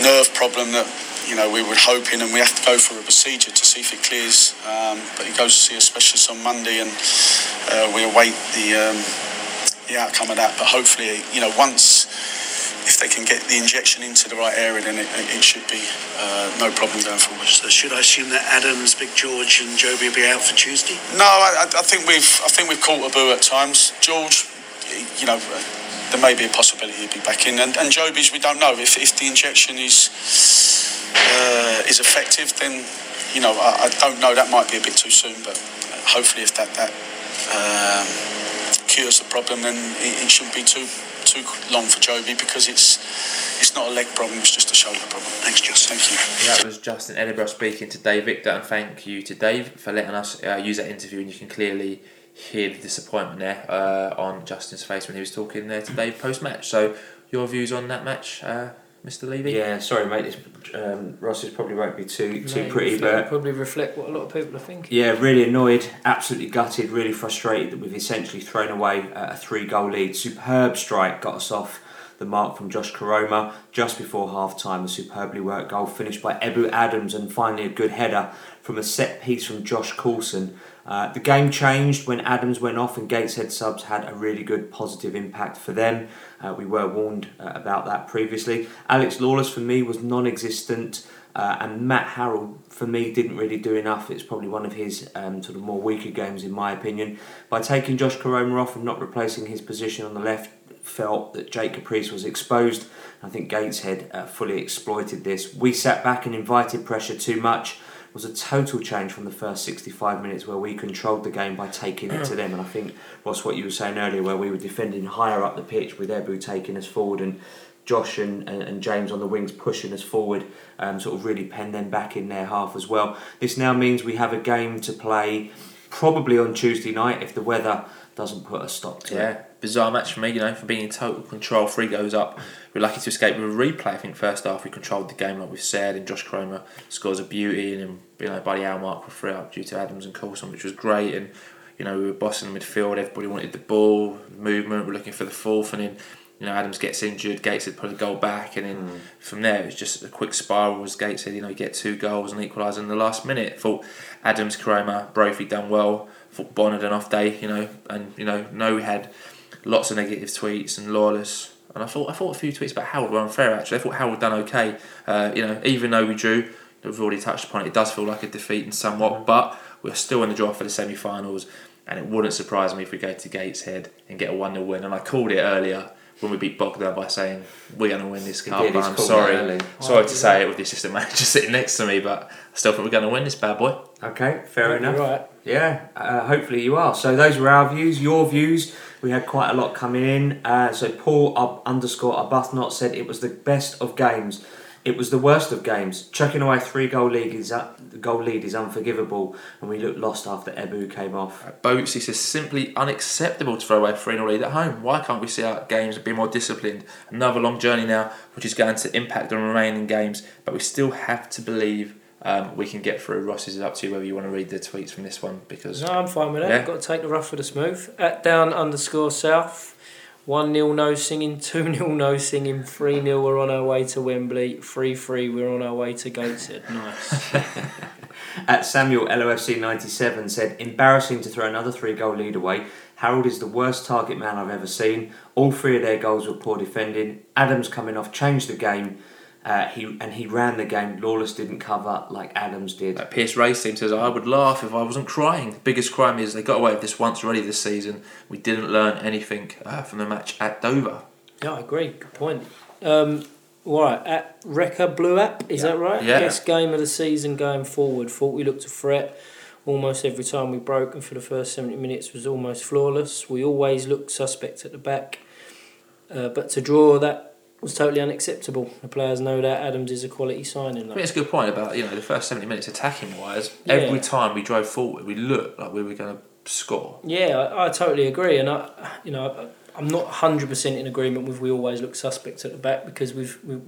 nerve problem that you know we were hoping, and we have to go for a procedure to see if it clears. Um, but he goes to see a specialist on Monday, and uh, we await the um, the outcome of that. But hopefully, you know, once if they can get the injection into the right area, then it, it should be uh, no problem going forward. So should I assume that Adams, Big George, and Jobi will be out for Tuesday? No, I, I think we've I think we've caught Ebou at times. George, you know, there may be a possibility he'll be back in, and, and Jobi's we don't know if, if the injection is uh, is effective. Then you know I, I don't know. That might be a bit too soon, but hopefully if that that um, cures the problem, then it, it shouldn't be too too long for Jobi because it's it's not a leg problem. It's just a shoulder problem. Thanks, Justin. Thank you. That was Justin Edinburgh speaking to Dave Victor, and thank you to Dave for letting us uh, use that interview. And you can clearly hear the disappointment there uh, on Justin's face when he was talking there to Dave post match. So, your views on that match, uh, Mr. Levy? Yeah, sorry, mate. This, um, Ross's probably won't be too too May pretty, but probably reflect what a lot of people are thinking. Yeah, really annoyed, absolutely gutted, really frustrated that we've essentially thrown away a three goal lead. Superb strike got us off the mark from Josh Koroma just before half time. A superbly worked goal finished by Ebou Adams and finally a good header from a set piece from Josh Coulson. Uh, the game changed when Adams went off and Gateshead subs had a really good positive impact for them. Uh, we were warned uh, about that previously. Alex Lawless for me was non existent. Uh, and Matt Harrold, for me, didn't really do enough. It's probably one of his um, sort of more weaker games, in my opinion. By taking Josh Koroma off and not replacing his position on the left, felt that Jake Caprice was exposed. I think Gateshead uh, fully exploited this. We sat back and invited pressure too much. Was a total change from the first 65 minutes where we controlled the game by taking it to them. And I think, Ross, what you were saying earlier, where we were defending higher up the pitch with Ebou taking us forward and Josh and, and, and James on the wings pushing us forward, um, sort of really pen them back in their half as well. This now means we have a game to play probably on Tuesday night if the weather doesn't put a stop to Yeah, it. Bizarre match for me, you know, for being in total control. Three goes up. We're lucky to escape with a replay. I think first half we controlled the game, like we've said, and Josh Koroma scores a beauty, and then, you know, by the hour mark we're free up due to Adams and Coulson, which was great. And, you know, we were bossing the midfield, everybody wanted the ball, movement, we're looking for the fourth, and then, you know, Adams gets injured, Gates had put a goal back, and then hmm. from there it was just a quick spiral as Gates said, you know, get two goals and equalise in the last minute. Thought Adams, Koroma, Brophy done well. Thought Bonne had an off day, you know, and you know, no, we had lots of negative tweets and lawless. And I thought I thought a few tweets about Howard were unfair actually. I thought Howard done okay. Uh, you know, even though we drew, we've already touched upon it, it does feel like a defeat in somewhat, but we're still in the draw for the semi finals and it wouldn't surprise me if we go to Gateshead and get a 1 0 win. And I called it earlier when we beat Bogdan by saying we're going to win this cup. but I'm sorry, early. sorry to say it with the assistant manager sitting next to me, but I still think we're going to win this bad boy. Okay, fair You're enough. Right. Yeah, uh, hopefully you are. So those were our views, your views. We had quite a lot coming in. Uh, so Paul up underscore Arbuthnot said it was the best of games. It was the worst of games. Chucking away three goal lead is uh, goal lead is unforgivable, and we looked lost after Ebou came off. Boats, he says, simply unacceptable to throw away 3 0 lead at home. Why can't we see our games and be more disciplined? Another long journey now, which is going to impact on remaining games, but we still have to believe um, we can get through. Ross is up to you whether you want to read the tweets from this one because No, I'm fine with that. Yeah. Got to take the rough with the smooth. At down underscore south. 1 0 no singing, 2 0 no singing, 3 0 we're on our way to Wembley, 3 3 we're on our way to Gateshead. Nice. At Samuel LOFC 97 said, embarrassing to throw another three goal lead away. Harrold is the worst target man I've ever seen. All three of their goals were poor defending. Adams coming off changed the game. Uh, he and he ran the game. Lawless didn't cover like Adams did. Like Pierce Racing says, I would laugh if I wasn't crying. The biggest crime is they got away with this once already this season. We didn't learn anything uh, from the match at Dover. yeah, I agree. Good point. Um, all right, at Rekka Blue App, is that right? Yeah. Best game of the season going forward. Thought we looked a threat almost every time we broke, and for the first 70 minutes was almost flawless. We always looked suspect at the back, uh, but to draw that was totally unacceptable. The players know that Adams is a quality signing. I Though. think it's a good point about you know the first seventy minutes attacking wise. Yeah. Every time we drove forward, we looked like we were going to score. Yeah, I, I totally agree, and I, you know, I- I'm not hundred percent in agreement with we always look suspect at the back because we've we,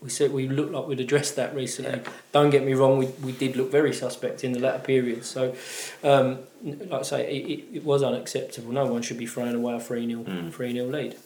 we said we looked like we'd addressed that recently. Don't get me wrong, we, we did look very suspect in the latter periods. So, um, like I say, it, it, it was unacceptable. No one should be throwing away a three 0 Mm. three 0 lead.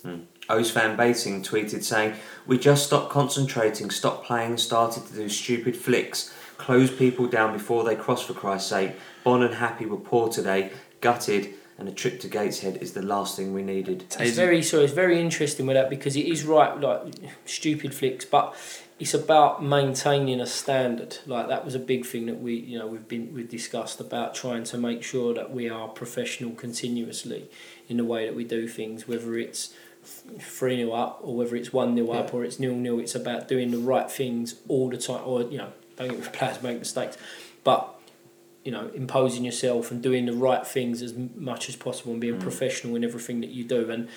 O's fan Bating tweeted saying, We just stopped concentrating, stopped playing, started to do stupid flicks, close people down before they cross for Christ's sake. Bonne and Happe were poor today, gutted, and a trip to Gateshead is the last thing we needed. It's very so it's very interesting with that because it is right like stupid flicks, but it's about maintaining a standard. Like that was a big thing that we you know we've been we've discussed about trying to make sure that we are professional continuously in the way that we do things, whether it's three 0 up or whether it's one 0 up Yeah. or it's nil nil. It's about doing the right things all the time. Or you know, don't get me players make mistakes, but you know, imposing yourself and doing the right things as much as possible and being mm. professional in everything that you do. And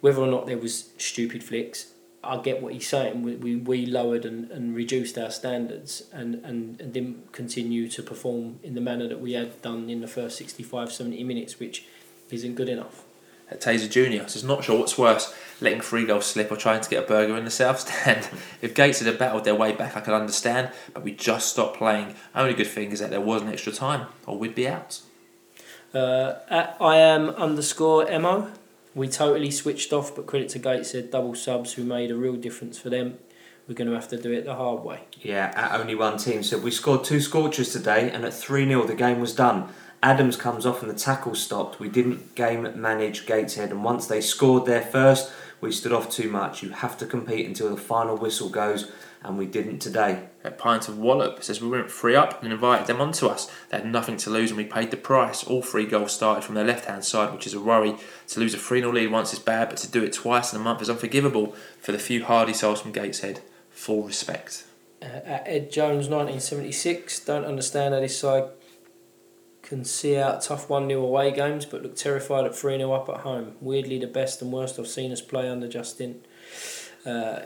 whether or not there was stupid flicks, I get what he's saying. We, we, we lowered and, and reduced our standards and, and, and didn't continue to perform in the manner that we had done in the first 65, 70 minutes, which isn't good enough. At Taser Junior says, not sure what's worse, letting three goals slip or trying to get a burger in the south stand. if Gates had battled their way back, I could understand, but we just stopped playing. Only good thing is that there was an extra time, or we'd be out. Uh, at I am underscore mo, we totally switched off, but credit to Gateshead double subs who made a real difference for them. We're going to have to do it the hard way. Yeah, at only one team So We scored two scorchers today, and at 3 0 the game was done. Adams comes off and the tackle stopped. We didn't game manage Gateshead, and once they scored their first, we stood off too much. You have to compete until the final whistle goes, and we didn't today. A pint of Wallop says we went three up and invited them onto us. They had nothing to lose and we paid the price. All three goals started from their left hand side, which is a worry. To lose a 3 0 lead once is bad, but to do it twice in a month is unforgivable for the few hardy souls from Gateshead. Full respect. Uh, at Ed Jones, 1976. Don't understand how this side can see out tough 1 0 away games, but look terrified at 3 0 up at home. Weirdly, the best and worst I've seen us play under Justin. Uh,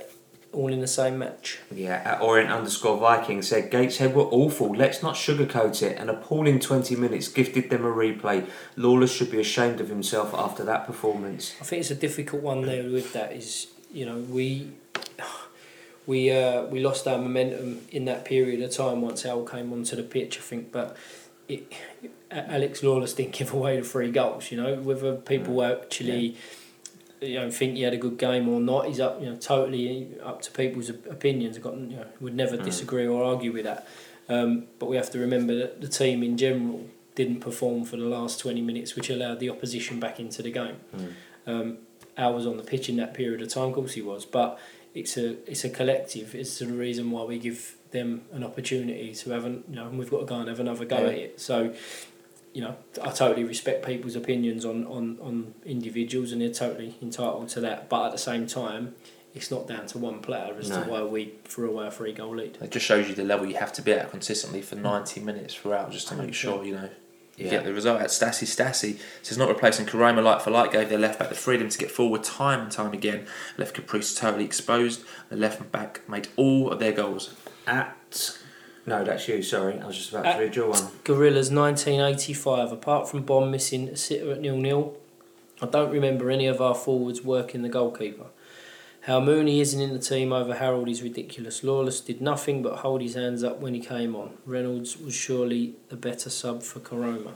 all in the same match. Yeah, at Orient underscore Viking said Gateshead were awful. Let's not sugarcoat it. An appalling 20 minutes gifted them a replay. Lawless should be ashamed of himself after that performance. I think it's a difficult one there with that. Is you know we we uh, we lost our momentum in that period of time once Al came onto the pitch. I think, but it, Alex Lawless didn't give away the three goals. You know, whether people actually. You know, think he had a good game or not he's up. You know, totally up to people's opinions. I've got you know, would never disagree or argue with that. Um, but we have to remember that the team in general didn't perform for the last twenty minutes, which allowed the opposition back into the game. Um, Al was on the pitch in that period of time, of course he was, but it's a it's a collective. It's the reason why we give them an opportunity to have an, you know, and we've got to go and have another go Yeah. at it. So, you know, I totally respect people's opinions on, on, on individuals, and they're totally entitled to that. But at the same time, it's not down to one player as No. to why we threw away a three goal lead. It just shows you the level you have to be at consistently for hmm. 90 minutes throughout just to make sure, you know, you Yeah. get the result. At Stassi Stassi says not replacing Koroma like for like gave their left back the freedom to get forward time and time again. Left Caprice totally exposed. The left back made all of their goals. At. No, that's you, sorry. I was just about to read your one. Gorillas 1985, apart from Bond missing a sitter at nil nil, I don't remember any of our forwards working the goalkeeper. How Mooney isn't in the team over Harrold is ridiculous. Lawless did nothing but hold his hands up when he came on. Reynolds was surely the better sub for Koroma.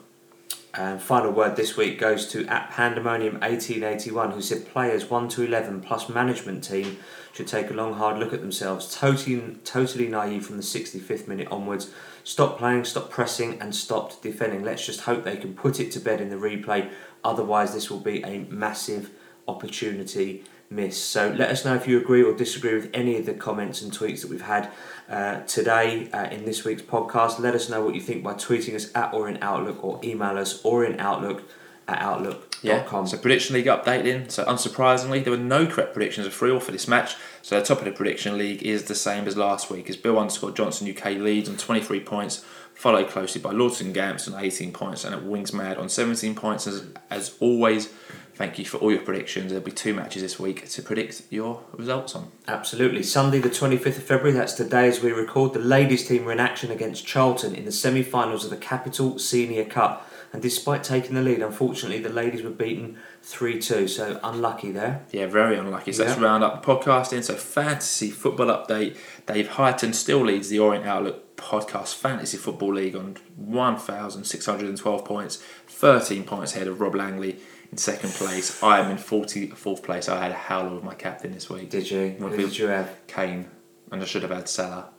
And final word this week goes to at Pandemonium 1881, who said players 1 to 11 plus management team should take a long hard look at themselves. Totally, totally naive from the 65th minute onwards. Stop playing, stop pressing, and stopped defending. Let's just hope they can put it to bed in the replay. Otherwise, this will be a massive opportunity miss. So let us know if you agree or disagree with any of the comments and tweets that we've had uh, today uh, in this week's podcast. Let us know what you think by tweeting us at Orient Outlook or email us or in Outlook at outlook.com. So prediction league update updating. So unsurprisingly, there were no correct predictions of three or for this match. So the top of the prediction league is the same as last week. As Bill underscore Johnson UK leads on 23 points, followed closely by Lawton Gamps on 18 points, and at Wings Mad on 17 points. As, as always, thank you for all your predictions. There'll be two matches this week to predict your results on. Absolutely. Sunday, the 25th of February, that's today as we record. The ladies' team were in action against Charlton in the semi finals of the Capital Senior Cup. And despite taking the lead, unfortunately, the ladies were beaten 3 2. So unlucky there. Yeah, very unlucky. So let's round up the podcasting. So fantasy football update. Dave Hyton still leads the Orient Outlook podcast fantasy football league on 1,612 points, 13 points ahead of Rob Langley in second place. I am in 44th place. I had a howler with my captain this week. Did you? What Who did- you have? Kane, and I should have had Salah.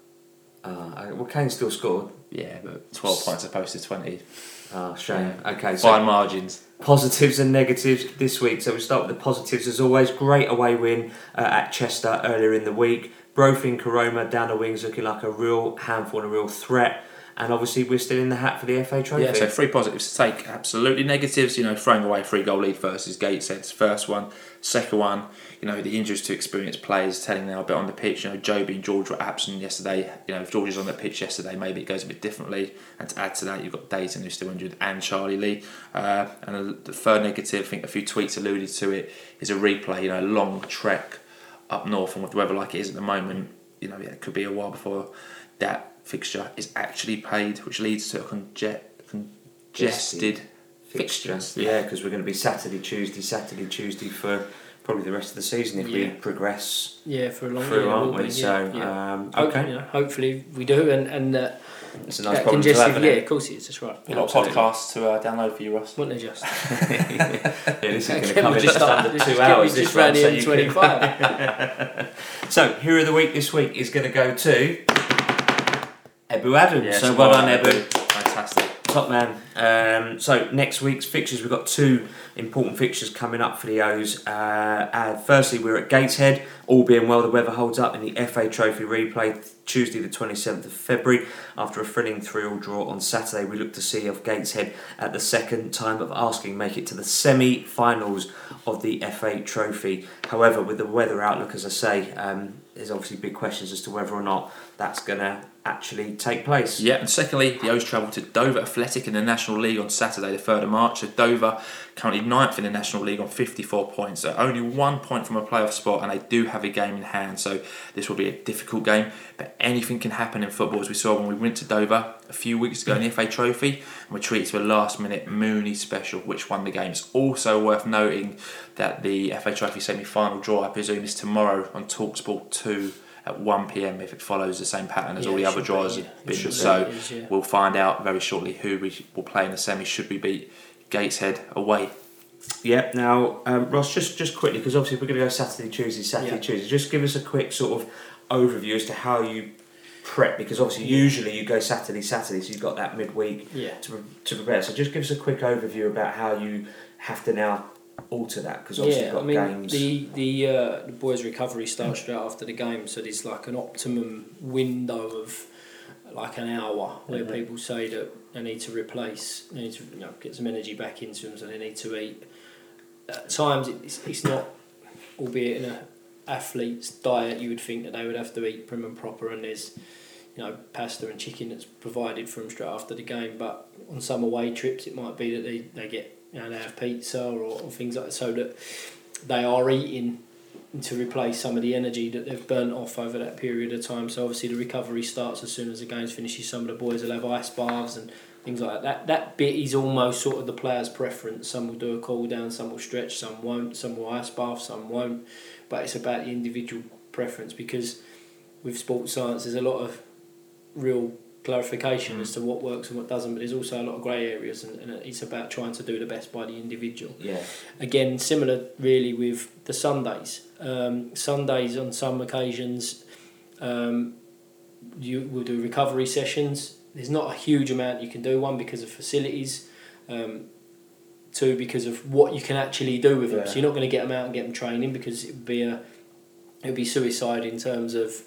Uh, well, Kane still scored. Yeah, but 12 points opposed to 20. Ah, shame. Okay, so Fine margins. positives and negatives this week. So we start with the positives as always. Great away win uh, at Chester earlier in the week. Brophy and Koroma down the wings looking like a real handful and a real threat. And obviously we're still in the hat for the FA Trophy. Yeah, so three positives to take. Absolutely negatives, you know, throwing away three goal lead versus Gateshead's first one, second one, you know, the injuries to experienced players telling them a bit on the pitch. You know, Jobi and George were absent yesterday. You know, if George is on the pitch yesterday, maybe it goes a bit differently. And to add to that, you've got Dayton who's still injured and Charlie Lee. Uh, and the third negative, I think a few tweets alluded to it, is a replay, you know, a long trek up north and with the weather like it is at the moment, you know, it could be a while before that fixture is actually paid, which leads to a conge- congested fixture. fixture. Yeah, because we're going to be Saturday, Tuesday, Saturday, Tuesday for probably the rest of the season if we progress Yeah, for a long through, yeah, aren't we? be, So, yeah, yeah. um, Hope- okay. you know, hopefully we do, and and uh, It's a nice that problem to have, yeah, isn't of course it is. That's right. A lot of podcasts to uh, download for you, Ross. Wouldn't they just? yeah, this is going to come in just just under two get hours. just This ran so in 25. So, hero of the week this week is going to go to Ebou Adams. Yeah, so it's well well done, done, Ebou. Top man. Um, so next week's fixtures, we've got two important fixtures coming up for the O's. Uh, uh, firstly, we're at Gateshead. All being well, the weather holds up in the FA Trophy replay Tuesday, the twenty seventh of February. After a thrilling three-all draw on Saturday, we look to see if Gateshead, at the second time of asking, make it to the semi-finals of the FA Trophy. However, with the weather outlook, as I say, um, there's obviously big questions as to whether or not that's going to actually take place. Yeah, and secondly, the O's travel to Dover Athletic in the National League on Saturday, the 3rd of March. So Dover currently ninth in the National League on 54 points, so only one point from a playoff spot, and they do have a game in hand. So this will be a difficult game, but anything can happen in football, as we saw when we went to Dover a few weeks ago in the FA Trophy, and we treated to a last-minute Mooney special, which won the game. It's also worth noting that the FA Trophy semi-final draw, I presume, is tomorrow on Talksport 2 at 1 pm if it follows the same pattern as Yeah, all the other draws be, have yeah. been. It be, So yeah. we'll find out very shortly who we will play in the semi should we beat Gateshead away. Yeah. Now, um, Ross, just just quickly because obviously we're going to go Saturday, Tuesday, Saturday, Yeah. Tuesday. Just give us a quick sort of overview as to how you prep because obviously usually you go Saturday, Saturday, so you've got that midweek Yeah. to, to prepare. So just give us a quick overview about how you have to now alter that because obviously yeah, you've got I mean games. the the uh, the boys' recovery starts straight after the game, so there's like an optimum window of like an hour where Mhm. people say that they need to replace, they need to you know, get some energy back into them, so they need to eat. At times it's, it's not, albeit in a athlete's diet, you would think that they would have to eat prim and proper, and there's you know pasta and chicken that's provided for them straight after the game. But on some away trips, it might be that they, they get they have pizza or, or things like that, so that they are eating to replace some of the energy that they've burnt off over that period of time. So obviously the recovery starts as soon as the games finishes. Some of the boys will have ice baths and things like that. That that bit is almost sort of the player's preference. Some will do a cool down, some will stretch, some won't, some will ice bath, some won't. But it's about the individual preference because with sports science there's a lot of real clarification as to what works and what doesn't, but there's also a lot of grey areas and, and it's about trying to do the best by the individual yeah, again similar really with the Sundays. Um, Sundays on some occasions, um, you will do recovery sessions. There's not a huge amount you can do. One because of facilities, um, two because of what you can actually do with them. Yeah. So you're not going to get them out and get them training because it would be a it would be suicide in terms of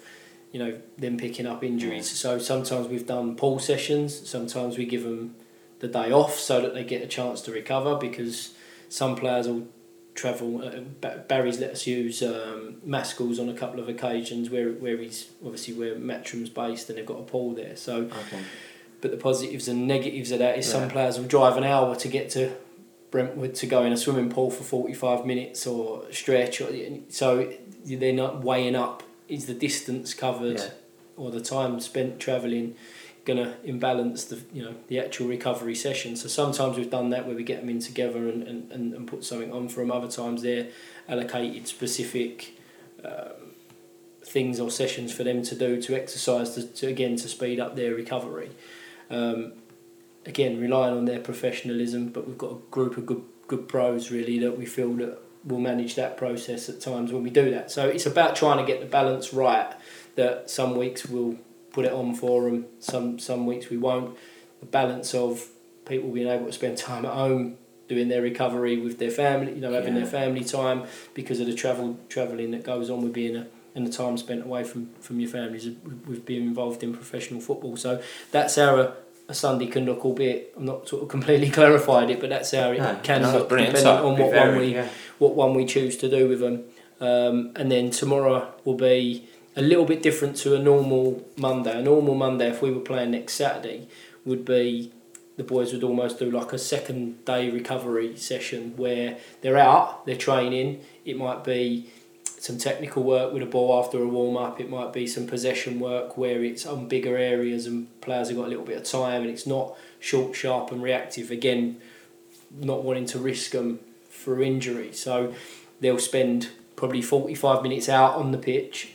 you know them picking up injuries. So sometimes we've done pull sessions. Sometimes we give them the day off so that they get a chance to recover because some players will travel. Uh, Barry's let us use um, Maskell's on a couple of occasions where where he's obviously where Matrim's based and they've got a pool there. So, okay, but the positives and negatives of that is some players will drive an hour to get to Brentwood to go in a swimming pool for forty five minutes or stretch. Or, so they're not weighing up is the distance covered Yeah. or the time spent travelling going to imbalance the you know the actual recovery session. So sometimes we've done that where we get them in together and, and, and, and put something on for them. Other times they're allocated specific um, things or sessions for them to do to exercise to, to again to speed up their recovery. Um, again, relying on their professionalism, but we've got a group of good good pros really that we feel that will manage that process at times when we do that. So it's about trying to get the balance right. That some weeks we'll put it on for them, some some weeks we won't. The balance of people being able to spend time at home doing their recovery with their family, you know, having Yeah. their family time because of the travel traveling that goes on with being a and the time spent away from, from your families with being involved in professional football. So that's how a, Sunday can look, albeit I'm not sort of completely clarified it, but that's how it No, can look depending insight. on what very, one we yeah. what one we choose to do with them. Um, and then tomorrow will be a little bit different to a normal Monday. A normal Monday, if we were playing next Saturday, would be the boys would almost do like a second day recovery session where they're out, they're training. It might be some technical work with a ball after a warm up. It might be some possession work where it's on bigger areas and players have got a little bit of time and it's not short, sharp, and reactive. Again, not wanting to risk them for injury. So they'll spend probably 45 minutes out on the pitch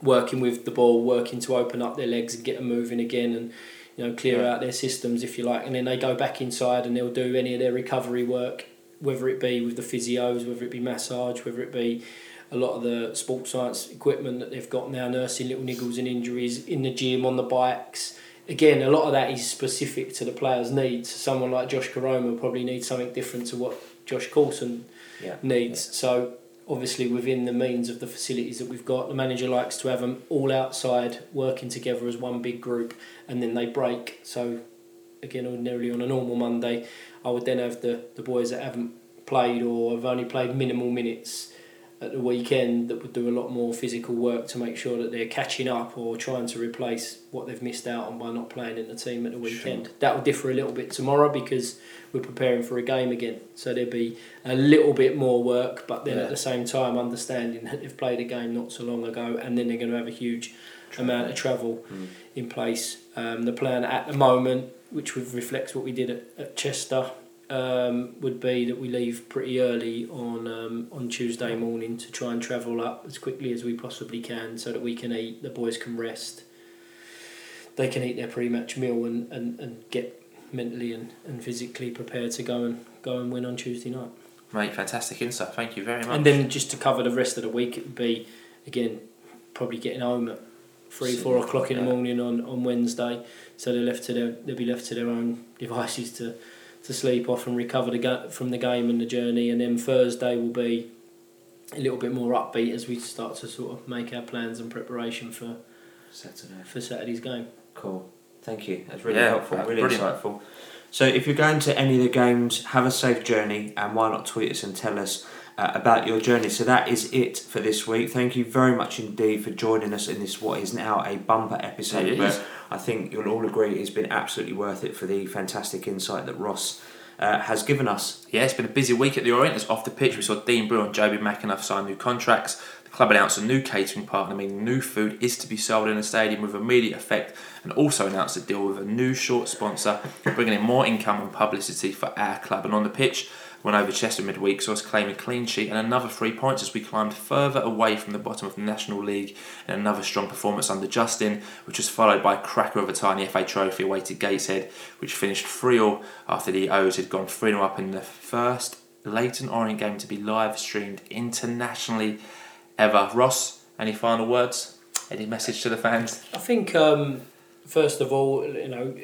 working with the ball, working to open up their legs and get them moving again and you know clear Yeah. out their systems if you like and then they go back inside and they'll do any of their recovery work whether it be with the physios, whether it be massage, whether it be a lot of the sports science equipment that they've got now, nursing little niggles and injuries in the gym, on the bikes, again, a lot of that is specific to the player's needs. Someone like Josh Koroma probably needs something different to what Josh Coulson Yeah. needs. So obviously within the means of the facilities that we've got, the manager likes to have them all outside working together as one big group, and then they break. So again, ordinarily on a normal Monday, I would then have the, the boys that haven't played or have only played minimal minutes at the weekend that would do a lot more physical work to make sure that they're catching up or trying to replace what they've missed out on by not playing in the team at the weekend. That will differ a little bit tomorrow because we're preparing for a game again. So there'll be a little bit more work, but then Yeah. at the same time understanding that they've played a game not so long ago and then they're going to have a huge amount of travel in place. Um, the plan at the moment, which would reflects what we did at, at Chester, um, would be that we leave pretty early on um, on Tuesday morning to try and travel up as quickly as we possibly can, so that we can eat, the boys can rest, they can eat their pre-match meal and, and, and get mentally and, and physically prepared to go and go and win on Tuesday night. Mate, fantastic insight. Thank you very much. And then just to cover the rest of the week, it would be again probably getting home at three, four o'clock in the morning on, on Wednesday. So they're left to their they'll be left to their own devices to, to sleep off and recover the ga- from the game and the journey. And then Thursday will be a little bit more upbeat as we start to sort of make our plans and preparation for, Saturday. for Saturday's game. Cool. Thank you. That's really Yeah, helpful. that's Really brilliant. insightful. So, if you're going to any of the games, have a safe journey, and why not tweet us and tell us uh, about your journey? So that is it for this week. Thank you very much indeed for joining us in this what is now a bumper episode. It but is. I think you'll all agree it's been absolutely worth it for the fantastic insight that Ross uh, has given us. Yeah, it's been a busy week at the Orient. It's off the pitch. We saw Dean Brill and Jobi McAnuff sign new contracts. The club announced a new catering partner, meaning new food is to be sold in the stadium with immediate effect, and also announced a deal with a new short sponsor, bringing in more income and publicity for our club. And on the pitch, went over Chester midweek, saw us claim a clean sheet and another three points as we climbed further away from the bottom of the National League in another strong performance under Justin, which was followed by a cracker of a tiny FA trophy away to Gateshead, which finished 3 all after the O's had gone 3 0 up in the first Leyton Orient game to be live streamed internationally ever. Ross, any final words? Any message to the fans? I think um, first of all, you know,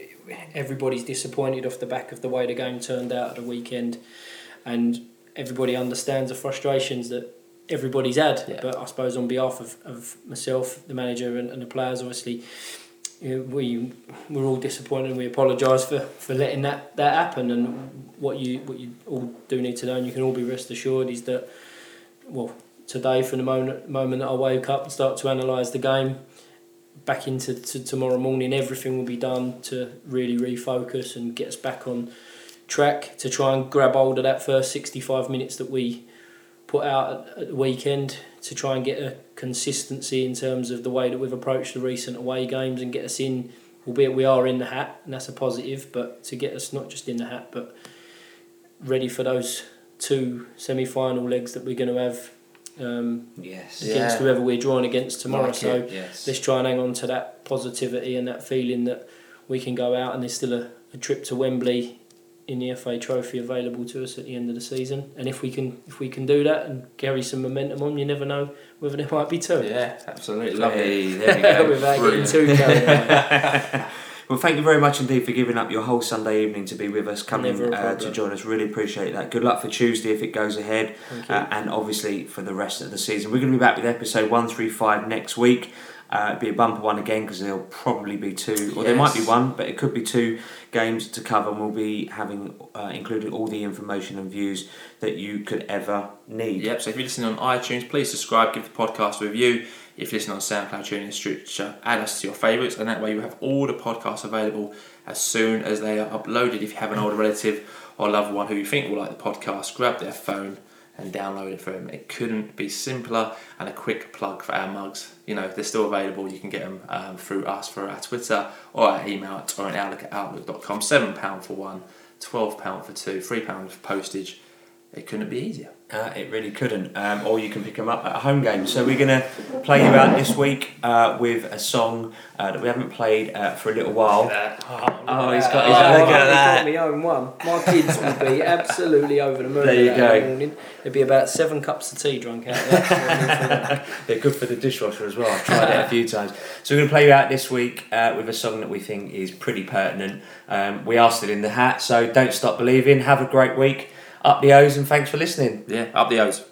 everybody's disappointed off the back of the way the game turned out at the weekend, and everybody understands the frustrations that everybody's had. Yeah. But I suppose on behalf of, of myself, the manager, and, and the players, obviously. you know, We we're all disappointed. and We apologise for, for letting that, that happen. And what you what you all do need to know, and you can all be rest assured, is that well today from the moment moment that I wake up and start to analyse the game, back into to tomorrow morning, everything will be done to really refocus and get us back on track to try and grab hold of that first 65 minutes that we put out at, the weekend to try and get a consistency in terms of the way that we've approached the recent away games and get us in, albeit we are in the hat and that's a positive, but to get us not just in the hat but ready for those two semi-final legs that we're going to have um, Yes. against Yeah. whoever we're drawing against tomorrow. Like so. Yes. let's try and hang on to that positivity and that feeling that we can go out and there's still a, a trip to Wembley in the FA Trophy available to us at the end of the season. And if we can if we can do that and carry some momentum on, you never know whether there might be two. Yeah, absolutely. Love it. Hey, there we go. Without getting too carried. Well, thank you very much indeed for giving up your whole Sunday evening to be with us, coming uh, to join us. Really appreciate that. Good luck for Tuesday if it goes ahead, Thank you. uh, and obviously for the rest of the season. We're going to be back with episode one three five next week. Uh, it'll be a bumper one again because there'll probably be two, or there might be one, but it could be two games to cover. And we'll be having uh, including all the information and views that you could ever need. Yep, so if you're listening on iTunes, please subscribe, give the podcast a review. If you're listening on SoundCloud, TuneIn, Stitcher, add us to your favourites, and that way you have all the podcasts available as soon as they are uploaded. If you have an older relative or loved one who you think will like the podcast, grab their phone and download it for them. It couldn't be simpler, and a quick plug for our mugs. You know, they're still available. You can get them um, through us for our Twitter or our email at outlook at outlook.com. £7 for one, £12 for two, £3 for postage. It couldn't be easier. Uh, it really couldn't. Um, or you can pick them up at a home game. So we're going to play you out this week uh, with a song uh, that we haven't played uh, for a little while. Oh, he's got his Oh, own. look Look at at got me own one. My kids would be absolutely over the moon There you with that in go. the morning. There'd be about seven cups of tea drunk out there. They're good for the dishwasher as well. I've tried it a few times. So we're going to play you out this week uh, with a song that we think is pretty pertinent. Um, we asked it in the hat, so don't stop believing. Have a great week. Up the O's and thanks for listening. Yeah, up the O's.